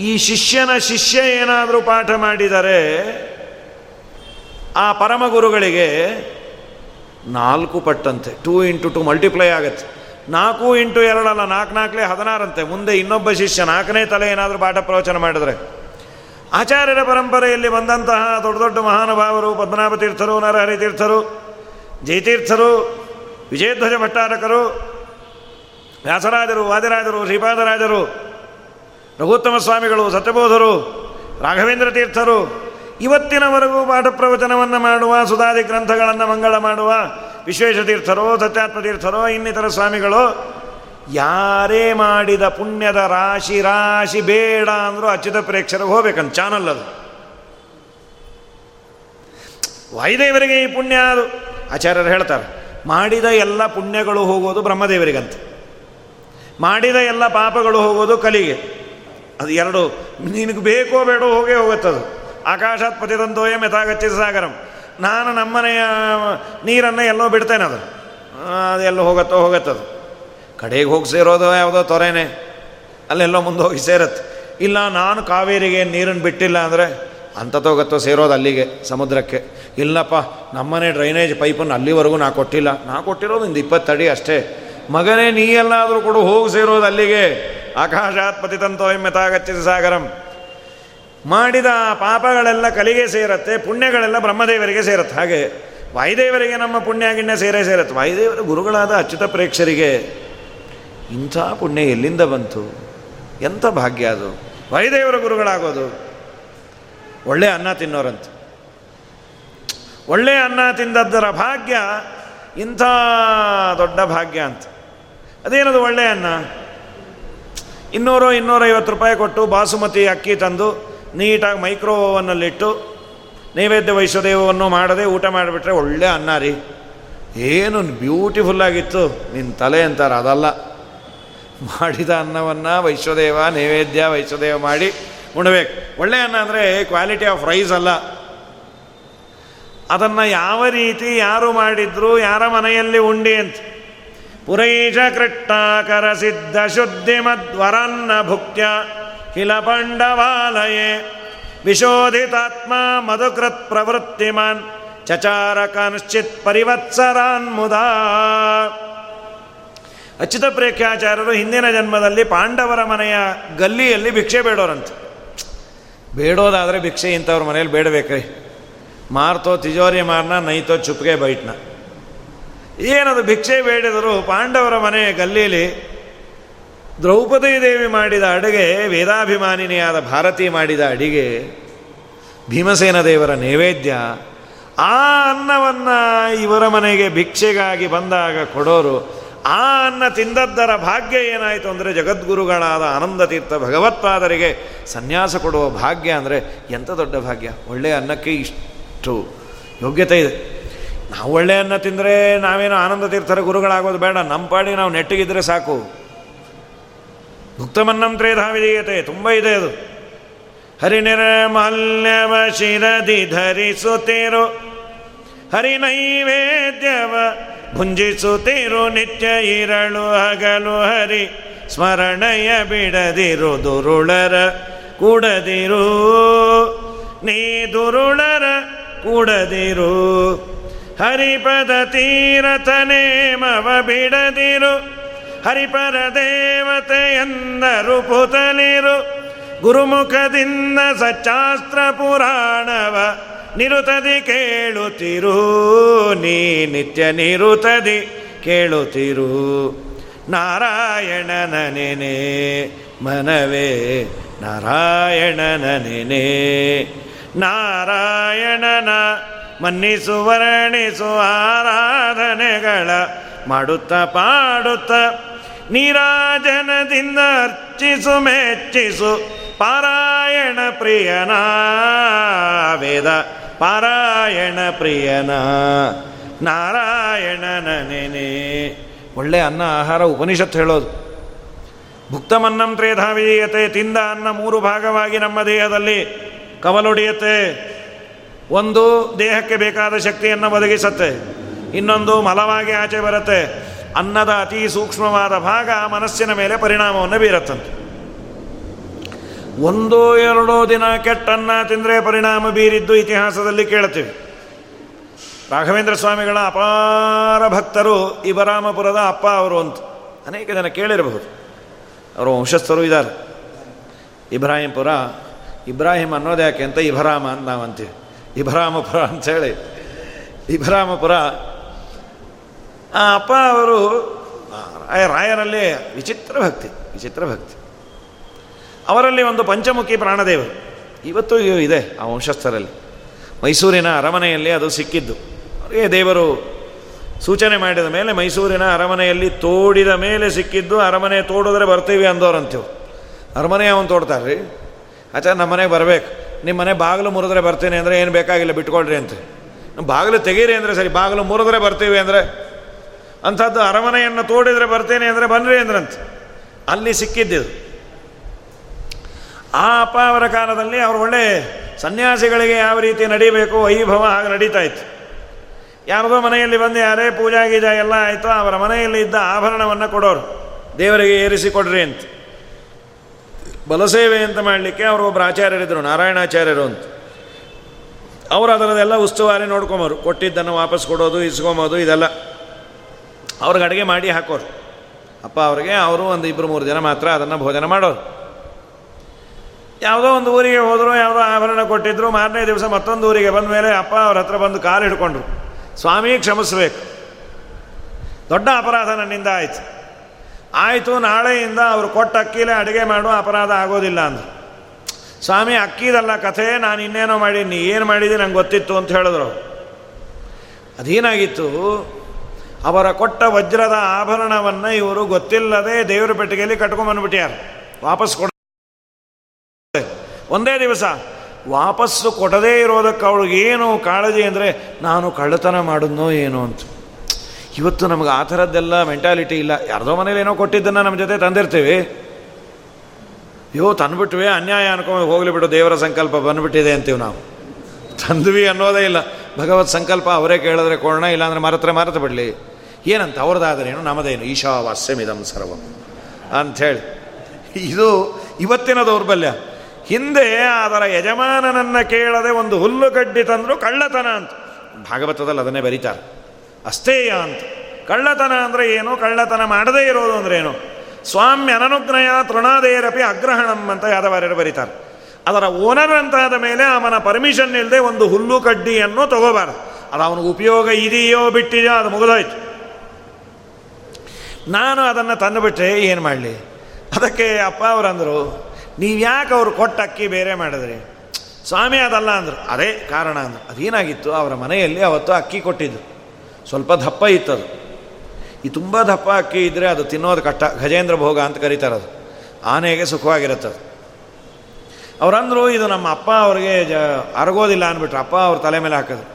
ಈ ಶಿಷ್ಯನ ಶಿಷ್ಯ ಏನಾದರೂ ಪಾಠ ಮಾಡಿದರೆ ಆ ಪರಮ ಗುರುಗಳಿಗೆ ನಾಲ್ಕು ಪಟ್ಟಂತೆ. ಟೂ ಇಂಟು ಟು ಮಲ್ಟಿಪ್ಲೈ ಆಗುತ್ತೆ. ನಾಲ್ಕು ಇಂಟು ಎರಡಲ್ಲ ನಾಲ್ಕು ನಾಲ್ಕಲೇ ಹದಿನಾರಂತೆ. ಮುಂದೆ ಇನ್ನೊಬ್ಬ ಶಿಷ್ಯ ನಾಲ್ಕನೇ ತಲೆ ಏನಾದರೂ ಪಾಠ ಪ್ರವಚನ ಮಾಡಿದ್ರೆ. ಆಚಾರ್ಯರ ಪರಂಪರೆಯಲ್ಲಿ ಬಂದಂತಹ ದೊಡ್ಡ ದೊಡ್ಡ ಮಹಾನುಭಾವರು, ಪದ್ಮನಾಭ ತೀರ್ಥರು, ನರಹರಿ ತೀರ್ಥರು, ಜಯತೀರ್ಥರು, ವಿಜಯಧ್ವಜ ಭಟ್ಟಾರಕರು, ವ್ಯಾಸರಾಜರು, ವಾದಿರಾಜರು, ಶ್ರೀಪಾದರಾಜರು, ರಘುತ್ತಮ ಸ್ವಾಮಿಗಳು, ಸತ್ಯಬೋಧರು, ರಾಘವೇಂದ್ರ ತೀರ್ಥರು ಇವತ್ತಿನವರೆಗೂ ಪಾಠ ಪ್ರವಚನವನ್ನು ಮಾಡುವ, ಸುಧಾದಿ ಗ್ರಂಥಗಳನ್ನು ಮಂಗಳ ಮಾಡುವ, ವಿಶೇಷ ತೀರ್ಥರೋ, ಸತ್ಯಾತ್ಮ ತೀರ್ಥರೋ, ಇನ್ನಿತರ ಸ್ವಾಮಿಗಳು, ಯಾರೇ ಮಾಡಿದ ಪುಣ್ಯದ ರಾಶಿ ರಾಶಿ ಬೇಡ ಅಂದರೂ ಅಚ್ಯುತ ಪ್ರೇಕ್ಷರಿಗೆ ಹೋಗ್ಬೇಕಂತ ಚಾನಲ್ ಅದು. ವಾಯುದೇವರಿಗೆ ಈ ಪುಣ್ಯ ಅದು. ಆಚಾರ್ಯರು ಹೇಳ್ತಾರೆ, ಮಾಡಿದ ಎಲ್ಲ ಪುಣ್ಯಗಳು ಹೋಗೋದು ಬ್ರಹ್ಮದೇವರಿಗಂತ. ಮಾಡಿದ ಎಲ್ಲ ಪಾಪಗಳು ಹೋಗೋದು ಕಲಿಗೆ. ಅದು ಎರಡು, ನಿನಗೆ ಬೇಕೋ ಬೇಡೋ ಹೋಗೇ ಹೋಗುತ್ತದು. ಆಕಾಶಾತ್ ಪತಿತಂತೋಯಂ ಮೆತಾಗಚ್ಚಿದ ಸಾಗರಂ. ನಾನು ನಮ್ಮನೆಯ ನೀರನ್ನು ಎಲ್ಲೋ ಬಿಡ್ತೇನೆ ಅದು. ಅದು ಎಲ್ಲೋ ಹೋಗತ್ತೋ ಹೋಗತ್ತದು. ಕಡೆಗೆ ಹೋಗಿ ಸೇರೋದು ಯಾವುದೋ ತೊರೆನೆ. ಅಲ್ಲೆಲ್ಲೋ ಮುಂದೆ ಹೋಗಿ ಸೇರತ್ತೆ. ಇಲ್ಲ, ನಾನು ಕಾವೇರಿಗೆ ನೀರನ್ನು ಬಿಟ್ಟಿಲ್ಲ ಅಂದರೆ ಅಂಥತ್ತೋಗತ್ತೋ ಸೇರೋದು ಅಲ್ಲಿಗೆ, ಸಮುದ್ರಕ್ಕೆ. ಇಲ್ಲಪ್ಪ, ನಮ್ಮನೆ ಡ್ರೈನೇಜ್ ಪೈಪನ್ನು ಅಲ್ಲಿವರೆಗೂ ನಾ ಕೊಟ್ಟಿಲ್ಲ. ನಾ ಕೊಟ್ಟಿರೋದು ಒಂದು ಇಪ್ಪತ್ತಡಿ ಅಷ್ಟೇ. ಮಗನೇ ನೀ ಎಲ್ಲಾದರೂ ಕೂಡ, ಹೋಗಿ ಸೇರೋದು ಅಲ್ಲಿಗೆ. ಆಕಾಶಾತ್ ಪತಿತಂತೋ ಮೆತಾಗಚ್ಚಿದ ಸಾಗರಂ. ಮಾಡಿದ ಪಾಪಗಳೆಲ್ಲ ಕಲಿಗೆ ಸೇರತ್ತೆ, ಪುಣ್ಯಗಳೆಲ್ಲ ಬ್ರಹ್ಮದೇವರಿಗೆ ಸೇರತ್ತೆ. ಹಾಗೆ ವಾಯುದೇವರಿಗೆ ನಮ್ಮ ಪುಣ್ಯ ಸೇರೇ ಸೇರತ್ತೆ. ವಾಯುದೇವರ ಗುರುಗಳಾದ ಅಚ್ಯುತ ಪ್ರೇಕ್ಷರಿಗೆ ಇಂಥ ಪುಣ್ಯ ಎಲ್ಲಿಂದ ಬಂತು? ಎಂಥ ಭಾಗ್ಯ ಅದು? ವಾಯುದೇವರ ಗುರುಗಳಾಗೋದು? ಒಳ್ಳೆ ಅನ್ನ ತಿನ್ನೋರಂತ. ಒಳ್ಳೆ ಅನ್ನ ತಿಂದದ್ದರ ಭಾಗ್ಯ ಇಂಥ ದೊಡ್ಡ ಭಾಗ್ಯ ಅಂತ. ಅದೇನದು ಒಳ್ಳೆ ಅನ್ನ? ಇನ್ನೂರು ಇನ್ನೂರೈವತ್ತು ರೂಪಾಯಿ ಕೊಟ್ಟು ಬಾಸುಮತಿ ಅಕ್ಕಿ ತಂದು ನೀಟಾಗಿ ಮೈಕ್ರೋ ಓವನ್ನಲ್ಲಿಟ್ಟು ನೈವೇದ್ಯ ವೈಶ್ವದೇವವನ್ನು ಮಾಡದೆ ಊಟ ಮಾಡಿಬಿಟ್ರೆ ಒಳ್ಳೆ ಅನ್ನ ರೀ. ಏನು ಬ್ಯೂಟಿಫುಲ್ಲಾಗಿತ್ತು ನಿನ್ನ ತಲೆ ಅಂತಾರೆ, ಅದಲ್ಲ. ಮಾಡಿದ ಅನ್ನವನ್ನು ವೈಶ್ವದೇವ ನೈವೇದ್ಯ ವೈಶ್ವದೇವ ಮಾಡಿ ಉಣಬೇಕು. ಒಳ್ಳೆ ಅನ್ನ ಅಂದರೆ ಕ್ವಾಲಿಟಿ ಆಫ್ ರೈಸ್ ಅಲ್ಲ. ಅದನ್ನು ಯಾವ ರೀತಿ ಯಾರು ಮಾಡಿದ್ರು, ಯಾರ ಮನೆಯಲ್ಲಿ ಉಂಡಿ ಅಂತ. ಪುರೈಷ ಕೃಟ್ಟಾಕರ ಸಿದ್ಧ ಶುದ್ಧಿ ಮಧ್ವರನ್ನ ಭುಕ್ತ್ಯ. ಪಂಡವಾಲಯೇ ವಿಶೋಧಿತಾತ್ಮ ಮಧುಕೃತ್ ಪ್ರವೃತ್ತಿಮಾನ್ ಚಚಾರ ಕನ್ಶ್ಚಿತ್ ಪರಿವತ್ಸರಾನ್ ಮುದಾ ಅಚ್ಯುತ ಪ್ರೇಖ್ಯಾಚಾರ್ಯರು ಹಿಂದಿನ ಜನ್ಮದಲ್ಲಿ ಪಾಂಡವರ ಮನೆಯ ಗಲ್ಲಿಯಲ್ಲಿ ಭಿಕ್ಷೆ ಬೇಡೋರಂತೆ. ಬೇಡೋದಾದರೆ ಭಿಕ್ಷೆ ಇಂಥವ್ರ ಮನೆಯಲ್ಲಿ ಬೇಡಬೇಕ್ರಿ. ಮಾರ್ತೋ ತಿಜೋರಿ ಮಾರ್ನ, ನೈತೋ ಚುಪ್ಗೆ ಬೈಟ್ನ. ಏನದು ಭಿಕ್ಷೆ ಬೇಡಿದರು ಪಾಂಡವರ ಮನೆಯ ಗಲ್ಲಿಯಲ್ಲಿ ದ್ರೌಪದಿ ದೇವಿ ಮಾಡಿದ ಅಡುಗೆ ವೇದಾಭಿಮಾನಿನಿಯಾದ ಭಾರತಿ ಮಾಡಿದ ಅಡಿಗೆ ಭೀಮಸೇನ ದೇವರ ನೈವೇದ್ಯ, ಆ ಅನ್ನವನ್ನು ಇವರ ಮನೆಗೆ ಭಿಕ್ಷೆಗಾಗಿ ಬಂದಾಗ ಕೊಡೋರು, ಆ ಅನ್ನ ತಿಂದದ್ದರ ಭಾಗ್ಯ ಏನಾಯಿತು ಅಂದರೆ ಜಗದ್ಗುರುಗಳಾದ ಆನಂದ ತೀರ್ಥ ಭಗವತ್ಪಾದರಿಗೆ ಸನ್ಯಾಸ ಕೊಡುವ ಭಾಗ್ಯ ಅಂದರೆ ಎಂಥ ದೊಡ್ಡ ಭಾಗ್ಯ? ಒಳ್ಳೆಯ ಅನ್ನಕ್ಕೆ ಇಷ್ಟು ಯೋಗ್ಯತೆ ಇದೆ. ನಾವು ಒಳ್ಳೆಯ ಅನ್ನ ತಿಂದರೆ ನಾವೇನು ಆನಂದ ತೀರ್ಥರ ಗುರುಗಳಾಗೋದು ಬೇಡ. ನಮ್ಮ ಪಾಡಿಗೆ ನಾವು ನೆಟ್ಟಿಗಿದ್ರೆ ಸಾಕು. ಭುಕ್ತಮನ್ನಂ ತ್ರೇಧಾವಿದೀಯತೆ ತುಂಬ ಇದೆ ಅದು. ಹರಿನಿರ್ಮಲ್ಯವ ಶಿರದಿ ಧರಿಸುತ್ತೇರೋ. ಹರಿನೈವೇದ್ಯವ ಭುಂಜಿಸುತ್ತೀರು. ನಿತ್ಯ ಇರಳು ಹಗಲು ಹರಿ ಸ್ಮರಣಯ ಬಿಡದಿರು. ದುರುಳರ ಕೂಡದಿರು. ನೀ ದುರುಳರ ಕೂಡದಿರು. ಹರಿಪದ ತೀರಥನೇಮವ ಬಿಡದಿರು. ಹರಿಪರ ದೇವತೆಯಂದರು ಪುತಲಿರು ಗುರುಮುಖದಿಂದ ಸಚ್ಚಾಸ್ತ್ರ ಪುರಾಣವ ನಿರುತದಿ ಕೇಳುತ್ತಿರು. ನೀ ನಿತ್ಯ ನಿರುತದಿ ಕೇಳುತ್ತಿರು. ನಾರಾಯಣ ನನೇ, ಮನವೇ ನಾರಾಯಣ ನೆನೆ. ನಾರಾಯಣನ ಮನ್ನಿಸು, ವರ್ಣಿಸು ಆರಾಧನೆಗಳ, ಮಾಡುತ್ತ ಪಾಡುತ್ತ ನೀರಾಜನದಿಂದ ಅರ್ಚಿಸು, ಮೆಚ್ಚಿಸು ಪಾರಾಯಣ ಪ್ರಿಯನ ವೇದ. ಪಾರಾಯಣ ಪ್ರಿಯನ ನಾರಾಯಣ ನೆನೆ. ಒಳ್ಳೆ ಅನ್ನ, ಆಹಾರ, ಉಪನಿಷತ್ತು ಹೇಳೋದು. ಭುಕ್ತಮನ್ನಂ ತ್ರೇಧಾವಿಯತೆ ತಿಂದ ಅನ್ನ ಮೂರು ಭಾಗವಾಗಿ ನಮ್ಮ ದೇಹದಲ್ಲಿ ಕವಲೊಡೆಯುತ್ತೆ. ಒಂದು ದೇಹಕ್ಕೆ ಬೇಕಾದ ಶಕ್ತಿಯನ್ನು ಒದಗಿಸತ್ತೆ, ಇನ್ನೊಂದು ಮಲವಾಗಿ ಆಚೆ ಬರುತ್ತೆ. ಅನ್ನದ ಅತಿ ಸೂಕ್ಷ್ಮವಾದ ಭಾಗ ಮನಸ್ಸಿನ ಮೇಲೆ ಪರಿಣಾಮವನ್ನು ಬೀರತ್ತಂತೆ. ಒಂದೋ ಎರಡೋ ದಿನ ಕೆಟ್ಟನ್ನ ತಿಂದರೆ ಪರಿಣಾಮ ಬೀರಿದ್ದು ಇತಿಹಾಸದಲ್ಲಿ ಕೇಳ್ತೀವಿ. ರಾಘವೇಂದ್ರ ಸ್ವಾಮಿಗಳ ಅಪಾರ ಭಕ್ತರು ಇಬರಾಮಪುರದ ಅಪ್ಪ ಅವರು ಅಂತ. ಅನೇಕ ಜನ ಕೇಳಿರಬಹುದು. ಅವರು ವಂಶಸ್ಥರು ಇದ್ದಾರೆ. ಇಬ್ರಾಹಿಂಪುರ ಇಬ್ರಾಹಿಂ ಅನ್ನೋದು ಯಾಕೆ ಅಂತ ಇಬರಾಮ ಅಂತ ಇಬ್ರಾಮಪುರ ಅಂಥೇಳಿ ಇಬ್ರಾಮಪುರ. ಆ ಅಪ್ಪ ಅವರು ರಾಯರಲ್ಲಿ ವಿಚಿತ್ರ ಭಕ್ತಿ ವಿಚಿತ್ರ ಭಕ್ತಿ. ಅವರಲ್ಲಿ ಒಂದು ಪಂಚಮುಖಿ ಪ್ರಾಣದೇವರು. ಇವತ್ತು ಇದೆ ಆ ವಂಶಸ್ಥರಲ್ಲಿ. ಮೈಸೂರಿನ ಅರಮನೆಯಲ್ಲಿ ಅದು ಸಿಕ್ಕಿದ್ದು. ಅವರಿಗೆ ದೇವರು ಸೂಚನೆ ಮಾಡಿದ ಮೇಲೆ ಮೈಸೂರಿನ ಅರಮನೆಯಲ್ಲಿ ತೋಡಿದ ಮೇಲೆ ಸಿಕ್ಕಿದ್ದು, ಅರಮನೆ ತೋಡಿದ್ರೆ ಬರ್ತೀವಿ ಅಂದವ್ರಂತೀವಿ ಅರಮನೆ ಅವನು ತೋಡ್ತಾರೆ ರೀ ಆಚಾರ ನಮ್ಮ ಬರಬೇಕು. ನಿಮ್ಮ ಮನೆ ಬಾಗಿಲು ಮುರಿದ್ರೆ ಬರ್ತೀನಿ ಅಂದರೆ ಏನು ಬೇಕಾಗಿಲ್ಲ, ಬಿಟ್ಕೊಳ್ರಿ ಅಂತ. ಬಾಗಿಲು ತೆಗೀರಿ ಅಂದರೆ ಸರಿ, ಬಾಗಿಲು ಮುರಿದ್ರೆ ಬರ್ತೀವಿ ಅಂದರೆ ಅಂಥದ್ದು ಅರಮನೆಯನ್ನು ತೋಡಿದರೆ ಬರ್ತೇನೆ ಅಂದರೆ ಬನ್ನಿರಿ ಅಂದ್ರಂತೆ. ಅಲ್ಲಿ ಸಿಕ್ಕಿದ್ದು. ಆ ಅಪ್ಪ ಅವರ ಕಾಲದಲ್ಲಿ ಅವರು ಒಳ್ಳೆ ಸನ್ಯಾಸಿಗಳಿಗೆ ಯಾವ ರೀತಿ ನಡೀಬೇಕು, ವೈಭವ ಹಾಗೆ ನಡೀತಾ ಇತ್ತು. ಯಾರದೋ ಮನೆಯಲ್ಲಿ ಬಂದು, ಯಾರೇ ಪೂಜಾ ಗೀಜಾ ಎಲ್ಲ ಆಯಿತು, ಅವರ ಮನೆಯಲ್ಲಿ ಇದ್ದ ಆಭರಣವನ್ನು ಕೊಡೋರು. ದೇವರಿಗೆ ಏರಿಸಿ ಕೊಡ್ರಿ ಅಂತ. ಬಲಸೇವೆ ಅಂತ ಮಾಡಲಿಕ್ಕೆ ಅವರು ಒಬ್ಬರು ಆಚಾರ್ಯರಿದ್ದರು ನಾರಾಯಣಾಚಾರ್ಯರು ಅಂತ. ಅವರು ಅದರದೆಲ್ಲ ಉಸ್ತುವಾರಿ ನೋಡ್ಕೊಂಬರು. ಕೊಟ್ಟಿದ್ದನ್ನು ವಾಪಸ್ ಕೊಡೋದು, ಇಸ್ಕೊಂಬೋದು, ಇದೆಲ್ಲ. ಅವ್ರಿಗೆ ಅಡುಗೆ ಮಾಡಿ ಹಾಕೋರು. ಅಪ್ಪ ಅವ್ರಿಗೆ, ಅವರು ಒಂದು ಇಬ್ಬರು ಮೂರು ಜನ ಮಾತ್ರ ಅದನ್ನು ಭೋಜನ ಮಾಡೋರು. ಯಾವುದೋ ಒಂದು ಊರಿಗೆ ಹೋದರು, ಯಾವುದೋ ಆಭರಣ ಕೊಟ್ಟಿದ್ರು, ಮಾರನೇ ದಿವಸ ಮತ್ತೊಂದು ಊರಿಗೆ ಬಂದ ಮೇಲೆ ಅಪ್ಪ ಅವ್ರ ಹತ್ರ ಬಂದು ಕಾಲು ಹಿಡ್ಕೊಂಡ್ರು. ಸ್ವಾಮಿ, ಕ್ಷಮಿಸ್ಬೇಕು. ದೊಡ್ಡ ಅಪರಾಧ ನನ್ನಿಂದ ಆಯಿತು. ಆಯಿತು, ನಾಳೆಯಿಂದ ಅವರು ಕೊಟ್ಟ ಅಕ್ಕಿಲೇ ಅಡುಗೆ ಮಾಡುವ ಅಪರಾಧ ಆಗೋದಿಲ್ಲ ಅಂತ ಸ್ವಾಮಿ, ಅಕ್ಕಿದಲ್ಲ ಕಥೆ, ನಾನು ಇನ್ನೇನೋ ಮಾಡಿ ನೀ ಏನು ಮಾಡಿದೆ ನಂಗೆ ಗೊತ್ತಿತ್ತು ಅಂತ ಹೇಳಿದ್ರು ಅದೇನಾಗಿತ್ತು, ಅವರ ಕೊಟ್ಟ ವಜ್ರದ ಆಭರಣವನ್ನು ಇವರು ಗೊತ್ತಿಲ್ಲದೆ ದೇವರ ಪೆಟ್ಟಿಗೆಯಲ್ಲಿ ಕಟ್ಕೊಂಡ್ಬಂದ್ಬಿಟ್ಯಾರ ವಾಪಸ್ ಕೊಡ ಒಂದೇ ದಿವಸ, ವಾಪಸ್ಸು ಕೊಡದೇ ಇರೋದಕ್ಕೆ ಅವಳಿಗೆ ಏನು ಕಾಳಜಿ ಅಂದರೆ, ನಾನು ಕಳ್ಳತನ ಮಾಡಿದ್ನೋ ಏನು ಅಂತ. ಇವತ್ತು ನಮಗೆ ಆ ಥರದ್ದೆಲ್ಲ ಮೆಂಟಾಲಿಟಿ ಇಲ್ಲ. ಯಾರ್ದೋ ಮನೇಲಿ ಏನೋ ಕೊಟ್ಟಿದ್ದನ್ನು ನಮ್ಮ ಜೊತೆ ತಂದಿರ್ತೀವಿ. ಅಯ್ಯೋ ತಂದುಬಿಟ್ವಿ, ಅನ್ಯಾಯ ಅನ್ಕೊಂಡು ಹೋಗ್ಲಿ ಬಿಡು, ದೇವರ ಸಂಕಲ್ಪ ಬಂದುಬಿಟ್ಟಿದೆ ಅಂತೀವಿ ನಾವು. ತಂದ್ವಿ ಅನ್ನೋದೇ ಇಲ್ಲ. ಭಗವತ್ ಸಂಕಲ್ಪ ಅವರೇ ಕೇಳಿದ್ರೆ ಕೊಡೋಣ, ಇಲ್ಲಾಂದ್ರೆ ಮರತ್ರ ಮರೆತು ಬಿಡಲಿ. ಏನಂತ ಅವ್ರದ್ದಾದ್ರೇನು ನಮ್ಮದೇನು? ಈಶಾವಾಸ್ಯಮಿದಂ ಸರ್ವಂ. ಅಂಥೇಳಿ. ಇದು ಇವತ್ತಿನ ದೌರ್ಬಲ್ಯ. ಹಿಂದೆ ಅದರ ಯಜಮಾನನನ್ನು ಕೇಳದೆ ಒಂದು ಹುಲ್ಲು ತಂದರೂ ತಂದರು ಕಳ್ಳತನ ಅಂತ. ಭಾಗವತದಲ್ಲಿ ಅದನ್ನೇ ಬರೀತಾರೆ. ಅಸ್ತೇಯ ಅಂತ. ಕಳ್ಳತನ ಅಂದರೆ ಏನು? ಕಳ್ಳತನ ಮಾಡದೇ ಇರೋದು ಅಂದ್ರೆ ಏನು? ಸ್ವಾಮ್ಯ ಅನನುಗ್ನಯ ತೃಣಾದೇರಪಿ ಅಗ್ರಹಣಂ ಅಂತ ಯಾದವಾರ್ಯರು ಬರೀತಾರೆ. ಅದರ ಓನರ್ ಅಂತಾದ ಮೇಲೆ ಅವನ ಪರ್ಮಿಷನ್ ಇಲ್ಲದೆ ಒಂದು ಹುಲ್ಲು ಕಡ್ಡಿಯನ್ನು ತಗೋಬಾರ್ದು. ಅದು ಅವನಿಗೆ ಉಪಯೋಗ ಇದೆಯೋ ಬಿಟ್ಟಿದೆಯೋ ಅದು ಮುಗಿದೋಯ್ತು. ನಾನು ಅದನ್ನು ತಂದುಬಿಟ್ರೆ ಏನು ಮಾಡಲಿ? ಅದಕ್ಕೆ ಅಪ್ಪ ಅವರಂದರು ನೀವು ಯಾಕೆ ಅವರು ಕೊಟ್ಟ ಅಕ್ಕಿ ಬೇರೆ ಮಾಡಿದ್ರಿ? ಸ್ವಾಮಿ ಅದಲ್ಲ ಅಂದರು. ಅದೇ ಕಾರಣ ಅಂದರು. ಅದೇನಾಗಿತ್ತು? ಅವರ ಮನೆಯಲ್ಲಿ ಅವತ್ತು ಅಕ್ಕಿ ಕೊಟ್ಟಿದ್ದು. ಸ್ವಲ್ಪ ದಪ್ಪ ಇತ್ತದು. ಈ ತುಂಬ ದಪ್ಪ ಅಕ್ಕಿ ಇದ್ದರೆ ಅದು ತಿನ್ನೋದು ಕಟ್ಟ ಗಜೇಂದ್ರ ಭೋಗ ಅಂತ ಕರೀತಾರೆ ಅದು. ಆನೆಗೆ ಸುಖವಾಗಿರುತ್ತದೆ. ಅವರಂದರು ಇದು ನಮ್ಮ ಅಪ್ಪ ಅವ್ರಿಗೆ ಜ ಅರಗೋದಿಲ್ಲ ಅಂದ್ಬಿಟ್ರೆ. ಅಪ್ಪ ಅವ್ರ ತಲೆ ಮೇಲೆ ಹಾಕಿದ್ರು.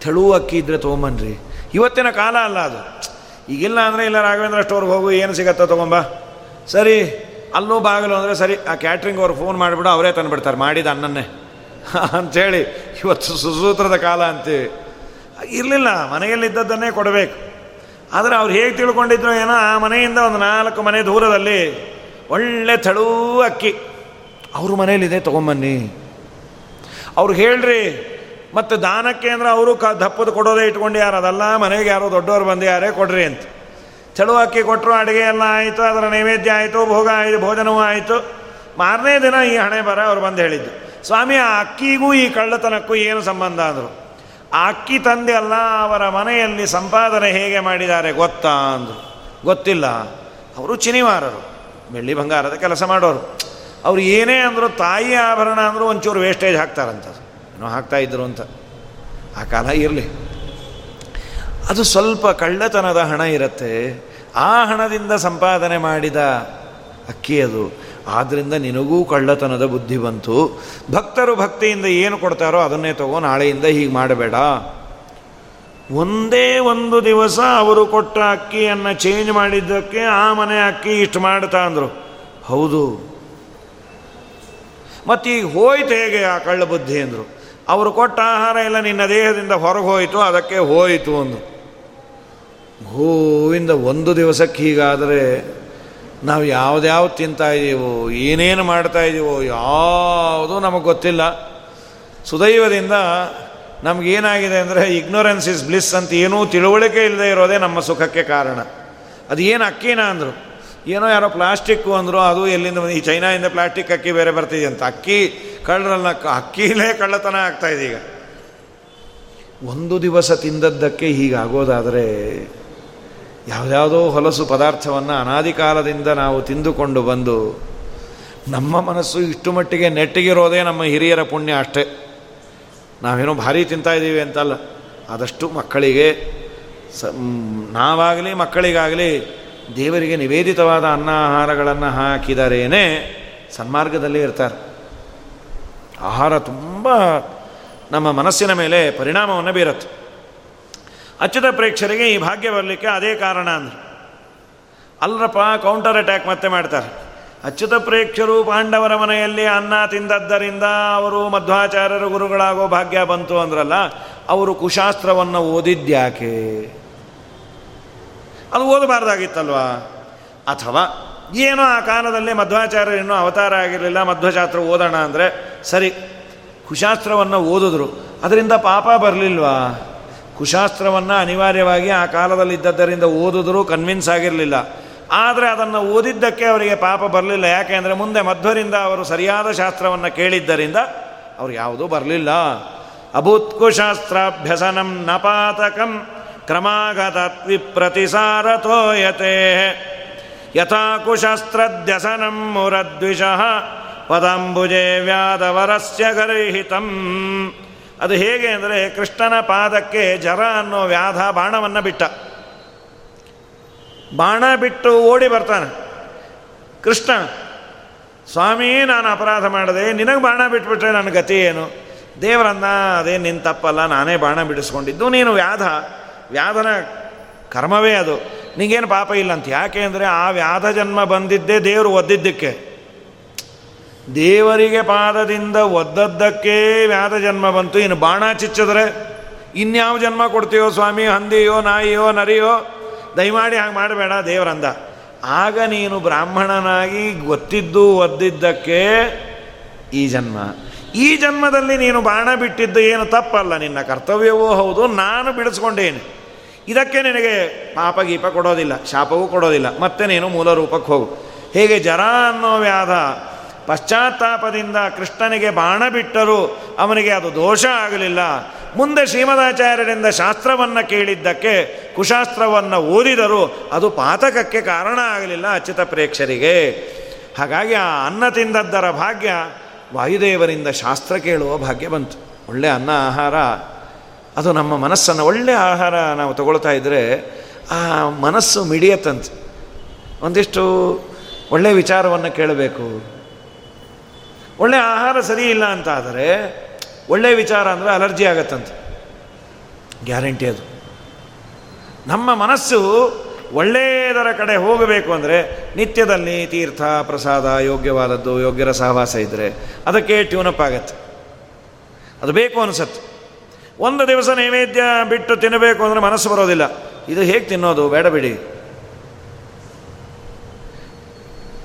ತೆಳು ಅಕ್ಕಿ ಇದ್ದರೆ ತೊಗೊಂಬನ್ರಿ. ಇವತ್ತಿನ ಕಾಲ ಅಲ್ಲ ಅದು. ಈಗಿಲ್ಲ ಅಂದರೆ ಇಲ್ಲ ರಾಘವೇಂದ್ರ ಸ್ಟೋರ್ಗೆ ಹೋಗು, ಏನು ಸಿಗತ್ತೋ ತೊಗೊಂಬ. ಸರಿ, ಅಲ್ಲೂ ಬಾಗಿಲು ಅಂದರೆ ಸರಿ, ಆ ಕ್ಯಾಟ್ರಿಂಗ್ ಅವ್ರು ಫೋನ್ ಮಾಡಿಬಿಡು, ಅವರೇ ತಂದುಬಿಡ್ತಾರೆ. ಮಾಡಿದ ಅನ್ನನ್ನೇ. ಅಂಥೇಳಿ ಇವತ್ತು ಸುಸೂತ್ರದ ಕಾಲ ಅಂತೀವಿ. ಇರಲಿಲ್ಲ, ಮನೆಯಲ್ಲಿದ್ದದ್ದನ್ನೇ ಕೊಡಬೇಕು. ಆದರೆ ಅವ್ರು ಹೇಗೆ ತಿಳ್ಕೊಂಡಿದ್ರು ಏನೋ, ಆ ಮನೆಯಿಂದ ಒಂದು ನಾಲ್ಕು ಮನೆ ದೂರದಲ್ಲಿ ಒಳ್ಳೆ ತಳೂ ಅಕ್ಕಿ. ಅವ್ರ ಮನೇಲಿದೆ ತೊಗೊಂಬನ್ನಿ. ಅವ್ರಿಗೆ ಹೇಳ್ರಿ, ಮತ್ತು ದಾನಕ್ಕೆ ಅಂದ್ರೆ ಅವರು ಕ ದಪ್ಪದ ಕೊಡೋದೇ ಇಟ್ಕೊಂಡು ಯಾರು? ಅದಲ್ಲ ಮನೆಗೆ ಯಾರೋ ದೊಡ್ಡವರು ಬಂದು ಯಾರೇ ಕೊಡ್ರಿ ಅಂತ. ಚಳು ಅಕ್ಕಿ ಕೊಟ್ಟರು ಅಡುಗೆ ಎಲ್ಲ ಆಯಿತು, ಅದರ ನೈವೇದ್ಯ ಆಯಿತು, ಭೋಗ ಆಯಿತು, ಭೋಜನವೂ ಆಯಿತು. ಮಾರನೇ ದಿನ ಈ ಹಣೆ ಬರ ಅವ್ರು ಬಂದು ಹೇಳಿದ್ದು. ಸ್ವಾಮಿ, ಆ ಅಕ್ಕಿಗೂ ಈ ಕಳ್ಳತನಕ್ಕೂ ಏನು ಸಂಬಂಧ ಅಂದರು? ಅಕ್ಕಿ ತಂದೆ ಅಲ್ಲ, ಅವರ ಮನೆಯಲ್ಲಿ ಸಂಪಾದನೆ ಹೇಗೆ ಮಾಡಿದ್ದಾರೆ ಗೊತ್ತಾ ಅಂದರು. ಗೊತ್ತಿಲ್ಲ. ಅವರು ಚಿನಿವಾರರು. ಬೆಳ್ಳಿ ಬಂಗಾರದ ಕೆಲಸ ಮಾಡೋರು. ಅವರು ಏನೇ ಅಂದರು ತಾಯಿ ಆಭರಣ ಅಂದರೂ ಒಂಚೂರು ವೇಸ್ಟೇಜ್ ಹಾಕ್ತಾರಂಥದ್ದು ಏನೋ ಹಾಕ್ತಾ ಇದ್ರು ಅಂತ. ಆ ಕಾಲ ಇರಲಿ. ಅದು ಸ್ವಲ್ಪ ಕಳ್ಳತನದ ಹಣ ಇರುತ್ತೆ. ಆ ಹಣದಿಂದ ಸಂಪಾದನೆ ಮಾಡಿದ ಅಕ್ಕಿ ಅದು. ಆದ್ದರಿಂದ ನಿನಗೂ ಕಳ್ಳತನದ ಬುದ್ಧಿ ಬಂತು. ಭಕ್ತರು ಭಕ್ತಿಯಿಂದ ಏನು ಕೊಡ್ತಾರೋ ಅದನ್ನೇ ತಗೋ, ನಾಳೆಯಿಂದ ಹೀಗೆ ಮಾಡಬೇಡ. ಒಂದೇ ಒಂದು ದಿವಸ ಅವರು ಕೊಟ್ಟ ಅಕ್ಕಿಯನ್ನು ಚೇಂಜ್ ಮಾಡಿದ್ದಕ್ಕೆ ಆ ಮನೆ ಅಕ್ಕಿ ಇಷ್ಟು ಮಾಡ್ತಾ ಅಂದರು. ಹೌದು. ಮತ್ತೀಗ ಹೋಯ್ತು ಹೇಗೆ ಆ ಕಳ್ಳ ಬುದ್ಧಿ ಅಂದರು. ಅವರು ಕೊಟ್ಟ ಆಹಾರ ಎಲ್ಲ ನಿನ್ನ ದೇಹದಿಂದ ಹೊರಗೆ ಹೋಯಿತು, ಅದಕ್ಕೆ ಹೋಯಿತು ಅಂದರು. ಗೋವಿಂದ ಒಂದು ದಿವಸಕ್ಕೆ ಹೀಗಾದರೆ ನಾವು ಯಾವ್ದ್ಯಾವ್ದು ತಿಂತಾ ಇದ್ದೀವೋ ಏನೇನು ಮಾಡ್ತಾ ಇದ್ದೀವೋ ಯಾವುದೂ ನಮಗೆ ಗೊತ್ತಿಲ್ಲ. ಸುದೈವದಿಂದ ನಮಗೇನಾಗಿದೆ ಅಂದರೆ ಇಗ್ನೋರೆನ್ಸ್ ಇಸ್ ಬ್ಲಿಸ್ ಅಂತ ಏನೂ ತಿಳುವಳಿಕೆ ಇಲ್ಲದೆ ಇರೋದೇ ನಮ್ಮ ಸುಖಕ್ಕೆ ಕಾರಣ. ಅದು ಏನು ಅಕ್ಕಿನ ಅಂದರು. ಏನೋ ಯಾರೋ ಪ್ಲಾಸ್ಟಿಕ್ಕು ಅಂದರು, ಅದು ಎಲ್ಲಿಂದ ಈ ಚೈನಾದಿಂದ ಪ್ಲಾಸ್ಟಿಕ್ ಅಕ್ಕಿ ಬೇರೆ ಬರ್ತಿದೆ ಅಂತ. ಅಕ್ಕಿ ಕಳ್ಳರಲ್ಲ, ಅಕ್ಕಿಲೇ ಕಳ್ಳತನ ಆಗ್ತಾಯಿದೆ ಈಗ. ಒಂದು ದಿವಸ ತಿಂದದ್ದಕ್ಕೆ ಹೀಗಾಗೋದಾದರೆ ಯಾವುದ್ಯಾವುದೋ ಹೊಲಸು ಪದಾರ್ಥವನ್ನು ಅನಾದಿ ಕಾಲದಿಂದ ನಾವು ತಿಂದುಕೊಂಡು ಬಂದು ನಮ್ಮ ಮನಸ್ಸು ಇಷ್ಟು ಮಟ್ಟಿಗೆ ನೆಟ್ಟಿಗಿರೋದೇ ನಮ್ಮ ಹಿರಿಯರ ಪುಣ್ಯ ಅಷ್ಟೇ. ನಾವೇನೋ ಭಾರಿ ತಿಂತಾ ಇದ್ದೀವಿ ಅಂತಲ್ಲ. ಆದಷ್ಟು ಮಕ್ಕಳಿಗೆ ಸ ನಾವಾಗಲಿ ಮಕ್ಕಳಿಗಾಗಲಿ ದೇವರಿಗೆ ನಿವೇದಿತವಾದ ಅನ್ನ ಆಹಾರಗಳನ್ನು ಹಾಕಿದರೇನೆ ಸನ್ಮಾರ್ಗದಲ್ಲಿ ಇರ್ತಾರೆ. ಆಹಾರ ತುಂಬ ನಮ್ಮ ಮನಸ್ಸಿನ ಮೇಲೆ ಪರಿಣಾಮವನ್ನು ಬೀರುತ್ತೆ. ಅಚ್ಯುತ ಪ್ರೇಕ್ಷರಿಗೆ ಈ ಭಾಗ್ಯ ಬರಲಿಕ್ಕೆ ಅದೇ ಕಾರಣ ಅಂದ್ರೆ. ಅಲ್ಲರಪ್ಪ ಕೌಂಟರ್ ಅಟ್ಯಾಕ್ ಮತ್ತೆ ಮಾಡ್ತಾರೆ. ಅಚ್ಯುತ ಪ್ರೇಕ್ಷರು ಪಾಂಡವರ ಮನೆಯಲ್ಲಿ ಅನ್ನ ತಿಂದದ್ದರಿಂದ ಅವರು ಮಧ್ವಾಚಾರ್ಯರು ಗುರುಗಳಾಗೋ ಭಾಗ್ಯ ಬಂತು ಅಂದ್ರಲ್ಲ, ಅವರು ಕುಶಾಸ್ತ್ರವನ್ನು ಓದಿದ್ಯಾಕೆ ಅದು ಓದಬಾರ್ದಾಗಿತ್ತಲ್ವಾ? ಅಥವಾ ಏನೋ ಆ ಕಾಲದಲ್ಲಿ ಮಧ್ವಾಚಾರ್ಯರು ಇನ್ನೂ ಅವತಾರ ಆಗಿರಲಿಲ್ಲ, ಮಧ್ವಶಾಸ್ತ್ರ ಓದೋಣ ಅಂದರೆ ಸರಿ, ಕುಶಾಸ್ತ್ರವನ್ನು ಓದಿದ್ರು, ಅದರಿಂದ ಪಾಪ ಬರಲಿಲ್ವಾ? ಕುಶಾಸ್ತ್ರವನ್ನು ಅನಿವಾರ್ಯವಾಗಿ ಆ ಕಾಲದಲ್ಲಿ ಇದ್ದದ್ದರಿಂದ ಓದಿದ್ರೂ ಕನ್ವಿನ್ಸ್ ಆಗಿರಲಿಲ್ಲ. ಆದರೆ ಅದನ್ನು ಓದಿದ್ದಕ್ಕೆ ಅವರಿಗೆ ಪಾಪ ಬರಲಿಲ್ಲ. ಯಾಕೆ ಅಂದರೆ ಮುಂದೆ ಮಧ್ವರಿಂದ ಅವರು ಸರಿಯಾದ ಶಾಸ್ತ್ರವನ್ನು ಕೇಳಿದ್ದರಿಂದ ಅವ್ರು ಯಾವುದೂ ಬರಲಿಲ್ಲ. ಅಭೂತ್ಕುಶಾಸ್ತ್ರಾಭ್ಯಸನಂ ನಪಾತಕಂ ಕ್ರಮಾಗತತ್ವಿಪ್ರತಿಸಾರತೋಯತೆ ಯಥಾ ಕುಶಸ್ತ್ರದ್ಯಸನಂ ಮುರದ್ವಿಷಃ ಪದಾಂಬುಜೆ ವ್ಯಾದವರಸ್ಯ ಗರ್ಹಿತಂ. ಅದು ಹೇಗೆ ಅಂದರೆ ಕೃಷ್ಣನ ಪಾದಕ್ಕೆ ಜರ ಅನ್ನೋ ವ್ಯಾಧ ಬಾಣವನ್ನು ಬಿಟ್ಟ. ಬಾಣ ಬಿಟ್ಟು ಓಡಿ ಬರ್ತಾನೆ. ಕೃಷ್ಣ, ಸ್ವಾಮಿ, ನಾನು ಅಪರಾಧ ಮಾಡಿದೆ, ನಿನಗೆ ಬಾಣ ಬಿಟ್ಬಿಟ್ರೆ ನನ್ನ ಗತಿ ಏನು? ದೇವರನ್ನ, ಅದೇ ನಿನ್ನ ತಪ್ಪಲ್ಲ, ನಾನೇ ಬಾಣ ಬಿಡಿಸ್ಕೊಂಡಿದ್ದು, ನೀನು ವ್ಯಾಧ. ವ್ಯಾಧನ ಕರ್ಮವೇ ಅದು. ನಿಂಗೇನು ಪಾಪ ಇಲ್ಲ ಅಂತ ಯಾಕೆ ಅಂದರೆ ಆ ವ್ಯಾಧ ಜನ್ಮ ಬಂದಿದ್ದೇ ದೇವರು ಒದ್ದಿದ್ದಕ್ಕೆ. ದೇವರಿಗೆ ಪಾದದಿಂದ ಒದ್ದದ್ದಕ್ಕೆ ವ್ಯಾಧ ಜನ್ಮ ಬಂತು. ಇನ್ನು ಬಾಣ ಚಿಚ್ಚಿದ್ರೆ ಇನ್ಯಾವ ಜನ್ಮ ಕೊಡ್ತೀಯೋ ಸ್ವಾಮಿ, ಹಂದಿಯೋ, ನಾಯಿಯೋ, ನರಿಯೋ? ದಯಮಾಡಿ ಹಾಗೆ ಮಾಡಬೇಡ ದೇವರಂದ. ಆಗ ನೀನು ಬ್ರಾಹ್ಮಣನಾಗಿ ಗೊತ್ತಿದ್ದು ಒದ್ದಿದ್ದಕ್ಕೆ ಈ ಜನ್ಮ. ಈ ಜನ್ಮದಲ್ಲಿ ನೀನು ಬಾಣ ಬಿಟ್ಟಿದ್ದು ಏನು ತಪ್ಪಲ್ಲ. ನಿನ್ನ ಕರ್ತವ್ಯವೂ ಹೌದು, ನಾನು ಬಿಡಿಸ್ಕೊಂಡೇನು. ಇದಕ್ಕೆ ನಿನಗೆ ಪಾಪ ಗೀಪ ಕೊಡೋದಿಲ್ಲ, ಶಾಪವೂ ಕೊಡೋದಿಲ್ಲ. ಮತ್ತೆ ನೀನು ಮೂಲ ರೂಪಕ್ಕೆ ಹೋಗು. ಹೇಗೆ ಜರ ಅನ್ನೋ ವ್ಯಾಧ ಪಶ್ಚಾತ್ತಾಪದಿಂದ ಕೃಷ್ಣನಿಗೆ ಬಾಣ ಬಿಟ್ಟರು ಅವನಿಗೆ ಅದು ದೋಷ ಆಗಲಿಲ್ಲ. ಮುಂದೆ ಶ್ರೀಮದಾಚಾರ್ಯರಿಂದ ಶಾಸ್ತ್ರವನ್ನು ಕೇಳಿದ್ದಕ್ಕೆ, ಕುಶಾಸ್ತ್ರವನ್ನು ಓದಿದರೂ ಅದು ಪಾತಕಕ್ಕೆ ಕಾರಣ ಆಗಲಿಲ್ಲ ಅಚ್ಯುತ ಪ್ರೇಕ್ಷರಿಗೆ. ಹಾಗಾಗಿ ಆ ಅನ್ನ ತಿಂದದ್ದರ ಭಾಗ್ಯ ವಾಯುದೇವರಿಂದ ಶಾಸ್ತ್ರ ಕೇಳುವ ಭಾಗ್ಯ ಬಂತು. ಒಳ್ಳೆಯ ಅನ್ನ ಆಹಾರ. ಅದು ನಮ್ಮ ಮನಸ್ಸನ್ನು ಒಳ್ಳೆಯ ಆಹಾರ ನಾವು ತಗೊಳ್ತಾ ಇದ್ದರೆ ಆ ಮನಸ್ಸು ಮಿಡಿಯತ್ತಂತೆ. ಒಂದಿಷ್ಟು ಒಳ್ಳೆಯ ವಿಚಾರವನ್ನು ಕೇಳಬೇಕು. ಒಳ್ಳೆಯ ಆಹಾರ ಸರಿ ಇಲ್ಲ ಅಂತ ಆದರೆ ಒಳ್ಳೆಯ ವಿಚಾರ ಅಂದರೆ ಅಲರ್ಜಿ ಆಗತ್ತಂತೆ. ಗ್ಯಾರಂಟಿ ಅದು. ನಮ್ಮ ಮನಸ್ಸು ಒಳ್ಳೆಯದರ ಕಡೆ ಹೋಗಬೇಕು ಅಂದರೆ ನಿತ್ಯದಲ್ಲಿ ತೀರ್ಥ, ಪ್ರಸಾದ, ಯೋಗ್ಯವಾದದ್ದು, ಯೋಗ್ಯರ ಸಹವಾಸ ಇದ್ದರೆ ಅದಕ್ಕೆ ಟ್ಯೂನಪ್ ಆಗತ್ತೆ. ಅದು ಬೇಕು ಅನಿಸತ್ತೆ. ಒಂದು ದಿವಸ ನೈವೇದ್ಯ ಬಿಟ್ಟು ತಿನ್ನಬೇಕು ಅಂದರೆ ಮನಸ್ಸು ಬರೋದಿಲ್ಲ. ಇದು ಹೇಗೆ ತಿನ್ನೋದು? ಬೇಡ ಬಿಡಿ.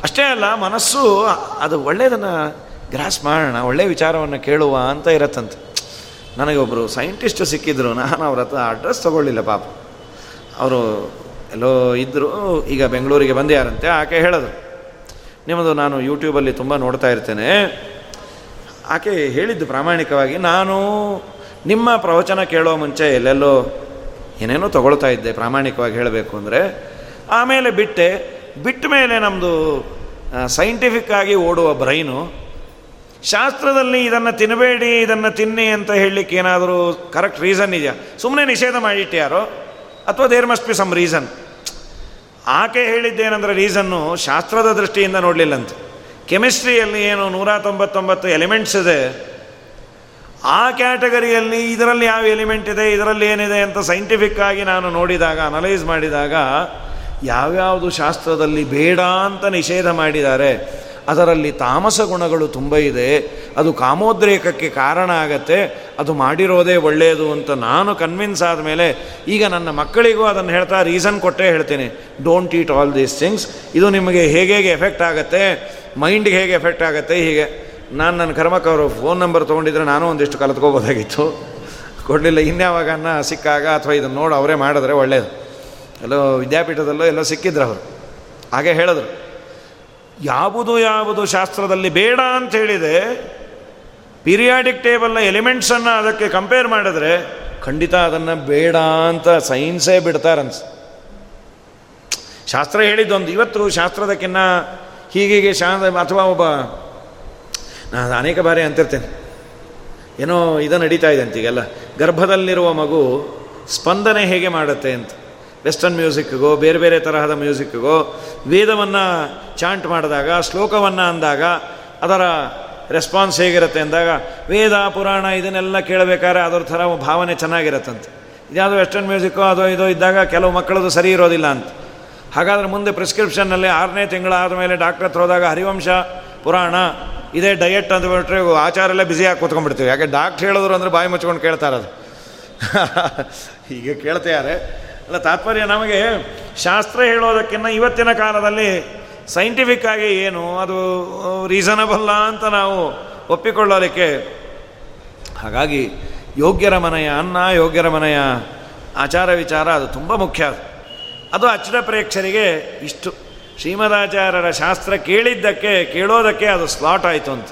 ಅಷ್ಟೇ ಅಲ್ಲ ಮನಸ್ಸು ಅದು ಒಳ್ಳೆಯದನ್ನು ಗ್ರಾಸ್ ಮಾಡೋಣ ಒಳ್ಳೆಯ ವಿಚಾರವನ್ನು ಕೇಳುವ ಅಂತ ಇರತ್ತಂತೆ. ನನಗೆ ಒಬ್ಬರು ಸೈಂಟಿಸ್ಟ್ ಸಿಕ್ಕಿದ್ರು, ನಾನು ಅವ್ರ ಹತ್ರ ಅಡ್ರೆಸ್ ತೊಗೊಳ್ಳಿಲ್ಲ ಪಾಪ. ಅವರು ಎಲ್ಲೋ ಇದ್ದರು ಈಗ ಬೆಂಗಳೂರಿಗೆ ಬಂದ್ಯಾರಂತೆ ಆಕೆ ಹೇಳಿದ್ರು. ನಿಮ್ಮದು ನಾನು ಯೂಟ್ಯೂಬಲ್ಲಿ ತುಂಬ ನೋಡ್ತಾ ಇರ್ತೇನೆ. ಆಕೆ ಹೇಳಿದ್ದು ಪ್ರಾಮಾಣಿಕವಾಗಿ, ನಾನು ನಿಮ್ಮ ಪ್ರವಚನ ಕೇಳೋ ಮುಂಚೆ ಎಲ್ಲೆಲ್ಲೋ ಏನೇನೋ ತೊಗೊಳ್ತಾ ಇದ್ದೆ, ಪ್ರಾಮಾಣಿಕವಾಗಿ ಹೇಳಬೇಕು ಅಂದರೆ, ಆಮೇಲೆ ಬಿಟ್ಟೆ, ಬಿಟ್ಟ ಮೇಲೆ ನಮ್ಮದು ಸೈಂಟಿಫಿಕ್ಕಾಗಿ ಓಡುವ ಬ್ರೈನು ಶಾಸ್ತ್ರದಲ್ಲಿ ಇದನ್ನು ತಿನ್ನಬೇಡಿ ಇದನ್ನು ತಿನ್ನಿ ಅಂತ ಹೇಳಲಿಕ್ಕೆ ಏನಾದರೂ ಕರೆಕ್ಟ್ ರೀಸನ್ ಇದೆಯಾ? ಸುಮ್ಮನೆ ನಿಷೇಧ ಮಾಡಿಟ್ಟ್ಯಾರೋ ಅಥವಾ there must be some reason ಆಕೆ ಹೇಳಿದ್ದೇನೆಂದರೆ ರೀಸನ್ನು ಶಾಸ್ತ್ರದ ದೃಷ್ಟಿಯಿಂದ ನೋಡಲಿಲ್ಲಂತೆ. ಕೆಮಿಸ್ಟ್ರಿಯಲ್ಲಿ ಏನು ನೂರ ತೊಂಬತ್ತೊಂಬತ್ತು ಎಲಿಮೆಂಟ್ಸ್ ಇದೆ. ಆ ಕ್ಯಾಟಗರಿಯಲ್ಲಿ ಇದರಲ್ಲಿ ಯಾವ ಎಲಿಮೆಂಟ್ ಇದೆ, ಇದರಲ್ಲಿ ಏನಿದೆ ಅಂತ ಸೈಂಟಿಫಿಕ್ ಆಗಿ ನಾನು ನೋಡಿದಾಗ ಅನಲೈಸ್ ಮಾಡಿದಾಗ, ಯಾವ್ಯಾವುದು ಶಾಸ್ತ್ರದಲ್ಲಿ ಬೇಡ ಅಂತ ನಿಷೇಧ ಮಾಡಿದ್ದಾರೆ ಅದರಲ್ಲಿ ತಾಮಸ ಗುಣಗಳು ತುಂಬ ಇದೆ. ಅದು ಕಾಮೋದ್ರೇಕಕ್ಕೆ ಕಾರಣ ಆಗತ್ತೆ. ಅದು ಮಾಡಿರೋದೇ ಒಳ್ಳೆಯದು ಅಂತ ನಾನು ಕನ್ವಿನ್ಸ್ ಆದ ಮೇಲೆ ಈಗ ನನ್ನ ಮಕ್ಕಳಿಗೂ ಅದನ್ನು ಹೇಳ್ತಾ ರೀಸನ್ ಕೊಟ್ಟೇ ಹೇಳ್ತೀನಿ. Don't eat all these things ಇದು ನಿಮಗೆ ಹೇಗೆ ಹೇಗೆ ಎಫೆಕ್ಟ್ ಆಗುತ್ತೆ? ಮೈಂಡ್ಗೆ ಹೇಗೆ ಎಫೆಕ್ಟ್ ಆಗುತ್ತೆ? ಹೀಗೆ. ನಾನು ನನ್ನ ಕರ್ಮಕ್ಕೆ ಅವರು ಫೋನ್ ನಂಬರ್ ತೊಗೊಂಡಿದ್ರೆ ನಾನು ಒಂದಿಷ್ಟು ಕಲಿತ್ಕೋಬೋದಾಗಿತ್ತು. ಕೊಡಲಿಲ್ಲ. ಇನ್ಯಾವಾಗನ್ನ ಸಿಕ್ಕಾಗ ಅಥವಾ ಇದನ್ನು ನೋಡಿ, ಅವರೇ ಮಾಡಿದ್ರೆ ಒಳ್ಳೆಯದು ಎಲ್ಲೋ ವಿದ್ಯಾಪೀಠದಲ್ಲೋ ಎಲ್ಲೋ ಸಿಕ್ಕಿದ್ರು ಅವರು. ಹಾಗೆ ಹೇಳಿದ್ರು. ಯಾವುದು ಯಾವುದು ಶಾಸ್ತ್ರದಲ್ಲಿ ಬೇಡ ಅಂತ ಹೇಳಿದೆ, ಪೀರಿಯಾಡಿಕ್ ಟೇಬಲ್ನ ಎಲಿಮೆಂಟ್ಸನ್ನು ಅದಕ್ಕೆ ಕಂಪೇರ್ ಮಾಡಿದ್ರೆ ಖಂಡಿತ ಅದನ್ನು ಬೇಡ ಅಂತ ಸೈನ್ಸೇ ಬಿಡ್ತಾರನ್ಸ್ ಶಾಸ್ತ್ರ ಹೇಳಿದ್ದೊಂದು, ಇವತ್ತು ಶಾಸ್ತ್ರದಕ್ಕಿನ್ನ ಹೀಗೀಗೆ ಶಾ ಅಥವಾ ಒಬ್ಬ ನಾನು ಅನೇಕ ಬಾರಿ ಅಂತಿರ್ತೇನೆ. ಏನೋ ಇದು ನಡೀತಾ ಇದೆ ಅಂತ ಈಗೆಲ್ಲ. ಗರ್ಭದಲ್ಲಿರುವ ಮಗು ಸ್ಪಂದನೆ ಹೇಗೆ ಮಾಡುತ್ತೆ ಅಂತ. ವೆಸ್ಟರ್ನ್ ಮ್ಯೂಸಿಕ್ಗೋ, ಬೇರೆ ಬೇರೆ ತರಹದ ಮ್ಯೂಸಿಕ್ಗೋ, ವೇದವನ್ನು ಚಾಂಟ್ ಮಾಡಿದಾಗ, ಶ್ಲೋಕವನ್ನು ಅಂದಾಗ, ಅದರ ರೆಸ್ಪಾನ್ಸ್ ಹೇಗಿರುತ್ತೆ ಅಂದಾಗ, ವೇದ, ಪುರಾಣ ಇದನ್ನೆಲ್ಲ ಕೇಳಬೇಕಾದ್ರೆ ಅದರ ಥರ ಭಾವನೆ ಚೆನ್ನಾಗಿರುತ್ತಂತೆ. ಇದ್ಯಾವುದೋ ವೆಸ್ಟರ್ನ್ ಮ್ಯೂಸಿಕ್ಕೋ ಅದೋ ಇದೋ ಇದ್ದಾಗ ಕೆಲವು ಮಕ್ಕಳದು ಸರಿ ಇರೋದಿಲ್ಲ ಅಂತ. ಹಾಗಾದರೆ ಮುಂದೆ ಪ್ರಿಸ್ಕ್ರಿಪ್ಷನ್ನಲ್ಲಿ ಆರನೇ ತಿಂಗಳಾದ ಮೇಲೆ ಡಾಕ್ಟರ್ ಹತ್ರ ಹೋದಾಗ ಹರಿವಂಶ, ಪುರಾಣ, ಇದೇ ಡಯಟ್ ಅಂದ್ಬಿಟ್ರೆ ಆಚಾರೆಲ್ಲ ಬ್ಯುಸಿಯಾಗಿ ಕೂತ್ಕೊಂಡ್ಬಿಡ್ತೀವಿ. ಯಾಕೆ ಡಾಕ್ಟ್ರ್ ಹೇಳಿದ್ರು ಅಂದರೆ ಬಾಯಿ ಮುಚ್ಕೊಂಡು ಅದು. ಹೀಗೆ ಕೇಳ್ತಾರೆ ಅಲ್ಲ, ತಾತ್ಪರ್ಯ ನಮಗೆ ಶಾಸ್ತ್ರ ಹೇಳೋದಕ್ಕಿಂತ ಇವತ್ತಿನ ಕಾಲದಲ್ಲಿ ಸೈಂಟಿಫಿಕ್ ಆಗಿ ಏನು? ಅದು ರೀಸನಬಲ್ಲ ಅಂತ ನಾವು ಒಪ್ಪಿಕೊಳ್ಳೋದಕ್ಕೆ. ಹಾಗಾಗಿ ಯೋಗ್ಯರ ಮನೆಯ ಅನ್ನ, ಯೋಗ್ಯರ ಮನೆಯ ಆಚಾರ ವಿಚಾರ ಅದು ತುಂಬ ಮುಖ್ಯ. ಅದು ಅಚ್ಚರ ಪ್ರೇಕ್ಷರಿಗೆ ಇಷ್ಟು. ಶ್ರೀಮದಾಚಾರ್ಯರ ಶಾಸ್ತ್ರ ಕೇಳಿದ್ದಕ್ಕೆ, ಕೇಳೋದಕ್ಕೆ ಅದು ಸ್ಲಾಟ್ ಆಯಿತು ಅಂತ.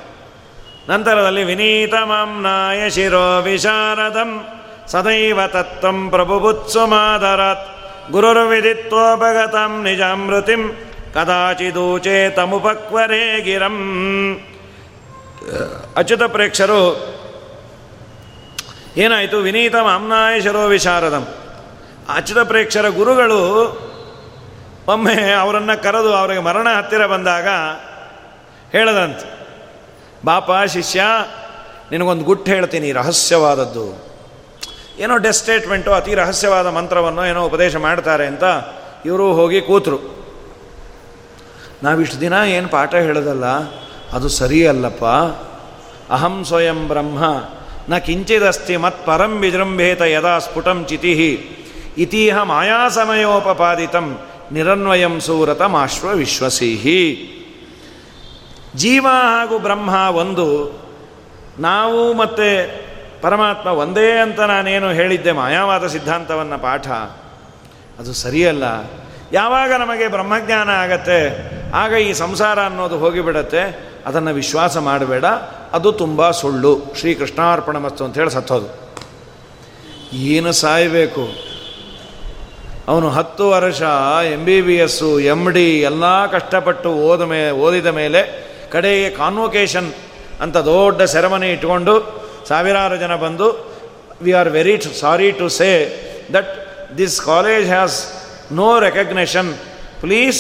ನಂತರದಲ್ಲಿ ವಿನೀತ ಮಾಂನಾಯ ಶಿರೋ ವಿಶಾರದಂ ಸದೈವ ತತ್ವಂ ಪ್ರಭುಬುತ್ಸುಮಾದರಾತ್ ಗುರುರ್ವಿದಿತ್ವೋಪಗತಂ ನಿಜಾಮೃತಿಂ ಕದಾಚಿದೂಚೆ ತಮುಪಕ್ವರೇ ಗಿರಂ ಅಚ್ಯುತ ಪ್ರೇಕ್ಷರು, ಏನಾಯಿತು? ವಿನೀತ ಮಾಮ್ನಾಯ ಶಿರೋ ವಿಶಾರದಂ. ಅಚ್ಯುತ ಪ್ರೇಕ್ಷರ ಗುರುಗಳು ಒಮ್ಮೆ ಅವರನ್ನು ಕರೆದು ಅವರಿಗೆ ಮರಣ ಹತ್ತಿರ ಬಂದಾಗ ಹೇಳದಂತೆ, ಬಾಪ, ಶಿಷ್ಯ, ನಿನಗೊಂದು ಗುಟ್ಟು ಹೇಳ್ತೀನಿ ರಹಸ್ಯವಾದದ್ದು. ಏನೋ ಡೆಸ್ಟೇಟ್ಮೆಂಟು ಸ್ಟೇಟ್ಮೆಂಟು ಅತಿ ರಹಸ್ಯವಾದ ಮಂತ್ರವನ್ನು ಏನೋ ಉಪದೇಶ ಮಾಡ್ತಾರೆ ಅಂತ ಇವರು ಹೋಗಿ ಕೂತರು. ನಾವಿಷ್ಟು ದಿನ ಏನು ಪಾಠ ಹೇಳೋದಲ್ಲ, ಅದು ಸರಿಯಲ್ಲಪ್ಪ. ಅಹಂ ಸ್ವಯಂ ಬ್ರಹ್ಮ, ನ ಕಿಂಚಿದಸ್ತಿ ಮತ್ ಪರಂ ವಿಜೃಂಭೇತ ಯದಾ ಸ್ಫುಟಂ ಚಿತಿ ಇತೀಹ ಮಾಯಾಸಮಯೋಪಪಾದಿತಂ ನಿರನ್ವಯಂ ಸೂರತಮಾಶ್ವ ವಿಶ್ವಸೀಹಿ ಜೀವ ಹಾಗೂ ಬ್ರಹ್ಮ ಒಂದು, ನಾವು ಮತ್ತೆ ಪರಮಾತ್ಮ ಒಂದೇ ಅಂತ ನಾನೇನು ಹೇಳಿದ್ದೆ ಮಾಯಾವಾದ ಸಿದ್ಧಾಂತವನ್ನು ಪಾಠ, ಅದು ಸರಿಯಲ್ಲ. ಯಾವಾಗ ನಮಗೆ ಬ್ರಹ್ಮಜ್ಞಾನ ಆಗತ್ತೆ, ಆಗ ಈ ಸಂಸಾರ ಅನ್ನೋದು ಹೋಗಿಬಿಡತ್ತೆ, ಅದನ್ನು ವಿಶ್ವಾಸ ಮಾಡಬೇಡ, ಅದು ತುಂಬ ಸುಳ್ಳು. ಶ್ರೀ ಶ್ರೀಕೃಷ್ಣಾರ್ಪಣ ಮಸ್ತು ಹೇಳಿ ಸತ್ತೋದು. ಏನು ಸಾಯಬೇಕು? ಅವನು ಹತ್ತು ವರ್ಷ M B B S M D ಎಲ್ಲ ಕಷ್ಟಪಟ್ಟು ಓದ ಮೇ, ಓದಿದ ಮೇಲೆ ಕಡೆಗೆ ಕಾನ್ವೊಕೇಶನ್ ಅಂತ ದೊಡ್ಡ ಸೆರೆಮನಿ ಇಟ್ಕೊಂಡು ಸಾವಿರಾರು ಜನ ಬಂದು we are very sorry to say that this college has no recognition please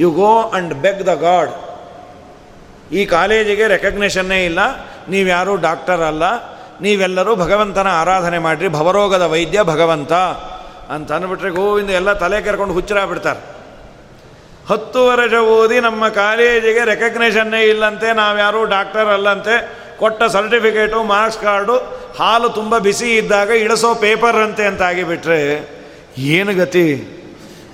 you go and beg the god ಈ ಕಾಲೇಜಿಗೆ ರೆಕಗ್ನೇಷನ್ನೇ ಇಲ್ಲ. ನೀವ್ಯಾರೂ ಡಾಕ್ಟರ್ ಅಲ್ಲ. ನೀವೆಲ್ಲರೂ ಭಗವಂತನ ಆರಾಧನೆ ಮಾಡಿರಿ. ಭವರೋಗದ ವೈದ್ಯ ಭಗವಂತ ಅಂತ ಅಂದ್ಬಿಟ್ರೆ ಗೋವಿಂದ ಎಲ್ಲ ತಲೆ ಕೆರ್ಕೊಂಡು ಹುಚ್ಚರ ಬಿಡ್ತಾರೆ ಹತ್ತು ವರ್ಷ ಓದಿ ನಮ್ಮ ಕಾಲೇಜಿಗೆ ರೆಕಗ್ನೇಷನ್ನೇ ಇಲ್ಲಂತೆ. ನಾವ್ಯಾರೂ ಡಾಕ್ಟರ್ ಅಲ್ಲಂತೆ. ಕೊಟ್ಟ ಸರ್ಟಿಫಿಕೇಟು ಮಾರ್ಕ್ಸ್ ಕಾರ್ಡು ಹಾಲು ತುಂಬ ಬಿಸಿ ಇದ್ದಾಗ ಇಳಿಸೋ ಪೇಪರ್ ಅಂತೆ ಅಂತ ಆಗಿಬಿಟ್ರೆ, ಏನು ಗತಿ?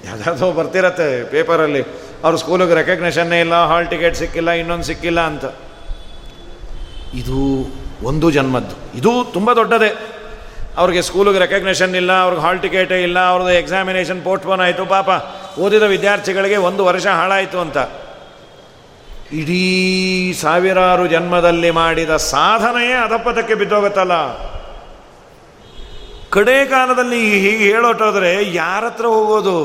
ಯಾವುದಾದ್ರೂ ಬರ್ತಿರತ್ತೆ ಪೇಪರಲ್ಲಿ. ಅವ್ರ ಸ್ಕೂಲಿಗೆ ರೆಕಗ್ನೇಷನ್ನೇ ಇಲ್ಲ ಹಾಲ್ ಟಿಕೆಟ್ ಸಿಕ್ಕಿಲ್ಲ, ಇನ್ನೊಂದು ಸಿಕ್ಕಿಲ್ಲ ಅಂತ. ಇದು ಒಂದು ಜನ್ಮದ್ದು. ಇದು ತುಂಬ ದೊಡ್ಡದೇ. ಅವ್ರಿಗೆ ಸ್ಕೂಲಿಗೆ ರೆಕಗ್ನೇಷನ್ ಇಲ್ಲ, ಅವ್ರಿಗೆ ಹಾಲ್ ಟಿಕೆಟೇ ಇಲ್ಲ, ಅವ್ರದ್ದು ಎಕ್ಸಾಮಿನೇಷನ್ ಪೋಸ್ಟ್ಪೋನ್ ಆಯಿತು, ಪಾಪ. ಓದಿದ ವಿದ್ಯಾರ್ಥಿಗಳಿಗೆ ಒಂದು ವರ್ಷ ಹಾಳಾಯಿತು ಅಂತ. ಇಡೀ ಸಾವಿರಾರು ಜನ್ಮದಲ್ಲಿ ಮಾಡಿದ ಸಾಧನೆಯೇ ಅದಪ್ಪದಕ್ಕೆ ಬಿದ್ದೋಗುತ್ತಲ್ಲ. ಕಡೆ ಕಾಲದಲ್ಲಿ ಹೀಗೆ ಹೇಳೋಟೋದ್ರೆ ಯಾರ ಹತ್ರ ಹೋಗೋದು?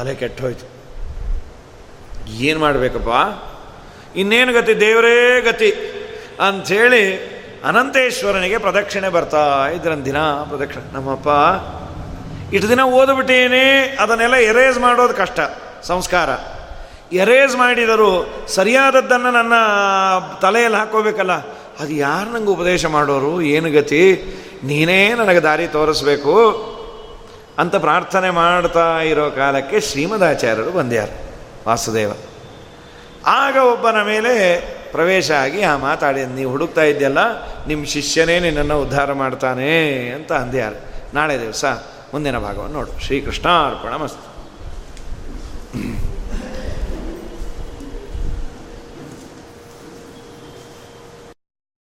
ತಲೆ ಕೆಟ್ಟೋಯ್ತು. ಏನು ಮಾಡಬೇಕಪ್ಪ? ಇನ್ನೇನು ಗತಿ? ದೇವರೇ ಗತಿ. ಅಂಥೇಳಿ ಅನಂತೇಶ್ವರನಿಗೆ ಪ್ರದಕ್ಷಿಣೆ ಬರ್ತಾ ಇದ್ರಂತ ದಿನ, ಪ್ರದಕ್ಷಿಣೆ. ನಮ್ಮಪ್ಪ, ಇಷ್ಟು ದಿನ ಓದ್ಬಿಟ್ಟೇನೆ, ಅದನ್ನೆಲ್ಲ ಎರೇಸ್ ಮಾಡೋದು ಕಷ್ಟ, ಸಂಸ್ಕಾರ. ಎರೇಸ್ ಮಾಡಿದರು ಸರಿಯಾದದ್ದನ್ನು ನನ್ನ ತಲೆಯಲ್ಲಿ ಹಾಕೋಬೇಕಲ್ಲ. ಅದು ಯಾರು ನನಗೆ ಉಪದೇಶ ಮಾಡೋರು? ಏನು ಗತಿ? ನೀನೇ ನನಗೆ ದಾರಿ ತೋರಿಸ್ಬೇಕು. ಅಂತ ಪ್ರಾರ್ಥನೆ ಮಾಡ್ತಾ ಇರೋ ಕಾಲಕ್ಕೆ ಶ್ರೀಮದಾಚಾರ್ಯರು ಬಂದ್ಯಾರು. ವಾಸುದೇವ. ಆಗ ಒಬ್ಬನ ಮೇಲೆ ಪ್ರವೇಶ ಆಗಿ, ಆ ಮಾತಾಡಿ ನೀವು ಹುಡುಕ್ತಾ ಇದ್ದೆಲ್ಲ ನಿಮ್ಮ ಶಿಷ್ಯನೇ ನಿನ್ನನ್ನು ಉದ್ಧಾರ ಮಾಡ್ತಾನೆ ಅಂತ ಅಂದ್ಯಾರು. ನಾಳೆ ದಿವಸ ಮುಂದಿನ ಭಾಗವನ್ನು ನೋಡು. ಶ್ರೀಕೃಷ್ಣ ಅರ್ಪಣ ಮಸ್ತು.